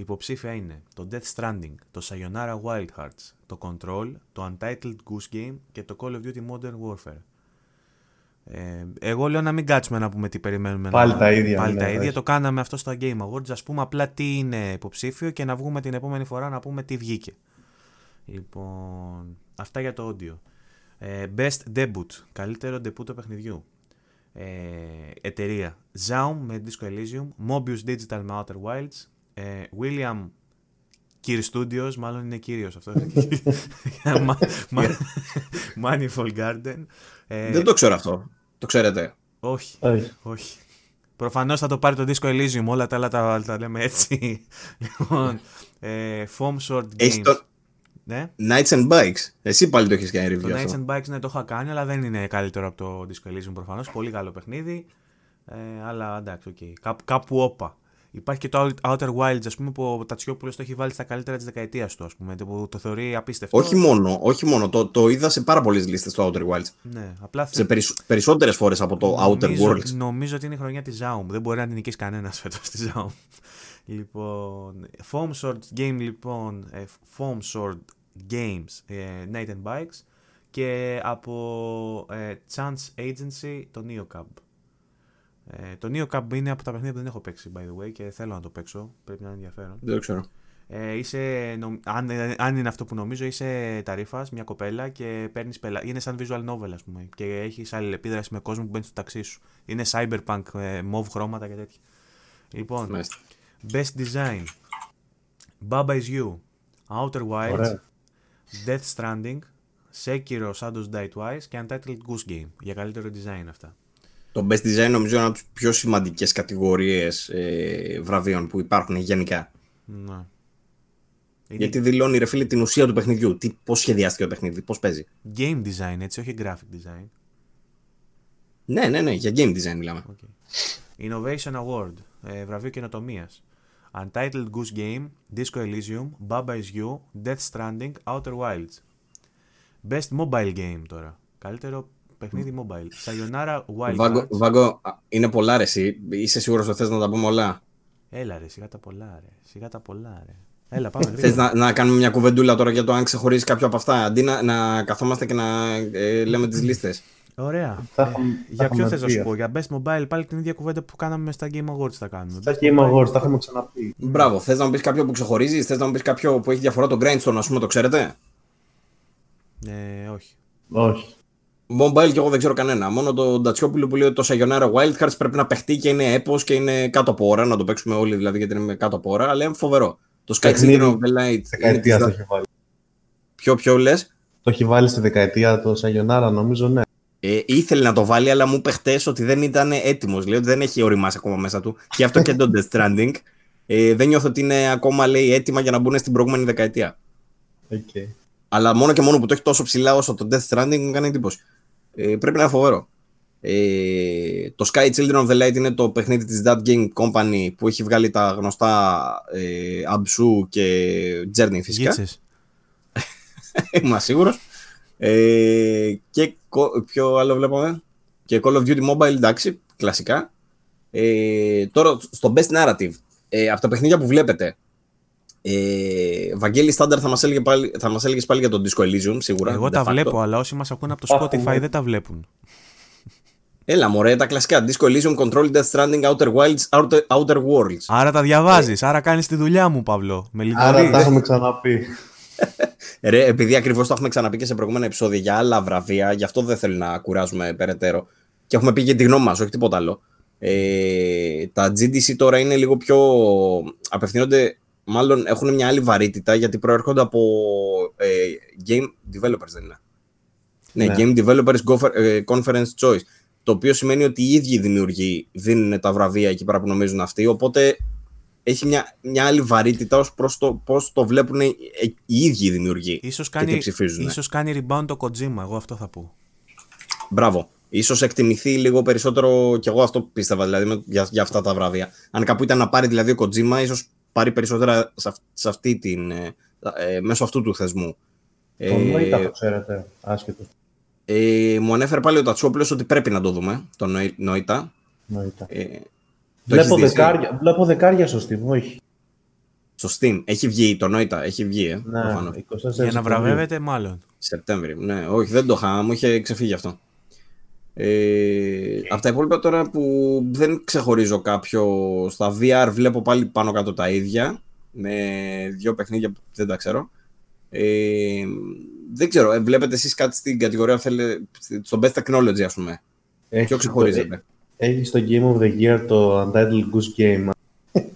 [SPEAKER 1] Υποψήφια είναι το Death Stranding, το Sayonara Wild Hearts, το Control, το Untitled Goose Game και το Call of Duty Modern Warfare. Ε, εγώ λέω να μην κάτσουμε να πούμε τι περιμένουμε.
[SPEAKER 3] Πάλι
[SPEAKER 1] να...
[SPEAKER 3] τα ίδια,
[SPEAKER 1] Πάλι
[SPEAKER 3] ναι,
[SPEAKER 1] τα
[SPEAKER 3] θα
[SPEAKER 1] ίδια.
[SPEAKER 3] έχει.
[SPEAKER 1] Το κάναμε αυτό στα Game Awards. Ας πούμε απλά τι είναι υποψήφιο και να βγούμε την επόμενη φορά να πούμε τι βγήκε. Λοιπόν, αυτά για το audio. Ε, best debut, καλύτερο debut του παιχνιδιού. Ε, εταιρεία Zaum με Disco Elysium, Mobius Digital με Outer Wilds, ε, William Kier Studios, μάλλον είναι κύριος αυτός. Ma- Ma- Manifold Garden. Ε,
[SPEAKER 2] Δεν το ξέρω αυτό. Το ξέρετε.
[SPEAKER 1] όχι,
[SPEAKER 3] Όχι.
[SPEAKER 1] όχι. Προφανώς θα το πάρει το Disco Elysium, όλα τα άλλα τα, τα λέμε έτσι. λοιπόν, ε, Foam Sword Games.
[SPEAKER 2] Έχει το
[SPEAKER 1] Ναι,
[SPEAKER 2] Knights and Bikes. Εσύ πάλι το έχεις κάνει
[SPEAKER 1] το
[SPEAKER 2] review
[SPEAKER 1] Knights
[SPEAKER 2] αυτό.
[SPEAKER 1] and Bikes ναι, το είχα κάνει, αλλά δεν είναι καλύτερο από το Disco Elysium προφανώς. Πολύ καλό παιχνίδι. Ε, αλλά εντάξει, οκ. Κάπου, κάπου όπα. Υπάρχει και το Outer Wilds, ας πούμε, που ο Τατσιόπουλος το έχει βάλει στα καλύτερα της δεκαετίας του, ας πούμε, που το θεωρεί απίστευτο.
[SPEAKER 2] Όχι μόνο, όχι μόνο. Το, το είδα σε πάρα πολλές λίστες το Outer Wilds.
[SPEAKER 1] Ναι, απλά
[SPEAKER 2] Σε περισ, περισσότερες φορές από το Outer
[SPEAKER 1] νομίζω,
[SPEAKER 2] Worlds.
[SPEAKER 1] Νομίζω ότι είναι η χρονιά της Zaum. Δεν μπορεί να την νικήσει κανένας φέτος τη Zaum. λοιπόν, Foam Sword Game, λοιπόν. ε, Foam Sword Games, ε, Night and Bikes. Και από ε, Chance Agency το Neocab. Ε, το Neocab είναι από τα παιχνίδια που δεν έχω παίξει, by the way, και θέλω να το παίξω. Πρέπει να είναι ενδιαφέρον.
[SPEAKER 2] Δεν το ξέρω.
[SPEAKER 1] Ε, είσαι, νομ- αν, ε, αν είναι αυτό που νομίζω, είσαι ταρήφα, μια κοπέλα και παίρνεις πελά. Είναι σαν visual novel, ας πούμε. Και έχεις αλληλεπίδραση με κόσμο που μπαίνει στο ταξί σου. Είναι cyberpunk, ε, mauve χρώματα και τέτοια. Λοιπόν,
[SPEAKER 2] Μάλιστα.
[SPEAKER 1] best design. Baba is You. Outer Wilds.
[SPEAKER 3] Ωραία.
[SPEAKER 1] Death Stranding. Sekiro Shadows Die Twice και Untitled Goose Game. Για καλύτερο design αυτά.
[SPEAKER 2] Το Best Design νομίζω είναι από τις πιο σημαντικές κατηγορίες ε, βραβείων που υπάρχουν γενικά.
[SPEAKER 1] Ναι. Είναι
[SPEAKER 2] Γιατί δηλώνει ρε φίλε την ουσία του παιχνιδιού. Τι, πώς σχεδιάστηκε το παιχνίδι, πώς παίζει.
[SPEAKER 1] game design, έτσι, όχι graphic design.
[SPEAKER 2] Ναι, ναι, ναι, για game design μιλάμε.
[SPEAKER 1] Okay. Innovation Award, ε, βραβείο καινοτομίας. Untitled Goose Game, Disco Elysium, Baba is You, Death Stranding, Outer Wilds. Best Mobile Game τώρα. Καλύτερο παιχνίδι mobile. Sayonara Wild
[SPEAKER 2] Βάγκο,
[SPEAKER 1] Hearts.
[SPEAKER 2] Βάγκο, α, είναι πολλά ρε εσύ. Είσαι σίγουρος ότι θες να τα πούμε όλα;
[SPEAKER 1] Έλα ρε, σιγά τα πολλά ρε. Σιγά τα πολλά ρε. Έλα πάμε
[SPEAKER 2] Θες
[SPEAKER 1] γρήγορα.
[SPEAKER 2] να, να κάνουμε μια κουβεντούλα τώρα για το αν ξεχωρίζει κάποιο από αυτά, αντί να, να καθόμαστε και να ε, λέμε τις λίστες.
[SPEAKER 1] Ωραία.
[SPEAKER 3] Θα
[SPEAKER 1] Ε,
[SPEAKER 3] έχουμε- θα
[SPEAKER 1] για ποιο
[SPEAKER 3] έχουμε
[SPEAKER 1] θες να
[SPEAKER 3] πει.
[SPEAKER 1] σου πω, για Best Mobile πάλι την ίδια κουβέντα που κάναμε στα Game Awards θα κάνουμε.
[SPEAKER 3] Στα
[SPEAKER 1] Best
[SPEAKER 3] Game
[SPEAKER 1] Mobile.
[SPEAKER 3] Awards, τα έχουμε ξαναπεί.
[SPEAKER 2] Μπράβο, θες να μου πεις κάποιο που ξεχωρίζεις, θες να μου πεις κάποιο που έχει διαφορά το Grindstone, ας πούμε, το ξέρετε;
[SPEAKER 1] Ε, όχι.
[SPEAKER 3] Όχι.
[SPEAKER 2] Mobile και εγώ δεν ξέρω κανένα. Μόνο το Ντατσιόπουλο που λέει ότι το Sayonara Wildcards πρέπει να παιχτεί και είναι έπος και είναι κάτω από ώρα. Να το παίξουμε όλοι δηλαδή γιατί είναι κάτω από ώρα. Αλλά είναι φοβερό. Το Sky
[SPEAKER 3] Παιχνίδι
[SPEAKER 2] Children of the Light είναι
[SPEAKER 3] Δεκαετίας το
[SPEAKER 2] της...
[SPEAKER 3] έχει βάλει.
[SPEAKER 2] Ποιο ποιο λες;
[SPEAKER 3] Το έχει βάλει στη δεκαετία το Σαγιονάρα, νομίζω, ναι.
[SPEAKER 2] Ε, ήθελε να το βάλει, αλλά μου είπε χτες ότι δεν ήταν έτοιμος. Λέει ότι δεν έχει οριμάσει ακόμα μέσα του. Και αυτό και το Death Stranding. Ε, δεν νιώθω ότι είναι ακόμα λέει, έτοιμα για να μπουν στην προηγούμενη δεκαετία.
[SPEAKER 3] Okay.
[SPEAKER 2] Αλλά μόνο και μόνο που το έχει τόσο ψηλά όσο το Death Stranding μου κάνει εντύπωση. Ε, πρέπει να είναι φοβερό. Ε, το Sky Children of the Light είναι το παιχνίδι της That Game Company που έχει βγάλει τα γνωστά ε, Absu και Journey φυσικά.
[SPEAKER 1] Γίτσες.
[SPEAKER 2] Είμαι σίγουρος. Ε, και κο- ποιο άλλο βλέπαμε; Και Call of Duty Mobile, εντάξει, κλασικά. Ε, τώρα στο Best Narrative, ε, από τα παιχνίδια που βλέπετε, ε, Βαγγέλη Στάνταρ θα μας, έλεγε πάλι, θα μας έλεγες πάλι για τον Disco Elysium, σίγουρα.
[SPEAKER 1] Εγώ
[SPEAKER 2] de
[SPEAKER 1] τα
[SPEAKER 2] facto.
[SPEAKER 1] βλέπω, αλλά όσοι μας ακούνε από το
[SPEAKER 3] Υπάρχουν,
[SPEAKER 1] Spotify
[SPEAKER 3] ναι.
[SPEAKER 1] δεν τα βλέπουν.
[SPEAKER 2] Έλα μωρέ, τα κλασικά. Disco Elysium, Control, Death Stranding, Outer Wilds, Outer, Outer Worlds.
[SPEAKER 1] Άρα τα διαβάζεις, άρα κάνεις τη δουλειά μου, Παύλο. Με
[SPEAKER 3] Άρα
[SPEAKER 1] λιγορείς.
[SPEAKER 3] τα έχουμε ξαναπεί.
[SPEAKER 2] Ρε, επειδή ακριβώς το έχουμε ξαναπεί και σε προηγούμενα επεισόδια για άλλα βραβεία, γι' αυτό δεν θέλω να κουράζουμε περαιτέρω. Και έχουμε πει και τη γνώμη μας, όχι τίποτα άλλο. Ε, τα GDC τώρα είναι λίγο πιο... απευθύνονται, μάλλον έχουν μια άλλη βαρύτητα γιατί προέρχονται από ε, game developers δεν είναι. Ναι,
[SPEAKER 3] Ναι.
[SPEAKER 2] Game Developers Gofer- ε, Conference Choice. Το οποίο σημαίνει ότι οι ίδιοι οι δημιουργοί δίνουν τα βραβεία εκεί πέρα που νομίζουν αυτοί. Οπότε έχει μια, μια άλλη βαρύτητα ως προς το πώς το βλέπουν οι, οι ίδιοι οι δημιουργοί.
[SPEAKER 1] Ίσως
[SPEAKER 2] και τι
[SPEAKER 1] κάνει,
[SPEAKER 2] ψηφίζουν.
[SPEAKER 1] ίσως κάνει rebound το Kojima, εγώ αυτό θα πω.
[SPEAKER 2] Μπράβο. Ίσως εκτιμηθεί λίγο περισσότερο, και εγώ αυτό πίστευα δηλαδή με- για, για αυτά τα βραβεία. Αν κάπου ήταν να πάρει δηλαδή ο Kojima, ίσως πάρει περισσότερα σε, αυ- σε αυτή την, ε, ε, μέσω αυτού του θεσμού.
[SPEAKER 3] Το Noita το ξέρετε, άσχετος.
[SPEAKER 2] ε, μου ανέφερε πάλι ο Τατσόπουλος ότι πρέπει να το δούμε, το Noita.
[SPEAKER 3] Noita.
[SPEAKER 2] Ε, το
[SPEAKER 3] Βλέπω
[SPEAKER 2] έχεις δει εσύ;
[SPEAKER 3] δεκάρια, βλέπω δεκάρια στο Steam, όχι.
[SPEAKER 2] Στο Steam. Έχει βγει το Noita, έχει βγει, ε,
[SPEAKER 3] Ναι,
[SPEAKER 2] προφανώς.
[SPEAKER 3] 24
[SPEAKER 1] Για να
[SPEAKER 3] Σεπτεμβρίου.
[SPEAKER 1] βραβεύεται, μάλλον.
[SPEAKER 2] Σεπτέμβρη. Ναι, όχι, δεν το είχα, μου είχε ξεφύγει αυτό. Ε, από τα υπόλοιπα τώρα που δεν ξεχωρίζω κάποιο στα VR βλέπω πάλι πάνω κάτω τα ίδια με δύο παιχνίδια που δεν τα ξέρω Ε, δεν ξέρω, ε, βλέπετε εσείς κάτι στην κατηγορία, θέλετε, στο Best Technology, ας πούμε;
[SPEAKER 3] Έχει
[SPEAKER 2] Ποιο ξεχωρίζεται.
[SPEAKER 3] το, έχει στο Game of the Year το Untitled Goose Game.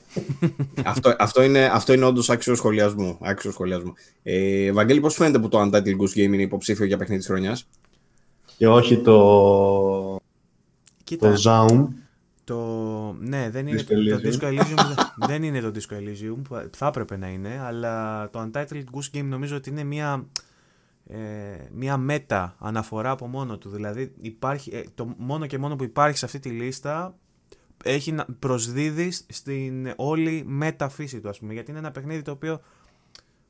[SPEAKER 2] αυτό, αυτό, είναι, αυτό είναι όντως άξιος σχολιασμού. Άξιος σχολιασμού. Ε, Βαγγέλη, πώς φαίνεται που το Untitled Goose Game είναι υποψήφιο για παιχνίδι της χρονιάς;
[SPEAKER 3] Και όχι το,
[SPEAKER 1] Κοίτα,
[SPEAKER 3] το Zaum.
[SPEAKER 1] το... Ναι, δεν είναι
[SPEAKER 3] Disco
[SPEAKER 1] το, το
[SPEAKER 3] Elysium.
[SPEAKER 1] Disco Elysium. δεν είναι το Disco Elysium, που θα έπρεπε να είναι, αλλά το Untitled Goose Game νομίζω ότι είναι μια, ε, μια μέτα αναφορά από μόνο του. Δηλαδή, υπάρχει, ε, το μόνο και μόνο που υπάρχει σε αυτή τη λίστα έχει να προσδίδει στην όλη μέτα φύση του, ας πούμε, γιατί είναι ένα παιχνίδι το οποίο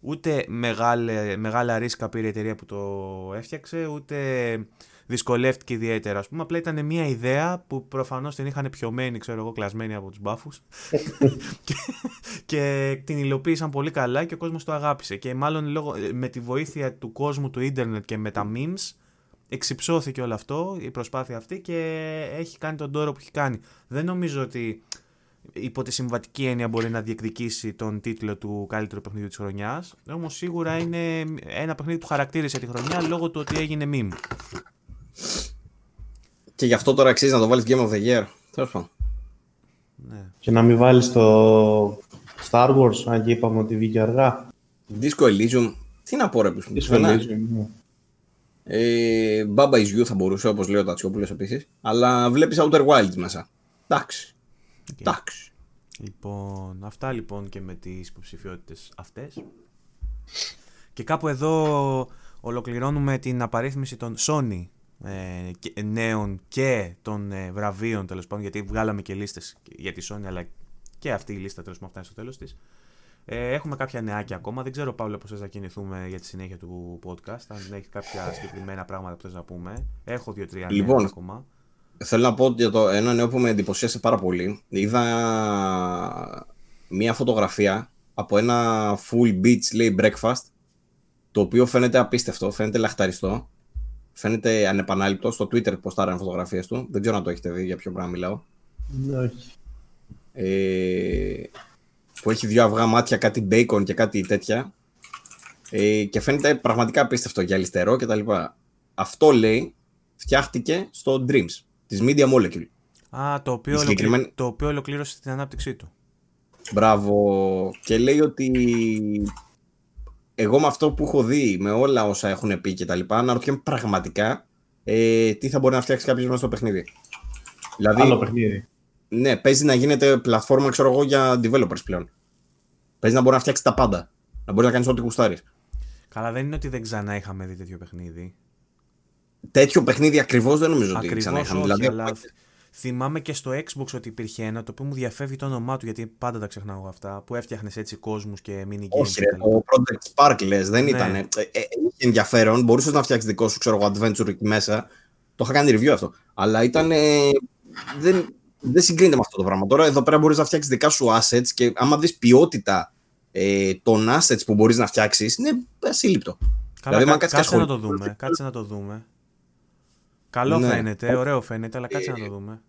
[SPEAKER 1] ούτε μεγάλε, μεγάλα ρίσκα πήρε η εταιρεία που το έφτιαξε, ούτε δυσκολεύτηκε ιδιαίτερα. Ας πούμε, απλά ήταν μια ιδέα που προφανώς την είχαν πιωμένη, ξέρω εγώ, κλασμένη από τους μπάφους και, και την υλοποίησαν πολύ καλά και ο κόσμος το αγάπησε. Και μάλλον λόγω, με τη βοήθεια του κόσμου του ίντερνετ και με τα memes εξυψώθηκε όλο αυτό, η προσπάθεια αυτή και έχει κάνει τον τόρο που έχει κάνει. Δεν νομίζω ότι υπό τη συμβατική έννοια μπορεί να διεκδικήσει τον τίτλο του καλύτερου παιχνιδιού της χρονιάς. Όμως σίγουρα είναι ένα παιχνίδι που χαρακτήρισε τη χρονιά λόγω του ότι έγινε meme.
[SPEAKER 2] Και γι' αυτό τώρα αξίζει να το βάλεις Game of the Year. Τέλος πάντων.
[SPEAKER 1] Ναι.
[SPEAKER 3] Και να μην βάλεις το Star Wars, αν και είπαμε ότι βγήκε αργά.
[SPEAKER 2] Disco Elysium. Τι να πω ρε πίσω.
[SPEAKER 3] Disco Elysium, ναι.
[SPEAKER 2] Ε, Baba is You θα μπορούσε, όπως λέει ο Τατσιόπουλος επίσης. Αλλά βλέπεις Outer Wilds μέσα. Εντάξει. Εντάξει.
[SPEAKER 1] Λοιπόν, αυτά λοιπόν και με τις υποψηφιότητες αυτές. Και κάπου εδώ ολοκληρώνουμε την απαρίθμηση των Sony ε, και- νέων και των ε, βραβείων τέλος πάντων, γιατί βγάλαμε και λίστες για τη Sony, αλλά και αυτή η λίστα τέλος πάντων φτάνει στο τέλος της. Ε, έχουμε κάποια νεάκια ακόμα. Δεν ξέρω, Παύλο, πώς θες να κινηθούμε για τη συνέχεια του podcast. Αν έχεις κάποια συγκεκριμένα πράγματα που θες να πούμε. Έχω δύο-τρία νέα
[SPEAKER 2] Λοιπόν,
[SPEAKER 1] ακόμα.
[SPEAKER 2] Θέλω να πω για το ένα νέο που με εντυπωσίασε πάρα πολύ. Είδα μία φωτογραφία από ένα full beach λέει breakfast το οποίο φαίνεται απίστευτο, φαίνεται λαχταριστό, φαίνεται ανεπανάληπτο. Στο Twitter ποστάραν φωτογραφίες του. Δεν ξέρω αν το έχετε δει για ποιο πράγμα μιλάω.
[SPEAKER 3] Ναι, όχι.
[SPEAKER 2] Ε, που έχει δύο αυγά μάτια, κάτι bacon και κάτι τέτοια. Ε, και φαίνεται πραγματικά απίστευτο γυαλιστερό κτλ. Αυτό λέει φτιάχτηκε στο Dreams της Media Molecule.
[SPEAKER 1] Α, το οποίο,
[SPEAKER 2] η συγκεκριμένη-
[SPEAKER 1] ολοκλη- το οποίο ολοκλήρωσε την ανάπτυξή του.
[SPEAKER 2] Μπράβο. Και λέει ότι εγώ με αυτό που έχω δει, με όλα όσα έχουν πει και τα λοιπά, αναρωτιέμαι πραγματικά ε, τι θα μπορεί να φτιάξει κάποιος μέσα στο παιχνίδι. Δηλαδή,
[SPEAKER 3] Άλλο παιχνίδι.
[SPEAKER 2] ναι, παίζει να γίνεται πλατφόρμα, ξέρω εγώ, για developers πλέον. Παίζει να μπορεί να φτιάξει τα πάντα. Να μπορεί να κάνεις ό,τι γουστάρεις.
[SPEAKER 1] Καλά, δεν είναι ότι δεν ξανά είχαμε δει τέτοιο παιχνίδι.
[SPEAKER 2] Τέτοιο παιχνίδι ακριβώς δεν νομίζω ότι
[SPEAKER 1] Ακριβώς
[SPEAKER 2] ξανά
[SPEAKER 1] όχι,
[SPEAKER 2] είχαμε. Δηλαδή,
[SPEAKER 1] αλλά θυμάμαι και στο Xbox ότι υπήρχε ένα το οποίο μου διαφεύγει το όνομά του γιατί πάντα τα ξεχνάω εγώ αυτά. Που έφτιαχνες έτσι κόσμους και mini games.
[SPEAKER 2] Όχι, ρε,
[SPEAKER 1] κτλ.
[SPEAKER 2] το Project Spark λες, δεν
[SPEAKER 1] Ναι.
[SPEAKER 2] ήταν. Ε, ε, είχε ενδιαφέρον, μπορούσες να φτιάξεις δικό σου ξέρω, εγώ, adventure εκεί μέσα. Το είχα κάνει review αυτό. Αλλά ήταν. ε, δεν, δεν συγκρίνεται με αυτό το πράγμα. Τώρα εδώ πέρα μπορείς να φτιάξεις δικά σου assets και άμα δεις ποιότητα ε, των assets που μπορείς να φτιάξεις, είναι ασύλληπτο.
[SPEAKER 1] Καλά,
[SPEAKER 2] δηλαδή,
[SPEAKER 1] κα-
[SPEAKER 2] αν κάτσεις
[SPEAKER 1] κάτσε
[SPEAKER 2] και
[SPEAKER 1] να το
[SPEAKER 2] ασχοληθείς-
[SPEAKER 1] δούμε. Κάτσε να το δούμε. Καλό
[SPEAKER 2] Ναι.
[SPEAKER 1] φαίνεται, ωραίο φαίνεται, αλλά κάτσε
[SPEAKER 2] Ε,
[SPEAKER 1] να το δούμε.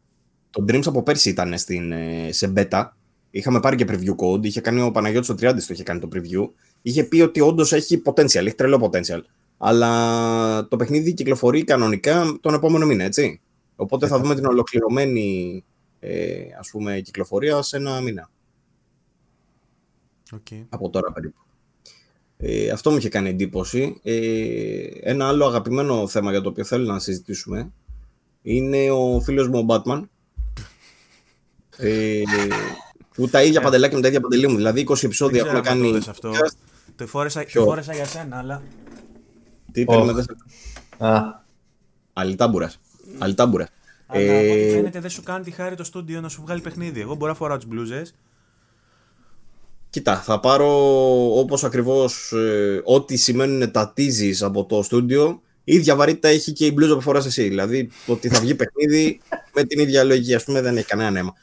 [SPEAKER 2] Το Dreams από πέρσι ήταν στην, ε, σε beta. Είχαμε πάρει και preview code. Είχε κάνει ο Παναγιώτης ο Τριάντης το είχε κάνει το preview. Είχε πει ότι όντως έχει potential, έχει τρελό potential. Αλλά το παιχνίδι κυκλοφορεί κανονικά τον επόμενο μήνα, έτσι. Οπότε θα δούμε την ολοκληρωμένη ε, ας πούμε, κυκλοφορία σε ένα μήνα.
[SPEAKER 1] Okay.
[SPEAKER 2] Από τώρα περίπου. Ε, αυτό μου είχε κάνει εντύπωση. Ε, ένα άλλο αγαπημένο θέμα για το οποίο θέλω να συζητήσουμε είναι ο φίλος μου ο Batman. Ε, που τα ίδια παντελάκια με τα ίδια παντελή μου. Δηλαδή 20 επεισόδια
[SPEAKER 1] Δεν ξέρω
[SPEAKER 2] έχουμε
[SPEAKER 1] αν το
[SPEAKER 2] κάνει.
[SPEAKER 1] είδες αυτό. Το φόρεσα, το
[SPEAKER 2] Ποιο;
[SPEAKER 1] φόρεσα για σένα, αλλά.
[SPEAKER 2] Τι
[SPEAKER 3] Όχι.
[SPEAKER 2] παίρνουμε δεν
[SPEAKER 3] Α,
[SPEAKER 2] Αλιτάμπουρας. Αλιτάμπουρας.
[SPEAKER 1] Αλλά
[SPEAKER 2] Ε,
[SPEAKER 1] από ό,τι φαίνεται δεν σου κάνει τη χάρη το στούντιο να σου βγάλει παιχνίδι. Εγώ μπορώ να φοράω τις μπλούζες.
[SPEAKER 2] Κοίτα, θα πάρω όπως ακριβώς ε, ό,τι σημαίνουν τα teases από το στούντιο, η ίδια βαρύτητα έχει και η μπλούζα που φοράς εσύ. Δηλαδή, το ότι θα βγει παιχνίδι με την ίδια λογική, ας πούμε, δεν έχει κανένα νόημα.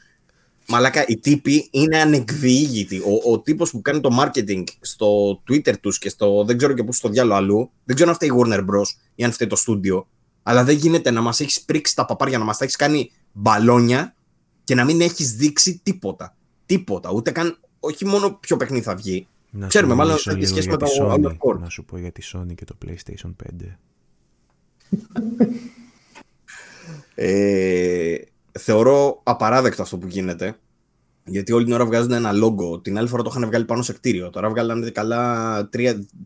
[SPEAKER 2] Μαλάκα, οι τύποι είναι ανεκδιήγητοι. Ο, ο τύπος που κάνει το marketing στο Twitter τους και στο δεν ξέρω και πού στο διάλογο αλλού, δεν ξέρω αν φταίει η Warner Bros. ή αν φταίει το στούντιο, αλλά δεν γίνεται να μας έχεις πρίξει τα παπάρια, να μας τα έχεις κάνει μπαλόνια και να μην έχεις δείξει τίποτα. Τίποτα. Ούτε καν, όχι μόνο ποιο παιχνίδι θα βγει,
[SPEAKER 1] Να
[SPEAKER 2] Ξέρουμε,
[SPEAKER 1] σου
[SPEAKER 2] μάλλον
[SPEAKER 1] μιλήσω
[SPEAKER 2] θα έχει
[SPEAKER 1] λίγο
[SPEAKER 2] σχέση
[SPEAKER 1] για
[SPEAKER 2] με
[SPEAKER 1] τη
[SPEAKER 2] το
[SPEAKER 1] Sony.
[SPEAKER 2] Undercore.
[SPEAKER 1] Να σου πω για τη Sony και το PlayStation 5.
[SPEAKER 2] Ε, θεωρώ απαράδεκτο αυτό που γίνεται. Γιατί όλη την ώρα βγάζουν ένα logo. Την άλλη φορά το είχαν βγάλει πάνω σε κτίριο. Τώρα βγάλανε καλά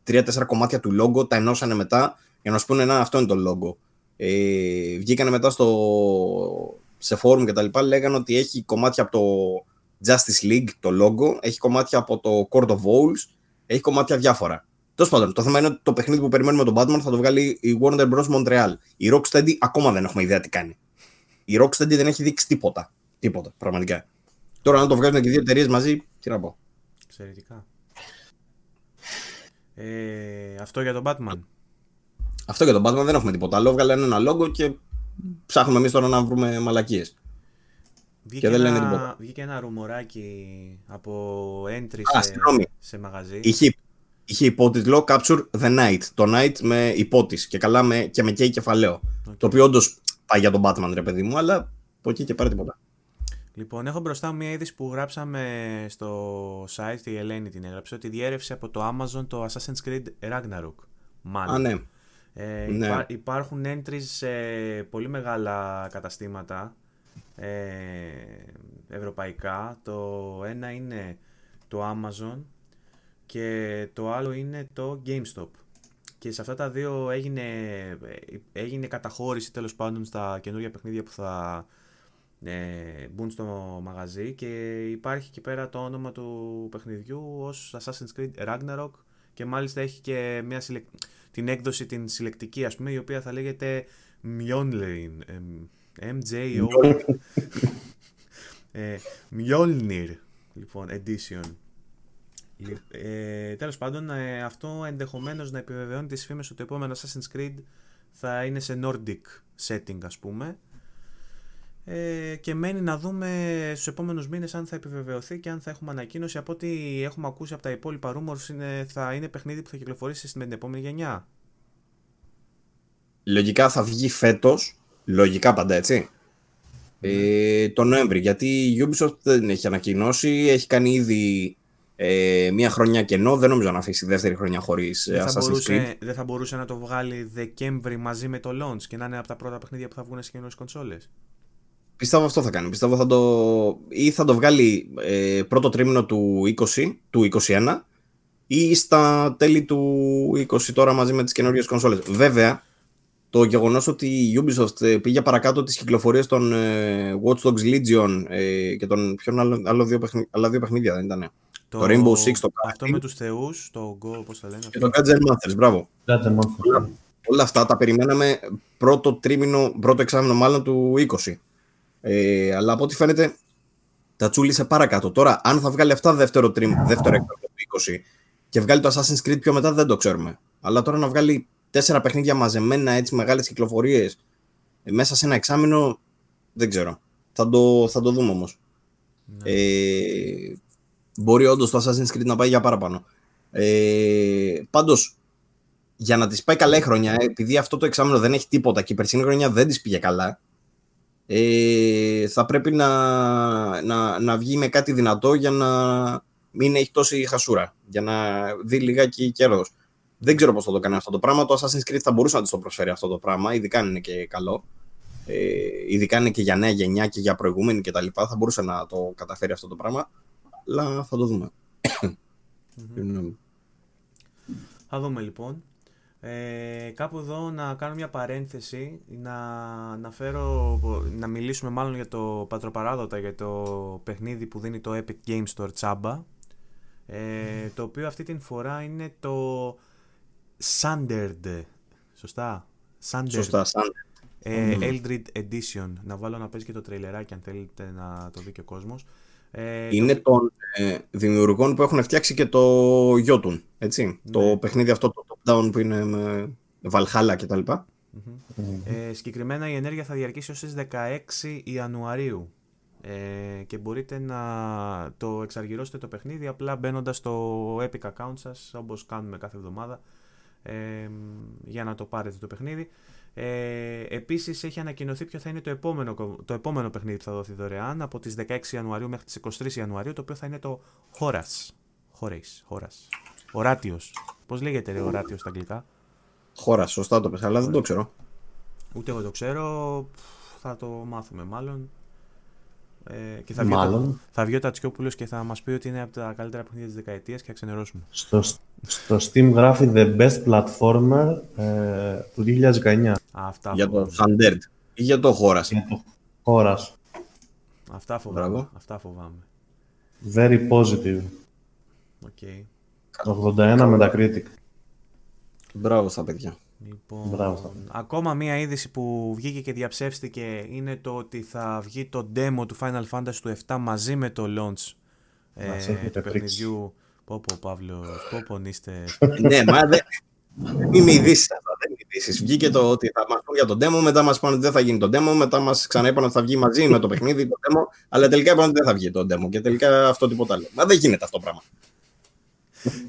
[SPEAKER 2] τρία-τέσσερα κομμάτια του logo, τα ενώσανε μετά για να σου πούνε να αυτό είναι το logo. Ε, βγήκανε μετά στο, σε forum και τα λοιπά, λέγανε ότι έχει κομμάτια από το Justice League, το logo, έχει κομμάτια από το Court of Owls, έχει κομμάτια διάφορα. Τέλος πάντων, το θέμα είναι ότι το παιχνίδι που περιμένουμε τον Batman θα το βγάλει η Warner Bros. Montreal. Η Rocksteady ακόμα δεν έχουμε ιδέα τι κάνει. Η Rocksteady δεν έχει δείξει τίποτα. Τίποτα, πραγματικά. Τώρα, αν το βγάζουν και οι δύο εταιρείες μαζί, τι να πω.
[SPEAKER 1] Εξαιρετικά. Ε, αυτό για τον Batman.
[SPEAKER 2] Αυτό για τον Batman δεν έχουμε τίποτα άλλο. Βγάλανε ένα logo και ψάχνουμε εμείς τώρα να βρούμε μαλακίες.
[SPEAKER 1] Βγήκε,
[SPEAKER 2] δεν λένε
[SPEAKER 1] ένα,
[SPEAKER 2] τίποτα.
[SPEAKER 1] βγήκε ένα ρουμοράκι από entry
[SPEAKER 2] Α,
[SPEAKER 1] σε,
[SPEAKER 2] συγγνώμη.
[SPEAKER 1] σε μαγαζί.
[SPEAKER 2] Είχε, είχε υπότιτλο Capture the Knight. Το Knight με υπότιτλο και καλά με, και με K κεφαλαίο.
[SPEAKER 1] Οκ.
[SPEAKER 2] Το οποίο όντως πάει για τον Batman, ρε παιδί μου, αλλά από εκεί και πέρα τίποτα.
[SPEAKER 1] Λοιπόν, έχω μπροστά μου μια είδηση που γράψαμε στο site, η Ελένη την έγραψε, ότι διέρρευσε από το Amazon το Assassin's Creed Ragnarok. Μάλλον.
[SPEAKER 2] Α, ναι.
[SPEAKER 1] Ε,
[SPEAKER 2] Ναι.
[SPEAKER 1] υπά- υπάρχουν entries σε πολύ μεγάλα καταστήματα ε, ευρωπαϊκά. Το ένα είναι το Amazon και το άλλο είναι το GameStop. Και σε αυτά τα δύο έγινε, έγινε καταχώρηση τέλος πάντων στα καινούργια παιχνίδια που θα ε, μπουν στο μαγαζί και υπάρχει εκεί πέρα το όνομα του παιχνιδιού ως Assassin's Creed Ragnarok και μάλιστα έχει και μια συλλεκ... την έκδοση την συλλεκτική ας πούμε η οποία θα λέγεται Mjolnir MJO ε, Mjolnir λοιπόν edition. Λι- ε, τέλος πάντων ε, αυτό ενδεχομένως να επιβεβαιώνει τις φήμες ότι το επόμενο Assassin's Creed θα είναι σε Nordic setting ας πούμε. Ε, και μένει να δούμε στους επόμενους μήνες αν θα επιβεβαιωθεί και αν θα έχουμε ανακοίνωση. Από ό,τι έχουμε ακούσει από τα υπόλοιπα rumors είναι, θα είναι παιχνίδι που θα κυκλοφορήσει με την επόμενη γενιά.
[SPEAKER 2] Λογικά θα βγει φέτος. Λογικά πάντα έτσι. Ε, το Νοέμβρη. Γιατί η Ubisoft δεν έχει ανακοινώσει. Έχει κάνει ήδη ε, μία χρονιά κενό. Δεν νομίζω να αφήσει δεύτερη χρονιά χωρίς
[SPEAKER 1] δεν, θα
[SPEAKER 2] Assassin's Creed.
[SPEAKER 1] μπορούσε, δεν θα μπορούσε να το βγάλει Δεκέμβρη μαζί με το launch και να είναι από τα πρώτα παιχνίδια που θα βγουν σε καινούριες κονσόλες
[SPEAKER 2] Πιστεύω αυτό θα κάνει. Πιστεύω θα το. ή θα το βγάλει ε, πρώτο τρίμηνο του 20, του 21 ή στα τέλη του 20 τώρα μαζί με τις καινούργιες κονσόλες. Βέβαια, το γεγονός ότι η Ubisoft ε, πήγε παρακάτω τις κυκλοφορίες των ε, Watch Dogs Legion ε, και των ποιον άλλο, άλλο δύο παιχνίδια, άλλα δύο παιχνίδια δεν ήταν. Το Rainbow Six, το
[SPEAKER 1] Αυτό
[SPEAKER 2] κάτι.
[SPEAKER 1] με τους θεούς, το Go, πώς θα λένε
[SPEAKER 2] Και το Gadget Masters, μπράβο.
[SPEAKER 3] Gadget Monster.
[SPEAKER 2] Όλα αυτά τα περιμέναμε πρώτο τρίμηνο, πρώτο εξάμηνο μάλλον του 20. Ε, αλλά από ό,τι φαίνεται τα τσούλησε παρακάτω. Τώρα, αν θα βγάλει αυτά δεύτερο, τρίμ, δεύτερο εξάμηνο του 20 και βγάλει το Assassin's Creed πιο μετά, δεν το ξέρουμε. Αλλά τώρα να βγάλει τέσσερα παιχνίδια μαζεμένα, έτσι μεγάλες κυκλοφορίες μέσα σε ένα εξάμηνο, δεν ξέρω. Θα το, θα το δούμε όμως.
[SPEAKER 1] Ναι.
[SPEAKER 2] Ε, μπορεί όντως το Assassin's Creed να πάει για παραπάνω. Ε, Πάντως, για να της πάει καλά η χρονιά, ε, επειδή αυτό το εξάμεινο δεν έχει τίποτα και η περσινή χρονιά δεν της πήγε καλά, ε, θα πρέπει να, να, να βγει με κάτι δυνατό για να μην έχει τόση χασούρα. Για να δει λιγάκι κέρδος. Δεν ξέρω πώς θα το κάνει αυτό το πράγμα. Το Assassin's Creed θα μπορούσε να της το προσφέρει αυτό το πράγμα, ειδικά αν είναι και καλό. Ε, ειδικά αν είναι και για νέα γενιά και για προηγούμενη κτλ. Θα μπορούσε να το καταφέρει αυτό το πράγμα. Αλλά θα το δούμε.
[SPEAKER 1] Μμμ. Θα δούμε λοιπόν. Ε, κάπου εδώ να κάνω μια παρένθεση, να, να, φέρω, να μιλήσουμε μάλλον για το πατροπαράδοτα, για το παιχνίδι που δίνει το Epic Games Store τσάμπα, ε, το οποίο αυτή την φορά είναι το Sundered, σωστά; Sundered,
[SPEAKER 2] Σωστά, σαν.
[SPEAKER 1] ε, Eldred Edition. Να βάλω να παίζει και το τρέιλεράκι αν θέλετε να το δει και ο κόσμος. Ε,
[SPEAKER 2] Είναι των ε, δημιουργών που έχουν φτιάξει και το Jotun, έτσι.
[SPEAKER 1] Ναι.
[SPEAKER 2] Το παιχνίδι αυτό, το top-down που είναι με Valhalla κτλ.
[SPEAKER 1] Μμμ. Ε, συγκεκριμένα η ενέργεια θα διαρκήσει ως τις 16 Ιανουαρίου ε, και μπορείτε να το εξαργυρώσετε το παιχνίδι απλά μπαίνοντας στο Epic account σας όπως κάνουμε κάθε εβδομάδα ε, για να το πάρετε το παιχνίδι. Ε, επίσης έχει ανακοινωθεί ποιο θα είναι το επόμενο, κο- το επόμενο παιχνίδι που θα δοθεί δωρεάν από τις 16 Ιανουαρίου μέχρι τις 23 Ιανουαρίου το οποίο θα είναι το Horace. Χωρέις, χώρας. Οράτιος. Πώς λέγεται ρε οράτιος στα αγγλικά;
[SPEAKER 2] Χώρας, σωστά το πες, αλλά δεν το ξέρω.
[SPEAKER 1] Ούτε εγώ το ξέρω, θα το μάθουμε μάλλον. Ε, και θα βγει,
[SPEAKER 3] Μάλλον.
[SPEAKER 1] Ο, θα βγει ο Τατσιόπουλος και θα μας πει ότι είναι από τα καλύτερα παιχνίδια της δεκαετίας και θα ξενερώσουμε.
[SPEAKER 3] Στο, στο Steam γράφει The Best Platformer ε, του 2019.
[SPEAKER 1] Α, αυτά
[SPEAKER 2] Για το
[SPEAKER 1] φοβάμαι.
[SPEAKER 2] Sundered ή για το χώρα.
[SPEAKER 3] Για το χώρας.
[SPEAKER 1] Αυτά φοβάμαι.
[SPEAKER 2] Μπράβο.
[SPEAKER 1] Αυτά φοβάμαι.
[SPEAKER 3] Very positive.
[SPEAKER 1] OK.
[SPEAKER 3] 81 Metacritic.
[SPEAKER 2] Μπράβο στα παιδιά.
[SPEAKER 1] Λοιπόν,
[SPEAKER 3] Μπράβο.
[SPEAKER 1] ακόμα μία είδηση που βγήκε και διαψεύστηκε είναι το ότι θα βγει το demo του Final Fantasy του 7 μαζί με το launch ε,
[SPEAKER 3] Μας έχετε
[SPEAKER 1] του
[SPEAKER 3] πρίξει.
[SPEAKER 1] παιχνιδιού. Πω πω Παύλος, πω πω είστε...
[SPEAKER 2] ναι, μα δεν. Δεν είναι ειδήσεις αυτά. Δεν είναι ειδήσεις. Βγήκε το ότι θα μας πούνε για το demo, μετά μας πούνε ότι δεν θα γίνει το demo, μετά μας ξαναείπαν ότι θα βγει μαζί με το παιχνίδι το demo, αλλά τελικά είπαν ότι δεν θα βγει το demo και τελικά αυτό τίποτα άλλο. Μα δεν γίνεται αυτό το πράγμα.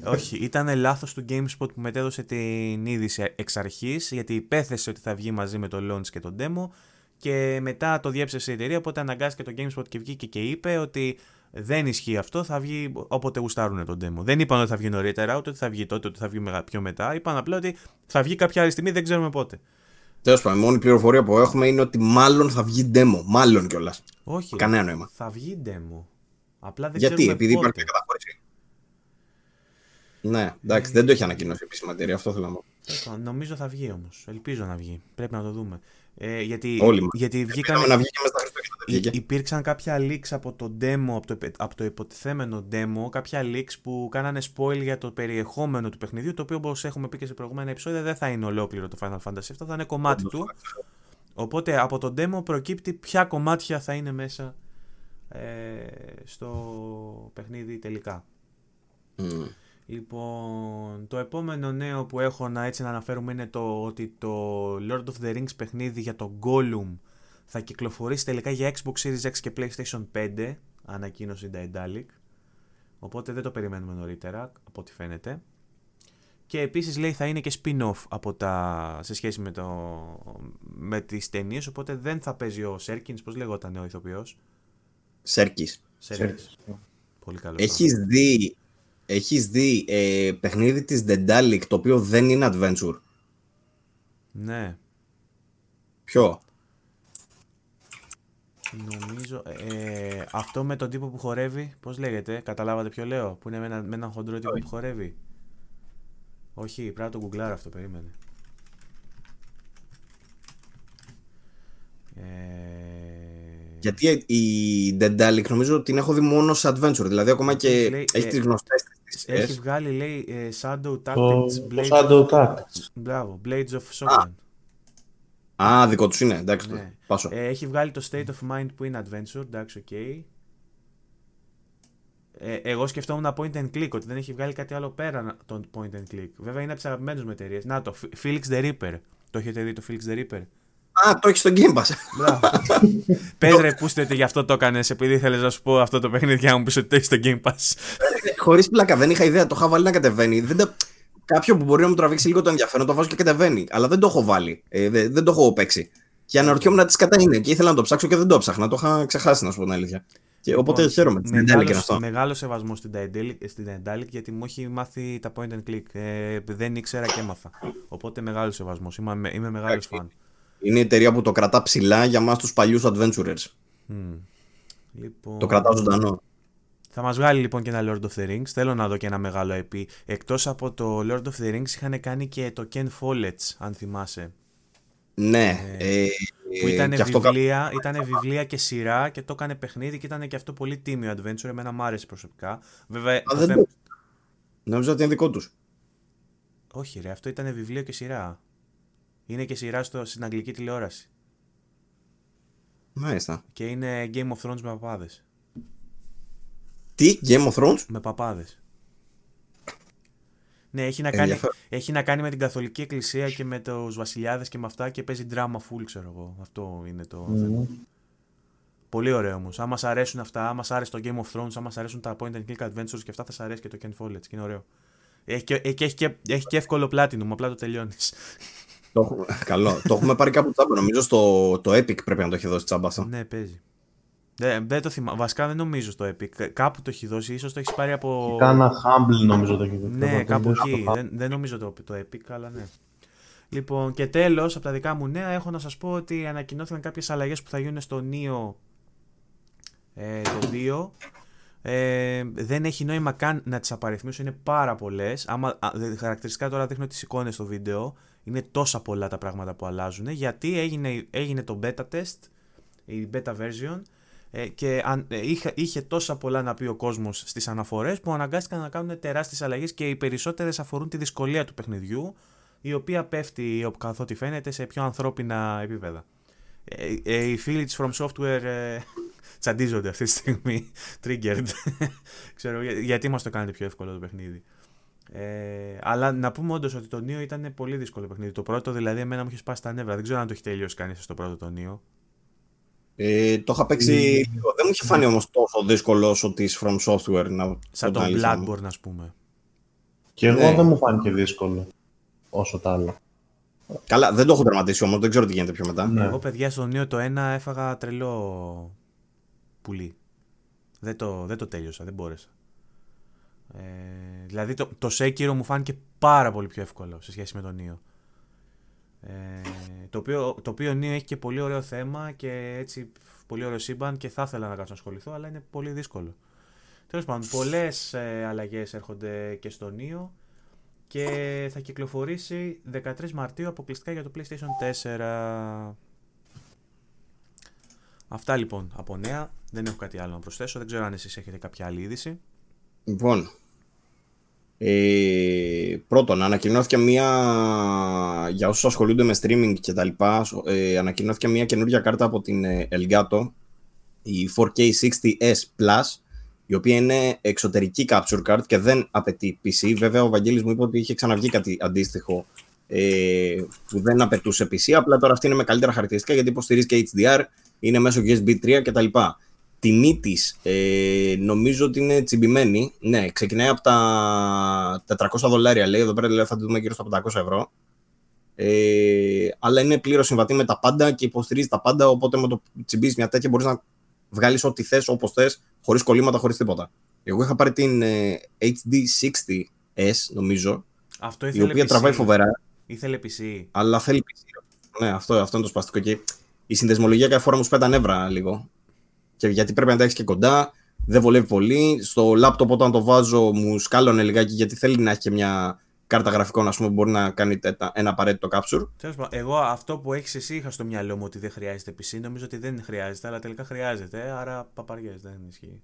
[SPEAKER 1] Όχι, ήταν λάθος του GameSpot που μετέδωσε την είδηση εξ αρχής γιατί υπέθεσε ότι θα βγει μαζί με το launch και το demo και μετά το διέψευσε η εταιρεία οπότε αναγκάστηκε το GameSpot και βγήκε και είπε ότι δεν ισχύει αυτό, θα βγει όποτε γουστάρουν το demo. Δεν είπαν ότι θα βγει νωρίτερα, ούτε ότι θα βγει τότε, ότι θα βγει μεγα- πιο μετά. Είπαν απλά ότι θα βγει κάποια άλλη στιγμή, δεν ξέρουμε πότε.
[SPEAKER 2] Τέλος πάντων, η μόνη πληροφορία που έχουμε είναι ότι μάλλον θα βγει demo. Μάλλον κιόλας.
[SPEAKER 1] Όχι,
[SPEAKER 2] Κανένα νόημα.
[SPEAKER 1] θα βγει demo. Απλά δεν
[SPEAKER 2] Γιατί,
[SPEAKER 1] ξέρουμε
[SPEAKER 2] επειδή
[SPEAKER 1] πότε.
[SPEAKER 2] υπάρχει μια καταχώρηση. Ναι, εντάξει, δεν το έχει ανακοινώσει η επίσημη εταιρεία, αυτό θέλω να πω.
[SPEAKER 1] Τέλος πάντων, Νομίζω θα βγει όμως. Ελπίζω να βγει. Πρέπει να το δούμε. Ε, γιατί,
[SPEAKER 2] Όλοι μας.
[SPEAKER 1] γιατί βγήκαν,
[SPEAKER 2] Πήγαμε να βγει και μέσα στα Χριστούγεννα. δεν
[SPEAKER 1] Υ-
[SPEAKER 2] βγήκε.
[SPEAKER 1] Υπήρξαν κάποια leaks από το demo, από το, επε- από το υποτιθέμενο demo, κάποια leaks που κάνανε spoil για το περιεχόμενο του παιχνιδιού, το οποίο όπως έχουμε πει και σε προηγούμενα επεισόδια δεν θα είναι ολόκληρο το Final Fantasy 7, θα είναι κομμάτι του. Οπότε από το demo προκύπτει ποια κομμάτια θα είναι μέσα ε, στο παιχνίδι τελικά.
[SPEAKER 2] Μμ.
[SPEAKER 1] Λοιπόν, το επόμενο νέο που έχω να έτσι να αναφέρουμε είναι το ότι το Lord of the Rings παιχνίδι για το Gollum θα κυκλοφορήσει τελικά για Xbox Series X και PlayStation 5, ανακοίνωσε η Daedalic. Οπότε δεν το περιμένουμε νωρίτερα, από ό,τι φαίνεται. Και επίσης λέει θα είναι και spin-off από τα, σε σχέση με, το, με τις ταινίες, οπότε δεν θα παίζει ο Σέρκινς, πώς λεγόταν ο ηθοποιός;
[SPEAKER 2] Σέρκης.
[SPEAKER 1] Σέρκινς. Πολύ καλό.
[SPEAKER 2] Έχεις δει, έχεις δει ε, παιχνίδι της Dendalic το οποίο δεν είναι adventure;
[SPEAKER 1] Ναι.
[SPEAKER 2] Ποιο;
[SPEAKER 1] Νομίζω. Ε, αυτό με τον τύπο που χορεύει, πώς λέγεται, καταλάβατε ποιο λέω, που είναι με, ένα, με έναν χοντρό τύπο που χορεύει; Όχι, πρέπει να το γκουγκλάρω αυτό, περίμενε. Ε,
[SPEAKER 2] Γιατί η Daedalic νομίζω ότι την έχω δει μόνο σε adventure. Δηλαδή ακόμα και
[SPEAKER 1] Λέει,
[SPEAKER 2] έχει
[SPEAKER 1] ε,
[SPEAKER 2] τις γνωστές της
[SPEAKER 1] έχει
[SPEAKER 2] ταινίες.
[SPEAKER 1] βγάλει, λέει, ε, Shadow
[SPEAKER 3] Το,
[SPEAKER 1] Tactics,
[SPEAKER 3] το
[SPEAKER 1] Blades,
[SPEAKER 3] Shadow Tactics.
[SPEAKER 1] μπράβο, Blades of Shogun.
[SPEAKER 2] Α, δικό τους είναι. Εντάξει,
[SPEAKER 1] Ναι.
[SPEAKER 2] πάσω.
[SPEAKER 1] Ε, έχει βγάλει το State of Mind που είναι adventure, εντάξει, οκ. Ε, εγώ σκεφτόμουν point and click, ότι δεν έχει βγάλει κάτι άλλο πέρα τον point and click. Βέβαια είναι από τις αγαπημένες μου εταιρείες. Να το, Felix the Reaper. Το έχετε δει το Felix the Reaper.
[SPEAKER 2] Α, το έχεις στο Game Pass.
[SPEAKER 1] Μπράβο. Πες ρε, πούστε ότι γι' αυτό το έκανες επειδή ήθελες να σου πω αυτό το παιχνίδι και να μου πεις ότι το έχεις στο Game Pass.
[SPEAKER 2] Χωρίς πλάκα, δεν είχα ιδέα. Το είχα βάλει να κατεβαίνει. Δεν τα... Κάποιο που μπορεί να μου τραβήξει λίγο το ενδιαφέρον, το βάζω και κατεβαίνει. Αλλά δεν το έχω βάλει. Ε, δεν, δεν το έχω παίξει. Και αναρωτιόμουν τι κατά είναι. Και ήθελα να το ψάξω και δεν το ψάχνα. Το είχα ξεχάσει, να σου πω την αλήθεια. Και οπότε
[SPEAKER 1] Λοιπόν,
[SPEAKER 2] χαίρομαι. Την
[SPEAKER 1] μεγάλος-
[SPEAKER 2] εντέλει και αυτό.
[SPEAKER 1] Μεγάλο σεβασμό στην Daedalic, στην Daedalic γιατί μου έχει μάθει τα point and click. Ε, δεν ήξερα και έμαθα. Οπότε μεγάλο σεβασμός. Είμαι, είμαι μεγάλος
[SPEAKER 2] Εντάξει.
[SPEAKER 1] φαν.
[SPEAKER 2] Είναι η εταιρεία που το κρατά ψηλά για μας τους παλιούς adventurers.
[SPEAKER 1] Μμ. Λοιπόν,
[SPEAKER 2] Το κρατάω ζωντανό.
[SPEAKER 1] Θα μας βγάλει λοιπόν και ένα Lord of the Rings. Θέλω να δω και ένα μεγάλο EP. Εκτός από το Lord of the Rings είχαν κάνει και το Ken Follett, αν θυμάσαι.
[SPEAKER 2] Ναι.
[SPEAKER 1] Ε,
[SPEAKER 2] Ε,
[SPEAKER 1] Που ήταν
[SPEAKER 2] και αυτό κα-
[SPEAKER 1] βιβλία, ήτανε βιβλία και σειρά και το έκανε παιχνίδι και ήταν και αυτό πολύ τίμιο adventure. Εμένα μου άρεσε προσωπικά. Βέβαια,
[SPEAKER 2] Α,
[SPEAKER 1] το
[SPEAKER 2] δεν
[SPEAKER 1] θέμα-
[SPEAKER 2] το- Νόμιζα ότι είναι δικό τους.
[SPEAKER 1] Όχι ρε, αυτό ήταν βιβλίο και σειρά. Είναι και σειρά στο, στην αγγλική τηλεόραση.
[SPEAKER 2] Μάλιστα.
[SPEAKER 1] Και είναι Game of Thrones με παπάδες.
[SPEAKER 2] Τι, Game of Thrones;
[SPEAKER 1] Με παπάδες. Ναι, έχει να, κάνει,
[SPEAKER 2] Ενδιαφέρον.
[SPEAKER 1] έχει να κάνει με την Καθολική Εκκλησία και με τους βασιλιάδες και με αυτά και παίζει drama full, ξέρω εγώ. Αυτό είναι το θέμα. Πολύ ωραίο όμως. Αν μας αρέσουν αυτά, αν μας άρεσε το Game of Thrones, αν μας αρέσουν τα point and click adventures και αυτά, θα σας αρέσει και το Ken Follett και είναι ωραίο. Έχει και, έχει, έχει και, έχει και εύκολο platinum, απλά το τελειώνεις.
[SPEAKER 2] Το έχουμε... Καλό. το έχουμε πάρει κάπου τσάμπα. Νομίζω στο το Epic πρέπει να το έχει δώσει τσάμπα αυτό.
[SPEAKER 1] ναι, παίζει. Δεν, δεν το θυμάμαι. Βασικά δεν νομίζω στο Epic. Κάπου το έχει δώσει, ίσως το έχεις πάρει από.
[SPEAKER 3] Κάνα Humble νομίζω το έχει δώσει.
[SPEAKER 1] Ναι, κάπου εκεί. Δεν, δεν νομίζω το, το Epic, αλλά ναι. Λοιπόν, και τέλος, από τα δικά μου νέα, έχω να σας πω ότι ανακοινώθηκαν κάποιες αλλαγές που θα γίνουν στο Neo ε, το 2. Ε, δεν έχει νόημα καν να τις απαριθμίσω, είναι πάρα πολλές. Χαρακτηριστικά τώρα δείχνω τις εικόνες στο βίντεο. Είναι τόσα πολλά τα πράγματα που αλλάζουν. Γιατί έγινε, έγινε το beta test, η beta version, ε, και αν, ε, είχε, είχε τόσα πολλά να πει ο κόσμος στις αναφορές που αναγκάστηκαν να κάνουν τεράστιες αλλαγές και οι περισσότερες αφορούν τη δυσκολία του παιχνιδιού, η οποία πέφτει καθότι φαίνεται σε πιο ανθρώπινα επίπεδα. Ε, ε, οι φίλοι της From Software ε, τσαντίζονται αυτή τη στιγμή. Triggered. Ξέρω, γιατί μας το κάνετε πιο εύκολο το παιχνίδι. Ε, αλλά να πούμε όντως ότι το Νίο ήταν πολύ δύσκολο παιχνίδι. Το πρώτο δηλαδή εμένα μου είχε σπάσει τα νεύρα. Δεν ξέρω αν το έχει τελειώσει κανείς στο πρώτο το Νίο.
[SPEAKER 2] Ε, το είχα παίξει λίγο. Δεν μου είχε φάνει όμως τόσο δύσκολος όσο της From Software. Να
[SPEAKER 1] Σαν τον Bloodborne, ας πούμε.
[SPEAKER 3] Και εγώ ναι. δεν μου φάνηκε δύσκολο όσο τα άλλα.
[SPEAKER 2] Καλά, δεν το έχω τερματίσει όμως, δεν ξέρω τι γίνεται πιο μετά.
[SPEAKER 1] Ναι. Εγώ, παιδιά, στο Νίο το 1 έφαγα τρελό πουλί. Δεν το, δεν το τέλειωσα, δεν μπόρεσα. Ε, δηλαδή το, το Sekiro μου φάνηκε πάρα πολύ πιο εύκολο σε σχέση με τον Νίο. Ε, το, οποίο, το οποίο Νίο έχει και πολύ ωραίο θέμα και έτσι πολύ ωραίο σύμπαν και θα ήθελα να κάτσω να ασχοληθώ, αλλά είναι πολύ δύσκολο. Τέλος πάντων, πολλές ε, αλλαγές έρχονται και στο Νίο και θα κυκλοφορήσει 13 Μαρτίου αποκλειστικά για το PlayStation 4. Αυτά λοιπόν από νέα. Δεν έχω κάτι άλλο να προσθέσω. Δεν ξέρω αν εσείς έχετε κάποια άλλη είδηση.
[SPEAKER 2] Λοιπόν, ε, πρώτον, ανακοινώθηκε μια, για όσους ασχολούνται με streaming και τα λοιπά, ε, ανακοινώθηκε μια καινούργια κάρτα από την ε, Elgato, η 4K60S Plus, η οποία είναι εξωτερική capture card και δεν απαιτεί PC. Βέβαια, ο Βαγγέλης μου είπε ότι είχε ξαναβγεί κάτι αντίστοιχο ε, που δεν απαιτούσε PC, απλά τώρα αυτή είναι με καλύτερα χαρακτηριστικά γιατί υποστηρίζει και HDR, είναι μέσω USB 3 κτλ. Τιμή της ε, νομίζω ότι είναι τσιμπημένη. Ναι, ξεκινάει από τα 400 δολάρια, λέει. Εδώ πέρα δηλαδή, θα τη δούμε γύρω στα 500 ευρώ. Ε, αλλά είναι πλήρως συμβατή με τα πάντα και υποστηρίζει τα πάντα. Οπότε με το τσιμπήσεις μια τέτοια μπορείς να βγάλεις ό,τι θες, όπως θες, χωρίς κολλήματα, χωρίς τίποτα. Εγώ είχα πάρει την ε, HD60S, νομίζω.
[SPEAKER 1] Αυτό
[SPEAKER 2] η οποία PC. τραβάει φοβερά.
[SPEAKER 1] Ήθελε PC.
[SPEAKER 2] Αλλά θέλει PC. Ναι, αυτό, αυτό είναι το σπαστικό. Και η συνδεσμολογία κάθε φορά μου σπάει τα νεύρα λίγο. Και γιατί πρέπει να τα έχεις και κοντά, δεν βολεύει πολύ. Στο λάπτοπ όταν το βάζω μου σκάλωνε λιγάκι γιατί θέλει να έχει και μια κάρτα γραφικών ας πούμε, που μπορεί να κάνει ένα απαραίτητο capture.
[SPEAKER 1] Εγώ αυτό που έχεις εσύ είχα στο μυαλό μου ότι δεν χρειάζεται PC. Νομίζω ότι δεν χρειάζεται, αλλά τελικά χρειάζεται. Άρα παπαριές δεν ισχύει.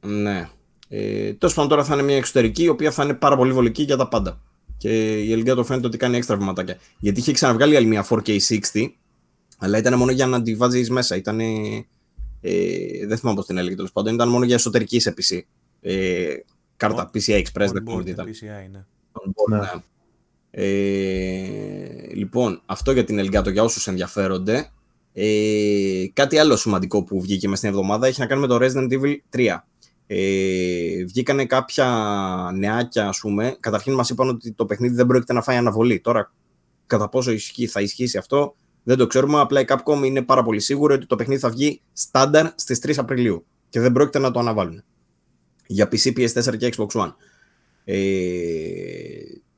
[SPEAKER 2] Ναι. Ε, Τέλος πάντων τώρα θα είναι μια εξωτερική η οποία θα είναι πάρα πολύ βολική για τα πάντα. Και η Elgato φαίνεται ότι κάνει έξτρα βηματάκια. Γιατί είχε ξαναβγάλει άλλη μια 4K60, αλλά ήταν μόνο για να τη βάζεις μέσα. Ήταν. Ε, δεν θυμάμαι πώς την έλεγε τέλος πάντων. Ήταν μόνο για εσωτερική σε PC. Ε, κάρτα PCI Express, δεν ξέρω τι ήταν.
[SPEAKER 1] PCI, ναι.
[SPEAKER 2] ναι. ναι. Ε, λοιπόν, αυτό για την Elgato για όσους ενδιαφέρονται. Ε, κάτι άλλο σημαντικό που βγήκε μέσα στην εβδομάδα έχει να κάνει με το Resident Evil 3. Ε, βγήκανε κάποια νεάκια, ας πούμε. Καταρχήν μας είπαν ότι το παιχνίδι δεν πρόκειται να φάει αναβολή. Τώρα, κατά πόσο ισχύει, θα ισχύσει αυτό, δεν το ξέρουμε. Απλά η Capcom είναι πάρα πολύ σίγουρη ότι το παιχνίδι θα βγει στάνταρ στις 3 Απριλίου και δεν πρόκειται να το αναβάλουν. Για PC, PS4 και Xbox One. Ε,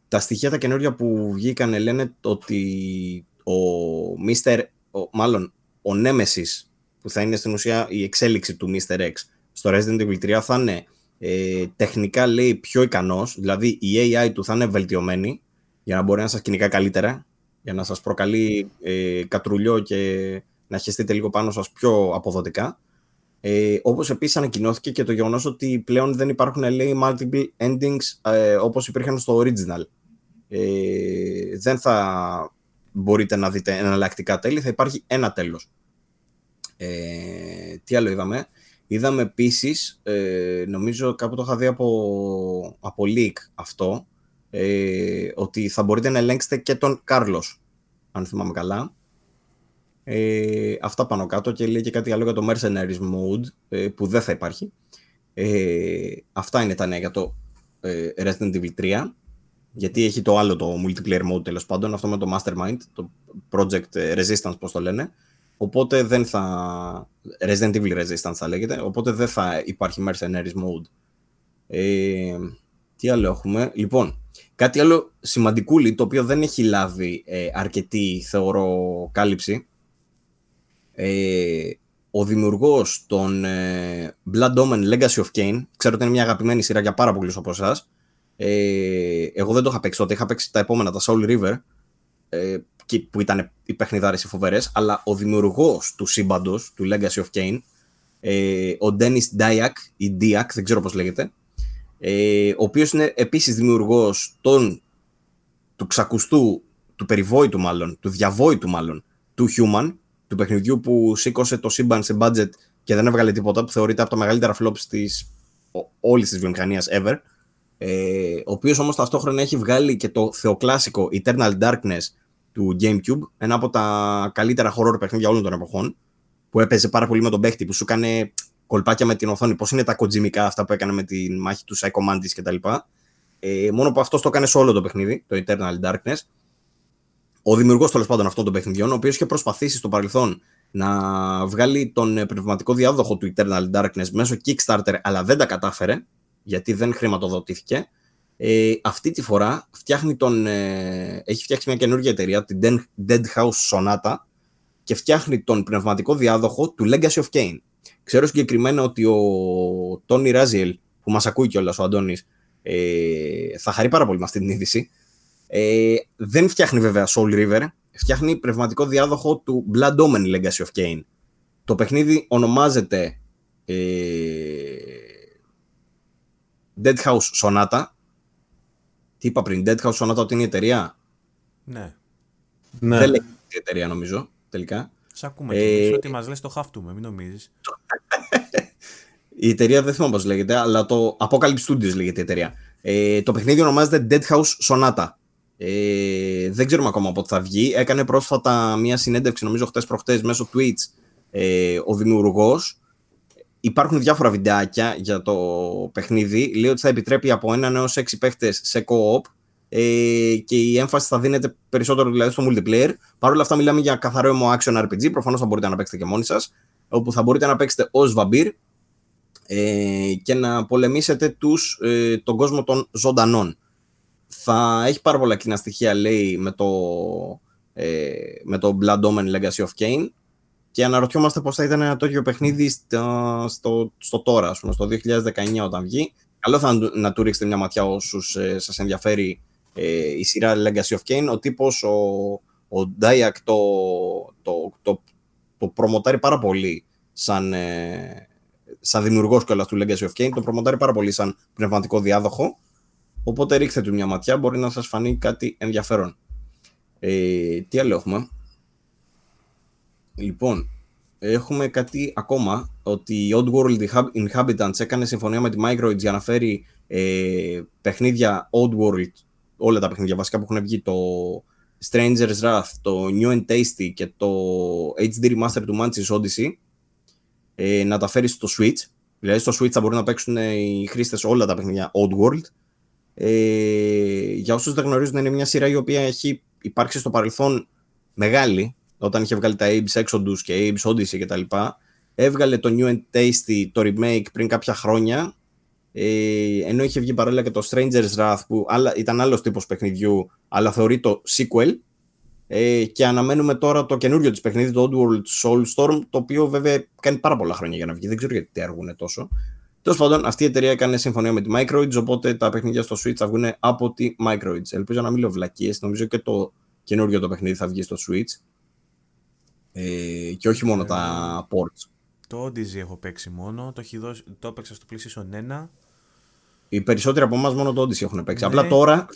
[SPEAKER 2] τα στοιχεία τα καινούργια που βγήκαν λένε ότι ο Mr. Ο, μάλλον ο Nemesis που θα είναι στην ουσία η εξέλιξη του Mr. X στο Resident Evil 3 θα είναι ε, τεχνικά λέει πιο ικανός, δηλαδή η AI του θα είναι βελτιωμένη για να μπορεί να σας κυνηγά καλύτερα, για να σας προκαλεί ε, κατρουλιό και να χεστείτε λίγο πάνω σας πιο αποδοτικά. Ε, όπως επίσης ανακοινώθηκε και το γεγονός ότι πλέον δεν υπάρχουν λέει multiple endings ε, όπως υπήρχαν στο original. Ε, δεν θα μπορείτε να δείτε εναλλακτικά τέλη, θα υπάρχει ένα τέλος. Ε, τι άλλο είδαμε; Είδαμε επίσης, ε, νομίζω κάπου το είχα δει από, από leak αυτό, ε, ότι θα μπορείτε να ελέγξετε και τον Κάρλος, αν θυμάμαι καλά. Ε, αυτά πάνω κάτω και λέει και κάτι άλλο για το Mercenaries Mode, ε, που δεν θα υπάρχει. Ε, αυτά είναι τα νέα για το ε, Resident Evil 3, γιατί έχει το άλλο το multiplayer mode τέλος πάντων, αυτό με το Mastermind, το Project Resistance πώς το λένε, οπότε δεν θα Resident Evil Resistance θα λέγεται, οπότε δεν θα υπάρχει Mercenaries Mode. Ε, τι άλλο έχουμε. Λοιπόν, κάτι άλλο σημαντικούλι, το οποίο δεν έχει λάβει ε, αρκετή, θεωρώ, κάλυψη. Ε, ο δημιουργός των ε, Blood Omen Legacy of Kane, ξέρω ότι είναι μια αγαπημένη σειρά για πάρα πολλούς από εσάς. Ε, εγώ δεν το είχα παίξει τότε, είχα παίξει τα επόμενα, τα Soul River, ε, που ήταν οι παιχνιδάρες οι φοβερές, αλλά ο δημιουργός του σύμπαντος, του Legacy of Kane, ε, ο Dennis Dyack, ή Diak, δεν ξέρω πώς λέγεται, ε, ο οποίος είναι επίσης δημιουργός των, του ξακουστού, του περιβόητου μάλλον, του διαβόητου μάλλον, του Human, του παιχνιδιού που σήκωσε το σύμπαν σε budget και δεν έβγαλε τίποτα, που θεωρείται από τα μεγαλύτερα flops της όλης της βιομηχανίας ever. Ε, ο οποίος όμως ταυτόχρονα έχει βγάλει και το θεοκλάσικο Eternal Darkness του GameCube, ένα από τα καλύτερα horror παιχνίδια όλων των εποχών, που έπαιζε πάρα πολύ με τον παίχτη, που σου έκανε κολπάκια με την οθόνη. Πώς είναι τα κοτζιμικά αυτά που έκανε με τη μάχη του Psycho Mantis κτλ. Ε, μόνο που αυτός το έκανε σε όλο το παιχνίδι, το Eternal Darkness. Ο δημιουργός τέλος πάντων αυτών των παιχνιδιών, ο οποίος είχε προσπαθήσει στο παρελθόν να βγάλει τον πνευματικό διάδοχο του Eternal Darkness μέσω Kickstarter, αλλά δεν τα κατάφερε, γιατί δεν χρηματοδοτήθηκε. Ε, αυτή τη φορά φτιάχνει τον, ε, έχει φτιάξει μια καινούργια εταιρεία, την Dead House Sonata, και φτιάχνει τον πνευματικό διάδοχο του Legacy of Kane. Ξέρω συγκεκριμένα ότι ο Τόνι Ράζιελ, που μας ακούει κιόλας ο Αντώνης, ε, θα χαρεί πάρα πολύ με αυτή την είδηση. Ε, δεν φτιάχνει βέβαια Soul River, φτιάχνει πνευματικό διάδοχο του Blood Omen Legacy of Kane. Το παιχνίδι ονομάζεται ε, Dead House Sonata. Τι είπα πριν, Dead House Sonata ότι είναι η εταιρεία;
[SPEAKER 1] Ναι.
[SPEAKER 2] ναι. Δεν λέει η εταιρεία νομίζω, τελικά.
[SPEAKER 1] Σ' ακούμε ε, ότι μας λες το χάφτουμε, μην νομίζεις.
[SPEAKER 2] η εταιρεία δεν θυμάμαι πώς λέγεται, αλλά το Apocalypse Studios λέγεται η εταιρεία. Ε, το παιχνίδι ονομάζεται Dead House Sonata. Ε, δεν ξέρουμε ακόμα πότε θα βγει. Έκανε πρόσφατα μια συνέντευξη, νομίζω χτες προχτές, μέσω Twitch, ε, ο δημιουργός. Υπάρχουν διάφορα βιντεάκια για το παιχνίδι. Λέει ότι θα επιτρέπει από έναν έως έξι παίχτες σε co-op ε, και η έμφαση θα δίνεται περισσότερο δηλαδή στο multiplayer. Παρ' όλα αυτά μιλάμε για καθαρό action action RPG, προφανώς θα μπορείτε να παίξετε και μόνοι σας, όπου θα μπορείτε να παίξετε ως βαμπύρ ε, και να πολεμήσετε τους, ε, τον κόσμο των ζωντανών. Θα έχει πάρα πολλά κοινά στοιχεία, λέει, με το, ε, με το Blood Omen Legacy of Kane και αναρωτιόμαστε πώς θα ήταν ένα τέτοιο παιχνίδι στο, στο, στο τώρα, ας πούμε, στο 2019 όταν βγει. Καλό θα να του ρίξετε μια ματιά όσους ε, σας ενδιαφέρει ε, η σειρά Legacy of Kane. Ο τύπος, ο, ο Dayak το, το, το, το προμοτάρει πάρα πολύ σαν, ε, σαν δημιουργός κιόλας του Legacy of Kane, το προμοτάρει πάρα πολύ σαν πνευματικό διάδοχο. Οπότε ρίξτε του μια ματιά, μπορεί να σας φανεί κάτι ενδιαφέρον. Ε, τι άλλο έχουμε; Λοιπόν, έχουμε κάτι ακόμα, ότι η Oddworld Inhabitants έκανε συμφωνία με τη Microids για να φέρει ε, παιχνίδια Oddworld, όλα τα παιχνίδια βασικά που έχουν βγει, το Stranger's Wrath, το New and Tasty και το HD Remaster του Manchester Odyssey, ε, να τα φέρεις στο Switch. Δηλαδή στο Switch θα μπορούν να παίξουν οι χρήστες όλα τα παιχνίδια Oddworld. Ε, για όσους δεν γνωρίζουν, είναι μια σειρά η οποία έχει υπάρξει στο παρελθόν μεγάλη, όταν είχε βγάλει τα Abe's Exodus και Abe's Odyssey κτλ. Έβγαλε το New and Tasty, το remake πριν κάποια χρόνια, ε, ενώ είχε βγει παράλληλα και το Stranger's Wrath που άλλα, ήταν άλλος τύπος παιχνιδιού, αλλά θεωρεί το sequel. Ε, και αναμένουμε τώρα το καινούριο της παιχνίδι, το Oddworld Soulstorm, το οποίο βέβαια κάνει πάρα πολλά χρόνια για να βγει. Δεν ξέρω γιατί έργουν τόσο. Τέλος πάντων, αυτή η εταιρεία έκανε συμφωνία με τη Microids, οπότε τα παιχνίδια στο Switch θα βγουν από τη Microids. Ελπίζω να μην λέω βλακίες. Νομίζω και το καινούριο το παιχνίδι θα βγει στο Switch. Ε, και όχι μόνο τα ε, ports.
[SPEAKER 1] Το Odyssey έχω παίξει μόνο, το, δώσει, το έπαιξα στο PlayStation 1.
[SPEAKER 2] Οι περισσότεροι από εμάς μόνο το Odyssey έχουν παίξει. Ναι. Απλά τώρα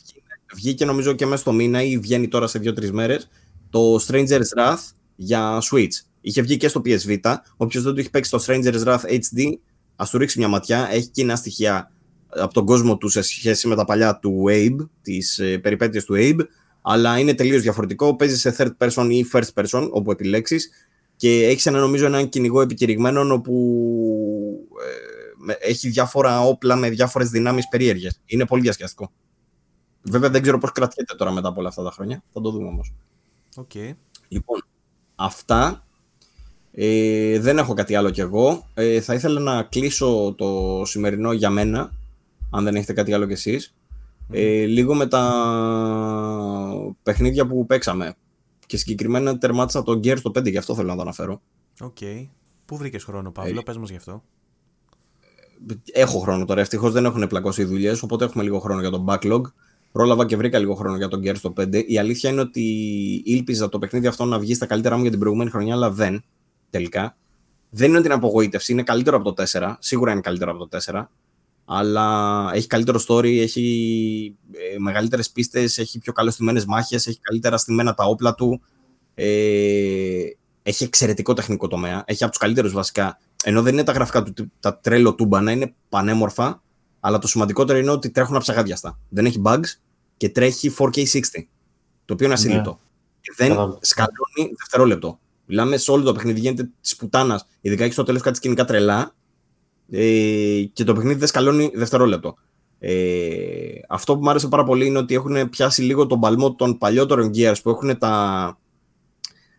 [SPEAKER 2] βγήκε νομίζω και μέσα στο μήνα ή βγαίνει τώρα σε 2-3 μέρες το Stranger's Wrath για Switch. Είχε βγει και στο PS Vita. Όποιος δεν το έχει παίξει το Stranger's Wrath HD, ας του ρίξει μια ματιά. Έχει κοινά στοιχεία από τον κόσμο του σε σχέση με τα παλιά του Abe, τις ε, περιπέτειες του Abe αλλά είναι τελείως διαφορετικό. Παίζει σε third person ή first person, όπου επιλέξεις, και έχεις ένα νομίζω έναν κυνηγό επικηρυγμένων όπου ε, έχει διάφορα όπλα με διάφορες δυνάμεις περίεργες. Είναι πολύ διασκεδαστικό. Βέβαια δεν ξέρω πώς κρατιέται τώρα μετά από όλα αυτά τα χρόνια. Θα το δούμε όμως.
[SPEAKER 1] Okay.
[SPEAKER 2] Λοιπόν, αυτά. Ε, δεν έχω κάτι άλλο κι εγώ. Ε, θα ήθελα να κλείσω το σημερινό για μένα, αν δεν έχετε κάτι άλλο κι εσείς. Ε, λίγο με τα παιχνίδια που παίξαμε. Και συγκεκριμένα τερμάτισα το Gears το 5, γι' αυτό θέλω να το αναφέρω.
[SPEAKER 1] OK. Okay. Πού βρήκες χρόνο, Παύλο, ε, πες μας γι' αυτό.
[SPEAKER 2] Έχω χρόνο τώρα. Ευτυχώς δεν έχουν πλακώσει οι δουλειές, οπότε έχουμε λίγο χρόνο για το backlog. Πρόλαβα και βρήκα λίγο χρόνο για τον Gears το 5. Η αλήθεια είναι ότι ήλπιζα το παιχνίδι αυτό να βγει στα καλύτερά μου για την προηγούμενη χρονιά, αλλά δεν τελικά. Δεν είναι ότι είναι απογοήτευση, είναι καλύτερο από το 4. Σίγουρα είναι καλύτερο από το 4. Αλλά έχει καλύτερο story, έχει ε, μεγαλύτερες πίστες, έχει πιο καλωστημένε μάχες, έχει καλύτερα στημένα τα όπλα του. Ε, έχει εξαιρετικό τεχνικό τομέα. Έχει από τους καλύτερους βασικά. Ενώ δεν είναι τα γραφικά του τα τρέλο τούμπανα, είναι πανέμορφα. Αλλά το σημαντικότερο είναι ότι τρέχουν αψαγάδιαστα. Δεν έχει bugs και τρέχει 4K60. Το οποίο είναι ασύλληπτο. Ναι. Και δεν σκαλώνει δευτερόλεπτο. Μιλάμε σε όλο το παιχνίδι, γίνεται της πουτάνας. Ειδικά έχει στο τέλος κάτι σκηνικά τρελά. Ε, και το παιχνίδι δεν σκαλώνει δευτερόλεπτο. Ε, αυτό που μου άρεσε πάρα πολύ είναι ότι έχουν πιάσει λίγο τον παλμό των παλιότερων Gears που έχουν τα,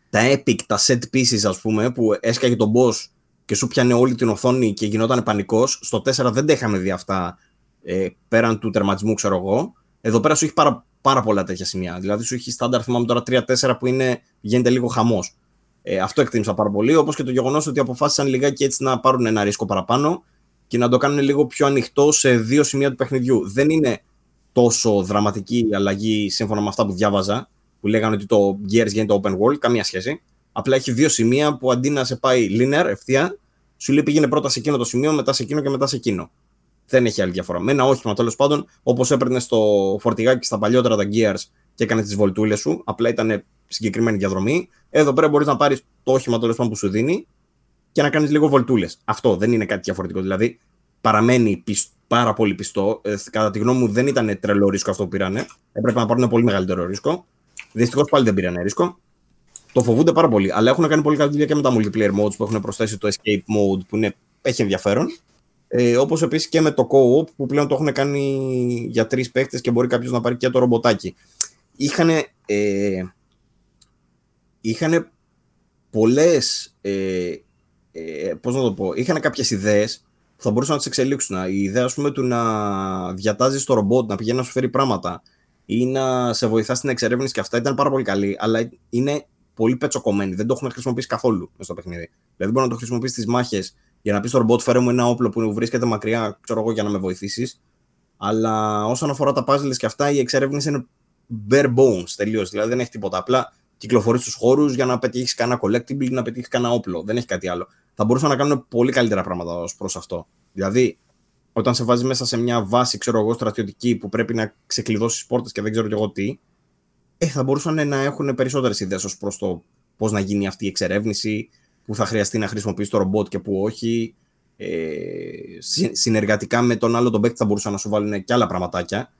[SPEAKER 2] τα epic, τα set pieces ας πούμε, που έσκαγε τον boss και σου πιάνε όλη την οθόνη και γινόταν πανικός. Στο 4 δεν τα είχαμε δει αυτά ε, πέραν του τερματισμού, ξέρω εγώ. Εδώ πέρα σου έχει πάρα, πάρα πολλά τέτοια σημεία. Δηλαδή σου έχει στάνταρ, θυμάμαι τώρα 3-4 που είναι, γίνεται λίγο χαμός. Ε, αυτό εκτίμησα πάρα πολύ. Όπως και το γεγονός ότι αποφάσισαν λιγάκι έτσι να πάρουν ένα ρίσκο παραπάνω και να το κάνουν λίγο πιο ανοιχτό σε δύο σημεία του παιχνιδιού. Δεν είναι τόσο δραματική η αλλαγή σύμφωνα με αυτά που διάβαζα, που λέγανε ότι το Gears γίνεται open world, καμία σχέση. Απλά έχει δύο σημεία που αντί να σε πάει linear ευθεία, σου λέει πήγαινε πρώτα σε εκείνο το σημείο, μετά σε εκείνο και μετά σε εκείνο. Δεν έχει άλλη διαφορά. Με ένα όχημα τέλος πάντων, όπως έπαιρνε στο φορτηγάκι στα παλιότερα τα Gears και έκανε τις βολτούλες σου, απλά ήταν συγκεκριμένη διαδρομή. Εδώ πέρα μπορείς να πάρεις το όχημα τέλος πάντων που σου δίνει και να κάνεις λίγο βολτούλες. Αυτό δεν είναι κάτι διαφορετικό. Δηλαδή παραμένει πάρα πολύ πιστό. Ε, κατά τη γνώμη μου δεν ήταν τρελό ρίσκο αυτό που πήρανε. Έπρεπε να πάρουν πολύ μεγαλύτερο ρίσκο. Δυστυχώς πάλι δεν πήραν ρίσκο. Το φοβούνται πάρα πολύ. Αλλά έχουν κάνει πολύ καλή δουλειά και με τα multiplayer modes που έχουν προσθέσει το escape mode που είναι, έχει ενδιαφέρον. Ε, Όπως επίσης και με το co-op που πλέον το έχουν κάνει για τρεις παίχτε και μπορεί κάποιος να πάρει και το ρομποτάκι. Είχαν. Ε, είχαν πολλές. Ε, ε, πώς να το πω, είχαν κάποιες ιδέες που θα μπορούσαν να τις εξελίξουν. Η ιδέα, ας πούμε, του να διατάζει το ρομπότ, να πηγαίνει να σου φέρει πράγματα ή να σε βοηθά στην εξερεύνηση και αυτά ήταν πάρα πολύ καλή, αλλά είναι πολύ πετσοκομμένοι. Δεν το έχουν χρησιμοποιήσει καθόλου μέσα στο παιχνίδι. Δηλαδή, μπορεί να το χρησιμοποιήσει στις μάχες για να πεις στο ρομπότ, φέρε μου ένα όπλο που βρίσκεται μακριά, ξέρω εγώ, για να με βοηθήσεις. Αλλά όσον αφορά τα puzzles και αυτά, η εξερεύνηση είναι bare bones τελείως. Δηλαδή, δεν έχει τίποτα. Απλά κυκλοφορείς στους χώρους για να πετύχεις κανένα collectible ή να πετύχεις κανένα όπλο. Δεν έχει κάτι άλλο. Θα μπορούσαν να κάνουν πολύ καλύτερα πράγματα ως προς αυτό. Δηλαδή, όταν σε βάζεις μέσα σε μια βάση, ξέρω εγώ, στρατιωτική που πρέπει να ξεκλειδώσεις πόρτες και δεν ξέρω εγώ τι, ε, θα μπορούσαν να έχουν περισσότερες ιδέες ως προς το πώς να γίνει αυτή η εξερεύνηση, που θα χρειαστεί να χρησιμοποιήσει το ρομπότ και που όχι. Ε, συνεργατικά με τον άλλο τον παίκτη θα μπορούσαν να σου βάλουν και άλλα πραγματάκια.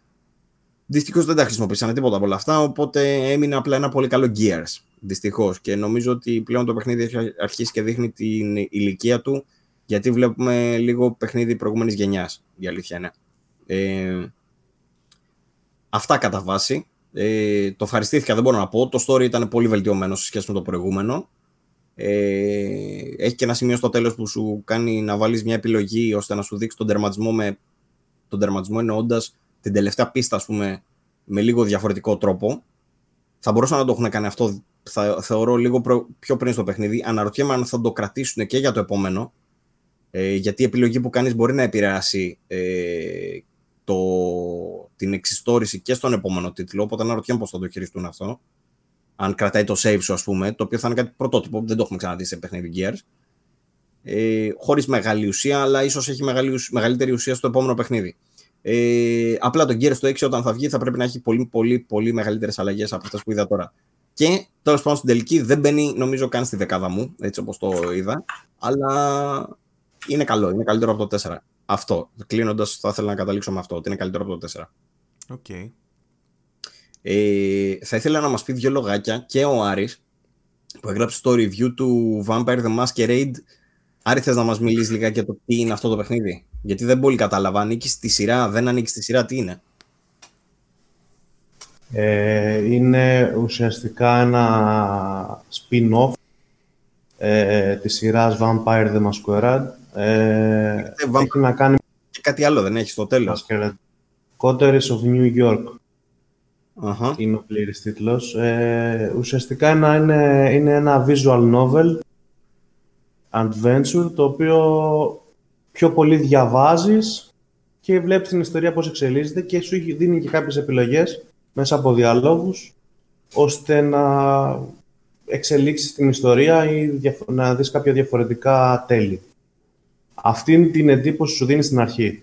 [SPEAKER 2] Δυστυχώς δεν τα χρησιμοποίησαν τίποτα από όλα αυτά, οπότε έμεινε απλά ένα πολύ καλό Gears. Δυστυχώς. Και νομίζω ότι πλέον το παιχνίδι έχει αρχίσει και δείχνει την ηλικία του, γιατί βλέπουμε λίγο παιχνίδι προηγούμενης γενιάς. Η αλήθεια είναι. Ε, αυτά κατά βάση. Ε, το ευχαριστήθηκα, δεν μπορώ να πω. Το story ήταν πολύ βελτιωμένο σε σχέση με το προηγούμενο. Ε, έχει και ένα σημείο στο τέλος που σου κάνει να βάλεις μια επιλογή ώστε να σου δείξει τον τερματισμό με τον τερματισμό εννοώντας την τελευταία πίστα ας πούμε με λίγο διαφορετικό τρόπο. Θα μπορούσαν να το έχουν κάνει αυτό θα, θεωρώ λίγο πιο πριν στο παιχνίδι. Αναρωτιέμαι αν θα το κρατήσουν και για το επόμενο ε, γιατί η επιλογή που κάνεις μπορεί να επηρεάσει ε, το, την εξιστόρηση και στον επόμενο τίτλο οπότε αναρωτιέμαι πώς θα το χειριστούν αυτό αν κρατάει το save σου, ας πούμε, το οποίο θα είναι κάτι πρωτότυπο, δεν το έχουμε ξαναδεί σε παιχνίδι Gears. Ε, Χωρίς μεγάλη ουσία, αλλά ίσως έχει μεγαλύτερη ουσία στο επόμενο παιχνίδι. Ε, απλά το Gears το 6 όταν θα βγει θα πρέπει να έχει πολύ, πολύ, πολύ μεγαλύτερες αλλαγές από αυτές που είδα τώρα. Και τέλος πάντων στην τελική δεν μπαίνει, νομίζω, καν στη δεκάδα μου, έτσι όπως το είδα. Αλλά είναι καλό, είναι καλύτερο από το 4. Αυτό. Κλείνοντας, θα ήθελα να καταλήξω με αυτό, ότι είναι καλύτερο από το 4.
[SPEAKER 1] Okay.
[SPEAKER 2] Ε, θα ήθελα να μας πει δύο λογάκια και ο Άρης που έγραψε το review του Vampire the Masquerade. Άρη θες να μας μιλήσεις λίγα για το τι είναι αυτό το παιχνίδι; Γιατί δεν πολύ κατάλαβα. Ανήκεις στη σειρά, δεν ανήκεις στη σειρά, τι είναι;
[SPEAKER 3] Ε, είναι ουσιαστικά ένα spin-off ε, της σειράς Vampire the Masquerade. Ε,
[SPEAKER 2] Ε, Vampire.
[SPEAKER 3] έχει να κάνει
[SPEAKER 2] Και κάτι άλλο δεν έχεις στο τέλος.
[SPEAKER 3] Masquerade. Coteries of New York
[SPEAKER 2] Αχα.
[SPEAKER 3] είναι ο πλήρης τίτλος. Ε, ουσιαστικά ένα, είναι, είναι ένα visual novel adventure το οποίο πιο πολύ διαβάζεις και βλέπεις την ιστορία πώς εξελίσσεται και σου δίνει και κάποιες επιλογές μέσα από διαλόγους ώστε να εξελίξεις την ιστορία ή διαφο- να δεις κάποια διαφορετικά τέλη. Αυτή είναι την εντύπωση που σου δίνει στην αρχή.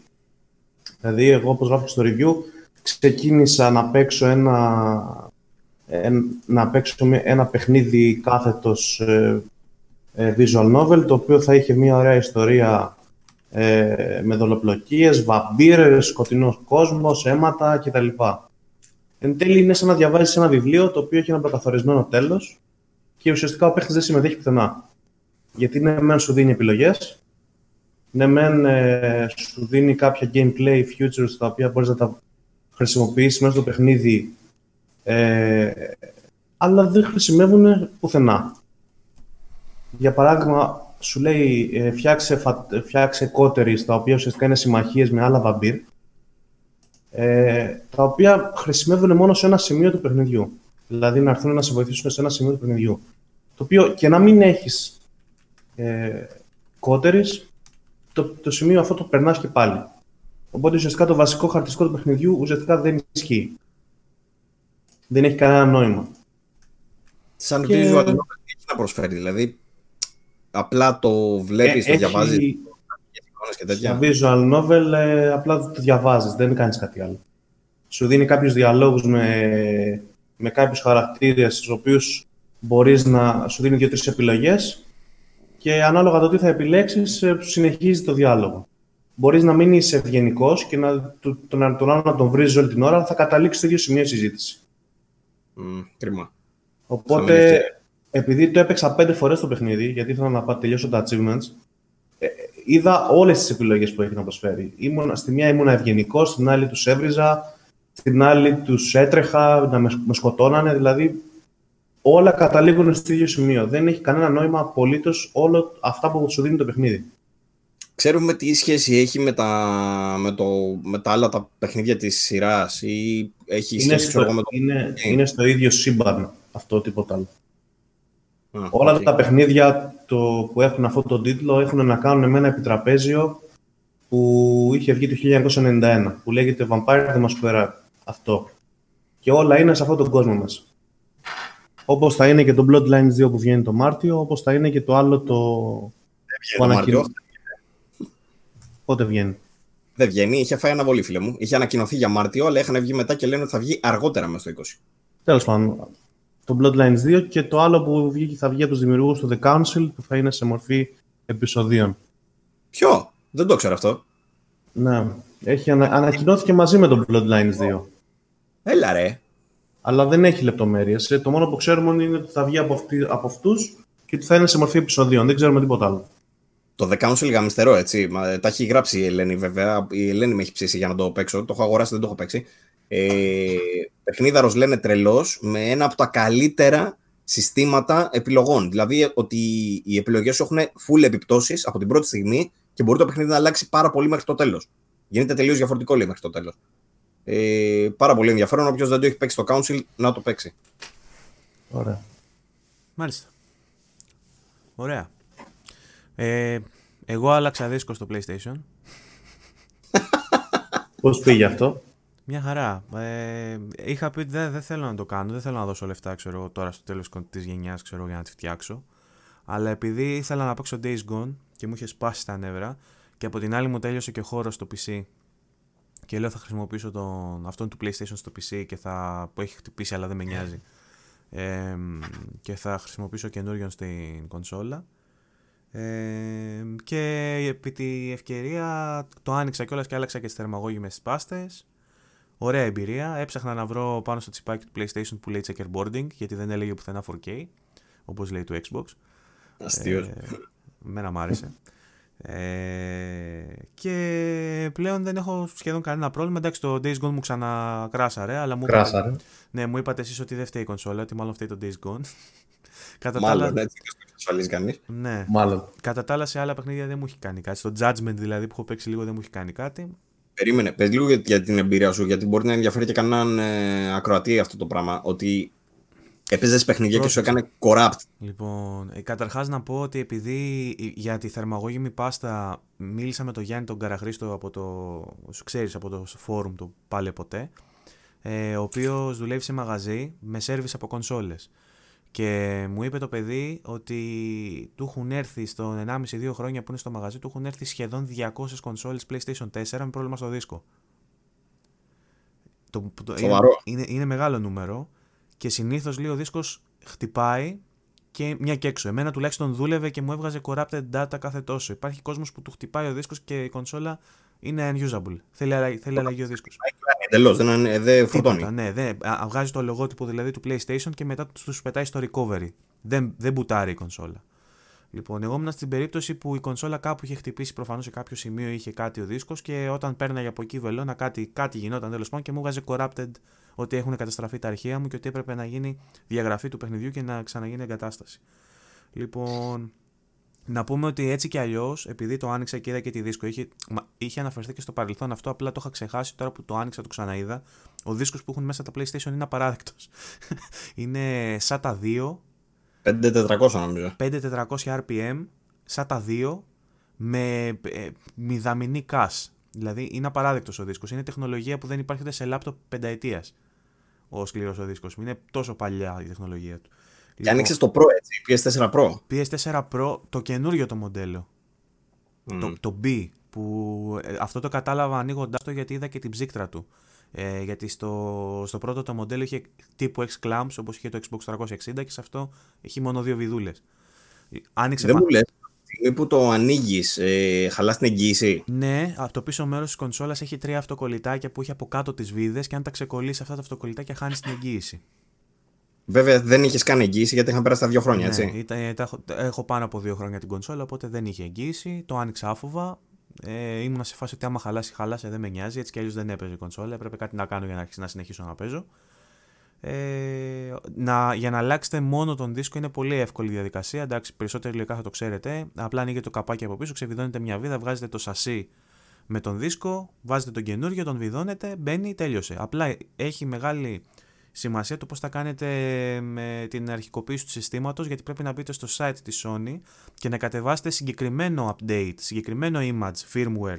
[SPEAKER 3] Δηλαδή, εγώ όπως γράφω και στο review, ξεκίνησα να παίξω ένα, εν- να παίξω με- ένα παιχνίδι κάθετος ε, ε, visual novel, το οποίο θα είχε μια ωραία ιστορία ε, με δολοπλοκίες, βαμπύρες, σκοτεινός κόσμος, αίματα κτλ. Εν τέλει είναι σαν να διαβάζεις ένα βιβλίο το οποίο έχει ένα προκαθορισμένο τέλος και ουσιαστικά ο παίχτης δεν συμμετέχει πουθενά. Γιατί ναι, μεν σου δίνει επιλογές, ναι, μεν ε, σου δίνει κάποια gameplay features τα οποία μπορείς να τα χρησιμοποιήσεις μέσα στο παιχνίδι, ε, αλλά δεν χρησιμεύουν πουθενά. Για παράδειγμα, σου λέει ε, φτιάξε, φα- φτιάξε κότερεις, τα οποία ουσιαστικά είναι συμμαχίες με άλλα βαμπύρ, ε, τα οποία χρησιμεύουν μόνο σε ένα σημείο του παιχνιδιού. Δηλαδή να έρθουν να σε βοηθήσουν σε ένα σημείο του παιχνιδιού. Το οποίο και να μην έχεις ε, κότερης, το, το σημείο αυτό το περνάς και πάλι. Οπότε ουσιαστικά το βασικό χαρακτηριστικό του παιχνιδιού ουσιαστικά δεν ισχύει. Δεν έχει κανένα νόημα.
[SPEAKER 2] Σαν
[SPEAKER 3] Και-
[SPEAKER 2] visual novel τι έχει να προσφέρει. Δηλαδή, απλά το βλέπεις,
[SPEAKER 3] Ε,
[SPEAKER 2] το διαβάζεις
[SPEAKER 3] έχει-
[SPEAKER 2] εικόνες και
[SPEAKER 3] Στα
[SPEAKER 2] τέτοια.
[SPEAKER 3] visual novel ε, απλά το διαβάζεις, δεν κάνεις κάτι άλλο. Σου δίνει κάποιους διαλόγους με, με κάποιους χαρακτήρες, τους οποίους μπορείς να σου δίνει δύο-τρεις επιλογές και ανάλογα το τι θα επιλέξεις, ε, συνεχίζει το διάλογο. Μπορείς να μην είσαι ευγενικός και να, του- τον, τον άλλο να τον βρίζεις όλη την ώρα, αλλά θα καταλήξεις στο ίδιο σημείο συζήτηση.
[SPEAKER 2] Μμ, κρίμα.
[SPEAKER 3] Οπότε,
[SPEAKER 2] Θα
[SPEAKER 3] επειδή το έπαιξα πέντε φορές το παιχνίδι, γιατί ήθελα να πάω τελειώσω τα achievements, ε, είδα όλες τις επιλογές που έχει να προσφέρει. Ήμουν, στη μία ήμουν ευγενικός, στην άλλη τους έβριζα, στην άλλη τους έτρεχα, να με, με σκοτώνανε, δηλαδή όλα καταλήγουν στο ίδιο σημείο. Δεν έχει κανένα νόημα απολύτως όλο αυτά που σου δίνει το παιχνίδι.
[SPEAKER 2] Ξέρουμε τι σχέση έχει με τα, με το, με τα άλλα τα παιχνίδια της σειράς ή έχει
[SPEAKER 3] Είναι
[SPEAKER 2] σχέση
[SPEAKER 3] στο,
[SPEAKER 2] ξέρω εγώ, με το...
[SPEAKER 3] είναι, είναι στο ίδιο σύμπαν αυτό, τίποτα άλλο.
[SPEAKER 2] Α,
[SPEAKER 3] Όλα
[SPEAKER 2] οκ.
[SPEAKER 3] τα παιχνίδια το, που έχουν αυτό το τίτλο έχουν να κάνουν με ένα επιτραπέζιο που είχε βγει το 1991, που λέγεται Vampire the Masquerade. Αυτό. Και όλα είναι σε αυτόν τον κόσμο μας. Όπως θα είναι και το Bloodlines 2 που βγαίνει το Μάρτιο, όπως θα είναι και το άλλο το...
[SPEAKER 2] Βγαίνει
[SPEAKER 3] που
[SPEAKER 2] το
[SPEAKER 3] ανακοινώ-
[SPEAKER 2] Μάρτιο.
[SPEAKER 3] Πότε βγαίνει;
[SPEAKER 2] Δεν βγαίνει, είχε φάει αναβολή, φίλε μου. Είχε ανακοινωθεί για Μάρτιο, αλλά είχαν βγει μετά και λένε ότι θα βγει αργότερα μέσα στο 20.
[SPEAKER 3] Τέλος πάντων, το Bloodlines 2 και το άλλο που βγήκε, θα βγει από τους δημιουργούς του The Council που θα είναι σε μορφή επεισοδίων.
[SPEAKER 2] Ποιο; Δεν το ξέρω αυτό.
[SPEAKER 3] Ναι, έχει ανα... ανακοινώθηκε μαζί με το Bloodlines 2.
[SPEAKER 2] Έλα ρε.
[SPEAKER 3] Αλλά δεν έχει λεπτομέρειες. Το μόνο που ξέρουμε είναι ότι θα βγει από, αυτή, από αυτούς και ότι θα είναι σε μορφή επεισοδίων. Δεν ξέρουμε τίποτα άλλο.
[SPEAKER 2] Το The Council γαμιστερό, έτσι. Μα, τα έχει γράψει η Ελένη, βέβαια. Η Ελένη με έχει ψήσει για να το παίξω. Το έχω αγοράσει, δεν το έχω παίξει. Ε, παιχνίδαρος λένε τρελός, με ένα από τα καλύτερα συστήματα επιλογών. Δηλαδή ότι οι επιλογές σου έχουν full επιπτώσεις από την πρώτη στιγμή και μπορεί το παιχνίδι να αλλάξει πάρα πολύ μέχρι το τέλος. Γίνεται τελείως διαφορετικό, λέει, μέχρι το τέλος. Ε, πάρα πολύ ενδιαφέρον. Όποιος δεν το έχει παίξει στο Council, να το παίξει.
[SPEAKER 3] Ωραία.
[SPEAKER 1] Μάλιστα. Ωραία. Ε, εγώ άλλαξα δίσκο στο PlayStation.
[SPEAKER 3] Πώς πήγε αυτό;
[SPEAKER 1] Μια χαρά. Ε, είχα πει ότι δεν, δεν θέλω να το κάνω, δεν θέλω να δώσω λεφτά ξέρω, εγώ, τώρα στο τέλος της γενιάς ξέρω, για να τη φτιάξω. Αλλά επειδή ήθελα να παίξω Days Gone και μου είχε σπάσει τα νεύρα και από την άλλη μου τέλειωσε και χώρος στο PC και λέω θα χρησιμοποιήσω τον, αυτόν του PlayStation στο PC και θα, που έχει χτυπήσει αλλά δεν με νοιάζει ε, και θα χρησιμοποιήσω καινούριον στην κονσόλα ε, και επί τη ευκαιρία το άνοιξα κιόλας και άλλαξα και τις θερμαγώγημες πάστες Ωραία εμπειρία. Έψαχνα να βρω πάνω στο τσιπάκι του PlayStation που λέει checkerboarding, γιατί δεν έλεγε πουθενά 4K, όπως λέει του Xbox.
[SPEAKER 2] Αστείος.
[SPEAKER 1] Ε, εμένα μ' άρεσε. Ε, και πλέον δεν έχω σχεδόν κανένα πρόβλημα. Εντάξει, το Days Gone μου ξανακράσαρε, αλλά μου,
[SPEAKER 3] Κράσαρε.
[SPEAKER 1] ναι, μου είπατε εσείς ότι δεν φταίει η κονσόλα, ότι μάλλον φταίει το Days Gone. Κατά τα άλλα,
[SPEAKER 2] Μάλλον έτσι. Ασφαλίζει κανείς.
[SPEAKER 1] Ναι.
[SPEAKER 3] Μάλλον.
[SPEAKER 1] Κατά τα άλλα, σε άλλα παιχνίδια δεν μου έχει κάνει κάτι. Στο Judgment δηλαδή που έχω παίξει λίγο δεν μου έχει κάνει κάτι.
[SPEAKER 2] Περίμενε, πες λίγο για, για την εμπειρία σου, γιατί μπορεί να ενδιαφέρει και κανέναν ε, ακροατή αυτό το πράγμα. Ότι έπαιζες παιχνίδια και σου έκανε corrupt.
[SPEAKER 1] Λοιπόν, ε, καταρχάς να πω ότι επειδή ε, για τη θερμαγώγημη πάστα μίλησα με τον Γιάννη τον Καραχρήστο από το. σου ξέρεις, από το φόρουμ του πάλι ποτέ. Ε, ο οποίος δουλεύει σε μαγαζί με σερβις από κονσόλες. Και μου είπε το παιδί ότι του έχουν έρθει στον 1,5-2 χρόνια που είναι στο μαγαζί, του έχουν έρθει σχεδόν 200 κονσόλες PlayStation 4 με πρόβλημα στο δίσκο. Το, το, είναι,
[SPEAKER 2] Σοβαρό.
[SPEAKER 1] είναι, είναι μεγάλο νούμερο και συνήθως λέει ο δίσκος χτυπάει και μια και έξω. Εμένα τουλάχιστον δούλευε και μου έβγαζε corrupted data κάθε τόσο. Υπάρχει κόσμος που του χτυπάει ο δίσκος και η κονσόλα είναι unusable. Θέλει, αλλα- θέλει αλλαγή ο δίσκος.
[SPEAKER 2] Εντελώς, δεν, είναι- δεν φορτώνει.
[SPEAKER 1] Τίποτα, ναι, δεν, α, βγάζει το λογότυπο δηλαδή του PlayStation και μετά τους πετάει στο recovery. Δεν, δεν μπουτάρει η κονσόλα. Λοιπόν, εγώ ήμουν στην περίπτωση που η κονσόλα κάπου είχε χτυπήσει προφανώς σε κάποιο σημείο είχε κάτι ο δίσκος και όταν πέρναγε από εκεί βελόνα κάτι, κάτι γινόταν τέλος πάντων και μου βγάζε corrupted ότι έχουν καταστραφεί τα αρχεία μου και ότι έπρεπε να γίνει διαγραφή του παιχνιδιού και να ξαναγίνει εγκατάσταση. Λοιπόν, να πούμε ότι έτσι κι αλλιώς, επειδή το άνοιξα και είδα και τη δίσκο, είχε, μα, είχε αναφερθεί και στο παρελθόν αυτό, απλά το είχα ξεχάσει τώρα που το άνοιξα, το ξαναείδα. Ο δίσκος που έχουν μέσα τα PlayStation είναι απαράδεκτος. είναι σαν τα 2,
[SPEAKER 2] 5400 νομίζω.
[SPEAKER 1] 5400 RPM, σαν τα 2, με ε, μηδαμινή cache. Δηλαδή είναι απαράδεκτος ο δίσκος. Είναι τεχνολογία που δεν υπάρχει ούτε σε λάπτοπ πενταετίας ο σκληρός ο δίσκος. Είναι τόσο παλιά η τεχνολογία του.
[SPEAKER 2] Και άνοιξες το Pro έτσι, PS4 Pro.
[SPEAKER 1] PS4 Pro, το καινούριο το μοντέλο.
[SPEAKER 2] Μμ.
[SPEAKER 1] Το, το B, που ε, αυτό το κατάλαβα ανοίγοντάς το γιατί είδα και την ψύκτρα του. Ε, γιατί στο, στο πρώτο το μοντέλο είχε τύπου X clamps όπως είχε το Xbox 360 και σε αυτό έχει μόνο δύο βιδούλες. Άνοιξε
[SPEAKER 2] Δεν
[SPEAKER 1] πα-
[SPEAKER 2] μου λες. Τη στιγμή που το ανοίγεις, ε, χαλάς την εγγύηση.
[SPEAKER 1] Ναι, από το πίσω μέρος της κονσόλας έχει τρία αυτοκολλητάκια που έχει από κάτω τις βίδες και αν τα ξεκολλήσεις αυτά τα αυτοκολλητάκια χάνεις την εγγύηση.
[SPEAKER 2] Βέβαια δεν είχες καν εγγύηση γιατί είχαν περάσει τα δύο χρόνια,
[SPEAKER 1] Ναι,
[SPEAKER 2] έτσι.
[SPEAKER 1] ήταν, τα έχω, τα έχω πάνω από δύο χρόνια την κονσόλα, οπότε δεν είχε εγγύηση. Το άνοιξα άφοβα. Ε, ήμουνα σε φάση ότι άμα χαλάσει, χαλάσει, δεν με νοιάζει. Έτσι κι αλλιώς δεν έπαιζε η κονσόλα. Έπρεπε κάτι να κάνω για να, να συνεχίσω να παίζω. Ε, να, για να αλλάξετε μόνο τον δίσκο είναι πολύ εύκολη η διαδικασία. Εντάξει, περισσότερο υλικά θα το ξέρετε. Απλά ανοίγετε το καπάκι από πίσω, ξεβιδώνετε μια βίδα, βγάζετε το σασί με τον δίσκο, βάζετε τον καινούριο, τον βιδώνετε, μπαίνει, τέλειωσε. Απλά έχει μεγάλη σημασία το πώς θα κάνετε με την αρχικοποίηση του συστήματος γιατί πρέπει να μπείτε στο site της Sony και να κατεβάσετε συγκεκριμένο update, συγκεκριμένο image, firmware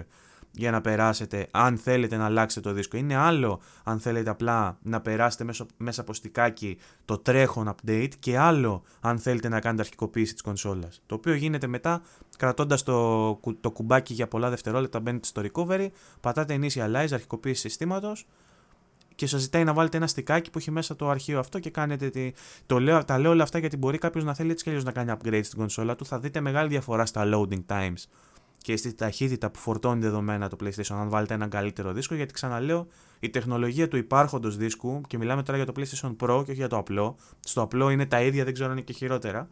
[SPEAKER 1] για να περάσετε αν θέλετε να αλλάξετε το δίσκο. Είναι άλλο αν θέλετε απλά να περάσετε μέσω, μέσα από στικάκι το τρέχον update και άλλο αν θέλετε να κάνετε αρχικοποίηση της κονσόλας. Το οποίο γίνεται μετά κρατώντας το, κου- το κουμπάκι για πολλά δευτερόλεπτα μπαίνετε στο recovery, πατάτε initialize, αρχικοποίηση συστήματος και σας ζητάει να βάλετε ένα στικάκι που έχει μέσα το αρχείο αυτό και κάνετε τη. Το λέω, τα λέω όλα αυτά γιατί μπορεί κάποιος να θέλει έτσι κι αλλιώς να κάνει upgrade στην κονσόλα του. Θα δείτε μεγάλη διαφορά στα loading times και στη ταχύτητα που φορτώνει δεδομένα το PlayStation αν βάλετε έναν καλύτερο δίσκο. Γιατί ξαναλέω, η τεχνολογία του υπάρχοντος δίσκου, και μιλάμε τώρα για το PlayStation Pro και όχι για το απλό. Στο απλό είναι τα ίδια, δεν ξέρω αν είναι και χειρότερα.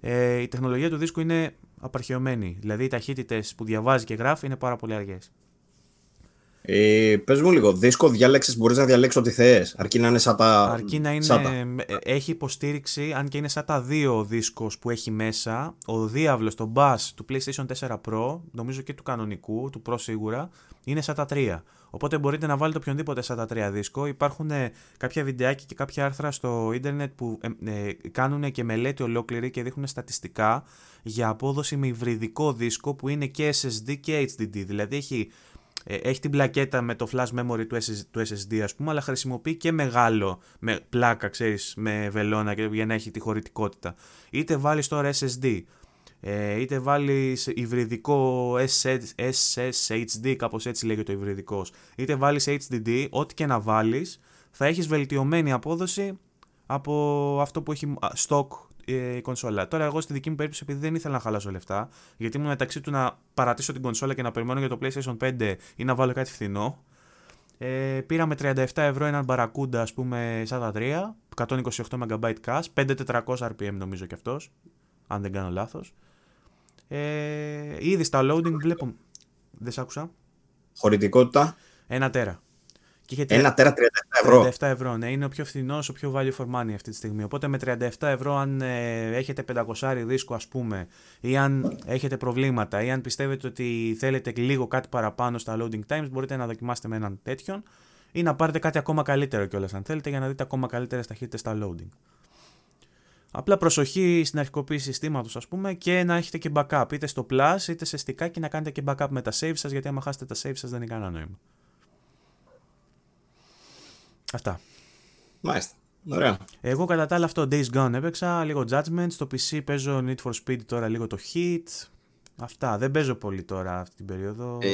[SPEAKER 1] Ε, η τεχνολογία του δίσκου είναι απαρχαιωμένη. Δηλαδή οι ταχύτητες που διαβάζει και γράφει είναι πάρα πολύ αργές.
[SPEAKER 2] Ε, Πες μου λίγο, δίσκο διάλεξη μπορείς να διαλέξεις ό,τι θες. Αρκεί να είναι σαν τα.
[SPEAKER 1] Αρκεί να
[SPEAKER 2] σαν τα-
[SPEAKER 1] είναι, ε, έχει υποστήριξη, αν και είναι σαν τα δύο δίσκος που έχει μέσα, ο διάβλος, το bus του PlayStation 4 Pro, νομίζω και του κανονικού, του Pro σίγουρα, είναι σαν τα τρία. Οπότε μπορείτε να βάλετε οποιονδήποτε σαν τα τρία δίσκο. Υπάρχουν ε, κάποια βιντεάκια και κάποια άρθρα στο ίντερνετ που ε, ε, κάνουν και μελέτη ολόκληρη και δείχνουν στατιστικά για απόδοση με υβριδικό δίσκο που είναι και SSD και HDD. Δηλαδή έχει ε, έχει την πλακέτα με το flash memory του, SS, του SSD ας πούμε, αλλά χρησιμοποιεί και μεγάλο με πλάκα, ξέρεις, με βελόνα και- για να έχει τη χωρητικότητα. Είτε βάλεις τώρα SSD, ε, είτε βάλεις υβριδικό SS, SSHD, κάπως έτσι λέγεται το υβριδικός, είτε βάλεις HDD, ό,τι και να βάλεις, θα έχεις βελτιωμένη απόδοση από αυτό που έχει α, stock ε, η κονσόλα. Τώρα, εγώ στη δική μου περίπτωση, επειδή δεν ήθελα να χαλάσω λεφτά, γιατί ήμουν μεταξύ του να παρατήσω την κονσόλα και να περιμένω για το PlayStation 5 ή να βάλω κάτι φθηνό, ε, πήρα με 37 ευρώ έναν Barracuda, ας πούμε, σαν τα 3, 128 MB cache, 5400 RPM νομίζω κι αυτός, αν δεν κάνω λάθος. Ε, ήδη στα loading βλέπω... Δεν σ' άκουσα.
[SPEAKER 2] Χωρητικότητα.
[SPEAKER 1] Ένα τέρα. Και είχε,
[SPEAKER 2] Ένα τέρα 37 ευρώ.
[SPEAKER 1] 37 ευρώ, ναι. Είναι ο πιο φθηνός, ο πιο value for money αυτή τη στιγμή. Οπότε με 37 ευρώ, αν ε, έχετε 500 δίσκο, ας πούμε, ή αν έχετε προβλήματα, ή αν πιστεύετε ότι θέλετε λίγο κάτι παραπάνω στα loading times, μπορείτε να δοκιμάσετε με έναν τέτοιον ή να πάρετε κάτι ακόμα καλύτερο κιόλας, αν θέλετε, για να δείτε ακόμα καλύτερε ταχύτητε στα loading. Απλά προσοχή στην αρχικοποίηση συστήματος, ας πούμε, και να έχετε και backup είτε στο Plus είτε σε στικά και να κάνετε και backup με τα save σας, γιατί άμα χάσετε τα save σας δεν είναι κανένα νόημα. Αυτά.
[SPEAKER 2] Μάλιστα. Ωραία.
[SPEAKER 1] Εγώ κατά τα άλλα αυτό Days Gone έπαιξα, λίγο Judgment, στο PC παίζω Need for Speed τώρα λίγο το Hit. Αυτά, δεν παίζω πολύ τώρα αυτή την περίοδο.
[SPEAKER 2] Ε,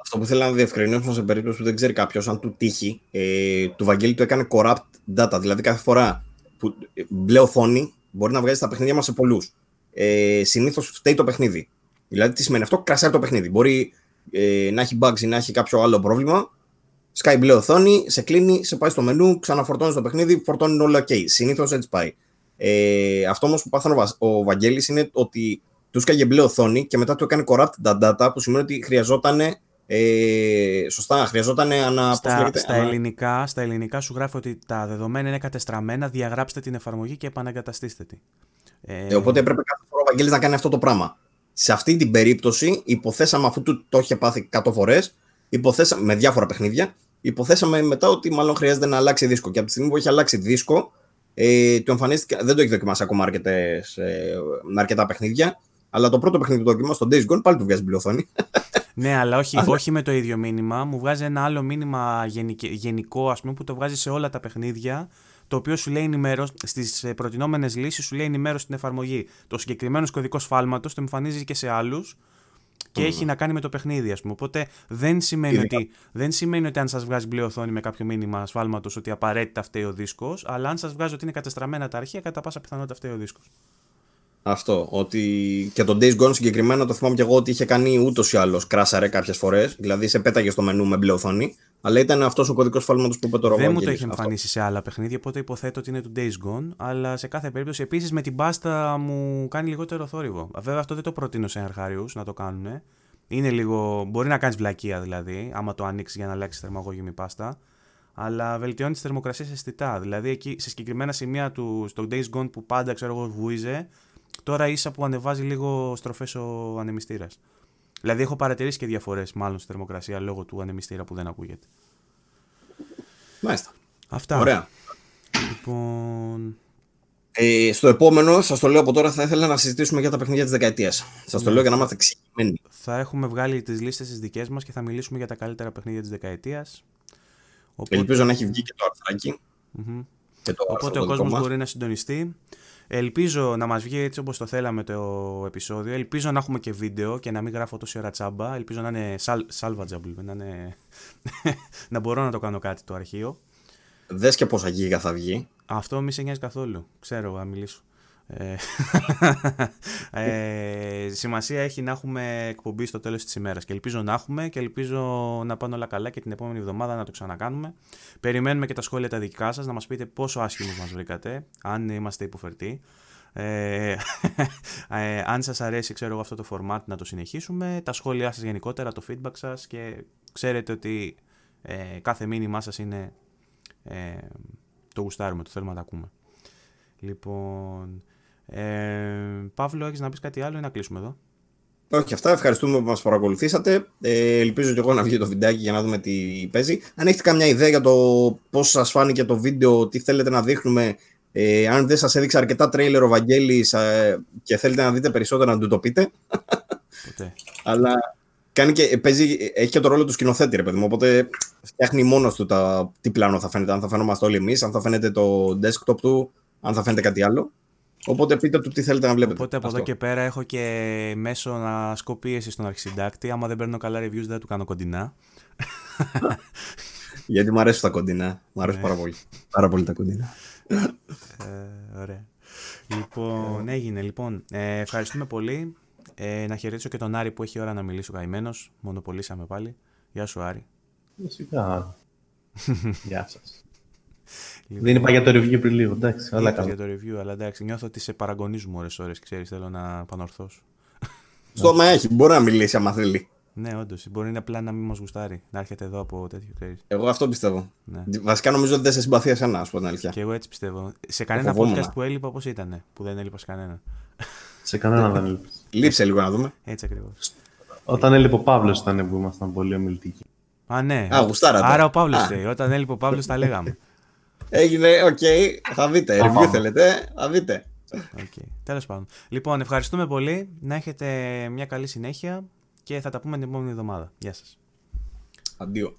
[SPEAKER 2] αυτό που θέλω να διευκρινίσουμε σε περίπτωση που δεν ξέρει κάποιος, αν του τύχει, ε, του Βαγγέλη του έκανε corrupt data. Δηλαδή κάθε φορά που μπλε οθόνη μπορεί να βγάζει τα παιχνίδια μας σε πολλούς. Ε, Συνήθως φταίει το παιχνίδι. Δηλαδή τι σημαίνει αυτό, κρασάρει το παιχνίδι. Μπορεί ε, να έχει bugs ή να έχει κάποιο άλλο πρόβλημα. Sky μπλε οθόνη, σε κλείνει, σε πάει στο μενού, ξαναφορτώνει το παιχνίδι, φορτώνει όλα OK. Συνήθως έτσι πάει. Ε, αυτό όμως που πάθανε ο, ο Βαγγέλης είναι ότι του σκάγε μπλε οθόνη και μετά του έκανε corrupt data, που σημαίνει ότι χρειαζόταν ε, σωστά, χρειαζόταν ανα,
[SPEAKER 1] στα,
[SPEAKER 2] λέγεται,
[SPEAKER 1] στα,
[SPEAKER 2] ανα...
[SPEAKER 1] ελληνικά, στα ελληνικά σου γράφει ότι τα δεδομένα είναι κατεστραμμένα, διαγράψτε την εφαρμογή και επαναγκαταστήστε τη.
[SPEAKER 2] Ε, ε, οπότε έπρεπε κάθε φορά ο Βαγγέλης να κάνει αυτό το πράγμα. Σε αυτή την περίπτωση υποθέσαμε αφού του το είχε πάθει 100 φορές, με διάφορα παιχνίδια, υποθέσαμε μετά ότι μάλλον χρειάζεται να αλλάξει δίσκο. Και από τη στιγμή που έχει αλλάξει δίσκο, ε, του εμφανίστηκε, δεν το έχει δοκιμάσει ακόμα αρκετές, ε, αρκετά παιχνίδια, αλλά το πρώτο παιχνίδι που το δοκιμάσει στο Days Gone πάλι του βγάζει μπλε οθόνη.
[SPEAKER 1] Ναι, αλλά όχι, όχι με το ίδιο μήνυμα. Μου βγάζει ένα άλλο μήνυμα γενικό, ας πούμε, που το βγάζει σε όλα τα παιχνίδια. Το οποίο σου λέει ενημέρωση στις προτινόμενες λύσεις, σου λέει ενημέρωση στην εφαρμογή. Το συγκεκριμένο κωδικό σφάλματος το εμφανίζει και σε άλλους και mm. έχει να κάνει με το παιχνίδι, ας πούμε. Οπότε δεν σημαίνει, ότι, δεν σημαίνει ότι αν σας βγάζει μπλε οθόνη με κάποιο μήνυμα σφάλματο ότι απαραίτητα φταίει ο δίσκος, αλλά αν σας βγάζει ότι είναι κατεστραμμένα τα αρχεία, κατά πάσα πιθανότητα φταίει ο δίσκος.
[SPEAKER 2] Αυτό. Ότι και το Days Gone συγκεκριμένα το θυμάμαι και εγώ ότι είχε κάνει ούτως ή άλλως κράσαρε κάποιες φορές. Δηλαδή σε πέταγε στο μενού με μπλε οθόνη. Αλλά ήταν αυτός ο κωδικός φάλματος που είπε το
[SPEAKER 1] Δεν μου το έχει εμφανίσει σε άλλα παιχνίδια, οπότε υποθέτω ότι είναι του Days Gone. Αλλά σε κάθε περίπτωση επίσης με την πάστα μου κάνει λιγότερο θόρυβο. Βέβαια αυτό δεν το προτείνω σε αρχάριου να το κάνουν. Είναι λίγο. Μπορεί να κάνεις βλακεία δηλαδή, άμα το ανοίξεις για να αλλάξεις θερμαγώγημη πάστα. Αλλά βελτιώνεις τι θερμοκρασίε αισθητά. Δηλαδή εκεί σε συγκεκριμένα σημεία του στο Days Gone που πάντα ξέρω εγώ βούιζε, Τώρα ίσα που ανεβάζει λίγο στροφές ο ανεμιστήρας. Δηλαδή έχω παρατηρήσει και διαφορές μάλλον στη θερμοκρασία λόγω του ανεμιστήρα που δεν ακούγεται.
[SPEAKER 2] Μάλιστα.
[SPEAKER 1] Αυτά.
[SPEAKER 2] Ωραία.
[SPEAKER 1] Λοιπόν.
[SPEAKER 2] Ε, στο επόμενο, σας το λέω από τώρα, θα ήθελα να συζητήσουμε για τα παιχνίδια της δεκαετίας. Σας το ναι. λέω για να είμαστε εξηγημένοι.
[SPEAKER 1] Θα έχουμε βγάλει τις λίστες τις δικές μας και θα μιλήσουμε για τα καλύτερα παιχνίδια της δεκαετίας.
[SPEAKER 2] Οπότε... Ελπίζω να έχει βγει και το αρθρακι
[SPEAKER 1] Οπότε ο κόσμος μπορεί να συντονιστεί. Ελπίζω να μας βγει έτσι όπως το θέλαμε το επεισόδιο. Ελπίζω να έχουμε και βίντεο και να μην γράφω τόση ώρα τσάμπα. Ελπίζω να είναι salvageable, να, είναι... να μπορώ να το κάνω κάτι το αρχείο.
[SPEAKER 2] Δες και πόσα γίγα θα βγει.
[SPEAKER 1] Αυτό μη σε νοιάζει καθόλου. Ξέρω, να μιλήσω. Ε, ε, σημασία έχει να έχουμε εκπομπή στο τέλος της ημέρας και ελπίζω να έχουμε και ελπίζω να πάνε όλα καλά και την επόμενη εβδομάδα να το ξανακάνουμε. Περιμένουμε και τα σχόλια τα δικά σας να μας πείτε πόσο άσχημος μας βρήκατε, αν είμαστε υποφερτοί. Ε, ε, αν σας αρέσει ξέρω εγώ αυτό το format να το συνεχίσουμε, τα σχόλιά σας γενικότερα, το feedback σας και ξέρετε ότι ε, κάθε μήνυμά σας είναι ε, το γουστάρουμε, το θέλουμε να τα ακούμε. Λοιπόν, ε, Παύλο, έχεις να πεις κάτι άλλο ή να κλείσουμε εδώ;
[SPEAKER 2] Όχι, αυτά. Ευχαριστούμε που μας παρακολουθήσατε. Ε, ελπίζω και εγώ να βγει το βιντεάκι για να δούμε τι παίζει. Αν έχετε καμιά ιδέα για το πώς σας φάνηκε το βίντεο, τι θέλετε να δείχνουμε, ε, αν δεν σας έδειξε αρκετά τρέιλερ ο Βαγγέλης ε, και θέλετε να δείτε περισσότερα, να του το πείτε.
[SPEAKER 1] Ποτέ.
[SPEAKER 2] Αλλά κάνει και, παίζει, έχει και το ρόλο του σκηνοθέτη, ρε παιδί μου. Οπότε φτιάχνει μόνος του τα, τι πλάνο θα φαίνεται. Αν θα φαίνομαστε όλοι εμείς, αν θα φαίνεται το desktop του, αν θα φαίνεται κάτι άλλο. Οπότε πείτε του τι θέλετε να βλέπετε.
[SPEAKER 1] Οπότε από εδώ και πέρα έχω και μέσω να ασκώ πίεση στον αρχισυντάκτη. Άμα δεν παίρνω καλά reviews δεν του κάνω κοντινά.
[SPEAKER 2] Γιατί μου αρέσουν τα κοντινά. Μου αρέσουν ναι. πάρα πολύ. Πάρα πολύ τα κοντινά.
[SPEAKER 1] ε, ωραία. Λοιπόν, έγινε. Λοιπόν, ε, ευχαριστούμε πολύ. Ε, να χαιρετήσω και τον Άρη που έχει ώρα να μιλήσει ο καημένος. Μονοπολίσαμε πάλι. Γεια σου, Άρη.
[SPEAKER 3] Φυσικά. Γεια σας. Λοιπόν, δεν είπα για το review πριν λίγο, εντάξει.
[SPEAKER 1] Αλλά για το review, αλλά εντάξει, νιώθω ότι σε παραγωνίζουμε ώρες ώρες, ξέρεις, θέλω να πανορθώσω.
[SPEAKER 2] Στόμα έχει, μπορεί να μιλήσει άμα θέλει.
[SPEAKER 1] Ναι, όντως. Μπορεί να απλά να μην μας γουστάρει. Να έρχεται εδώ από τέτοιο ξέρεις.
[SPEAKER 2] Εγώ αυτό πιστεύω.
[SPEAKER 1] Ναι.
[SPEAKER 2] Βασικά νομίζω ότι δεν σε συμπαθεί εσένα, α πω την αλήθεια.
[SPEAKER 1] Και εγώ έτσι πιστεύω. Σε κανένα
[SPEAKER 2] φοβόμουν.
[SPEAKER 1] podcast που έλειπα, πώς ήταν. Που δεν έλειπα σε κανένα;
[SPEAKER 3] Σε κανέναν δεν έλειπες.
[SPEAKER 2] Λείψε λίγο να δούμε.
[SPEAKER 1] Έτσι ακριβώς.
[SPEAKER 3] Όταν έλειπε ο Παύλος ήταν που ήμασταν πολύ ομιλητικοί.
[SPEAKER 1] Α, ναι.
[SPEAKER 2] Α, γουστάρατε.
[SPEAKER 1] Άρα ο Παύλος
[SPEAKER 2] Α.
[SPEAKER 1] λέει. Όταν έλειπε ο Παύλος, τα λέγαμε.
[SPEAKER 2] Έγινε, οκ, θα δείτε.
[SPEAKER 3] Θα
[SPEAKER 2] Review
[SPEAKER 3] πάμε.
[SPEAKER 2] θέλετε, θα δείτε.
[SPEAKER 1] Okay. Τέλος πάντων. Λοιπόν, ευχαριστούμε πολύ. Να έχετε μια καλή συνέχεια και θα τα πούμε την επόμενη εβδομάδα. Γεια σας.
[SPEAKER 2] Αντίο.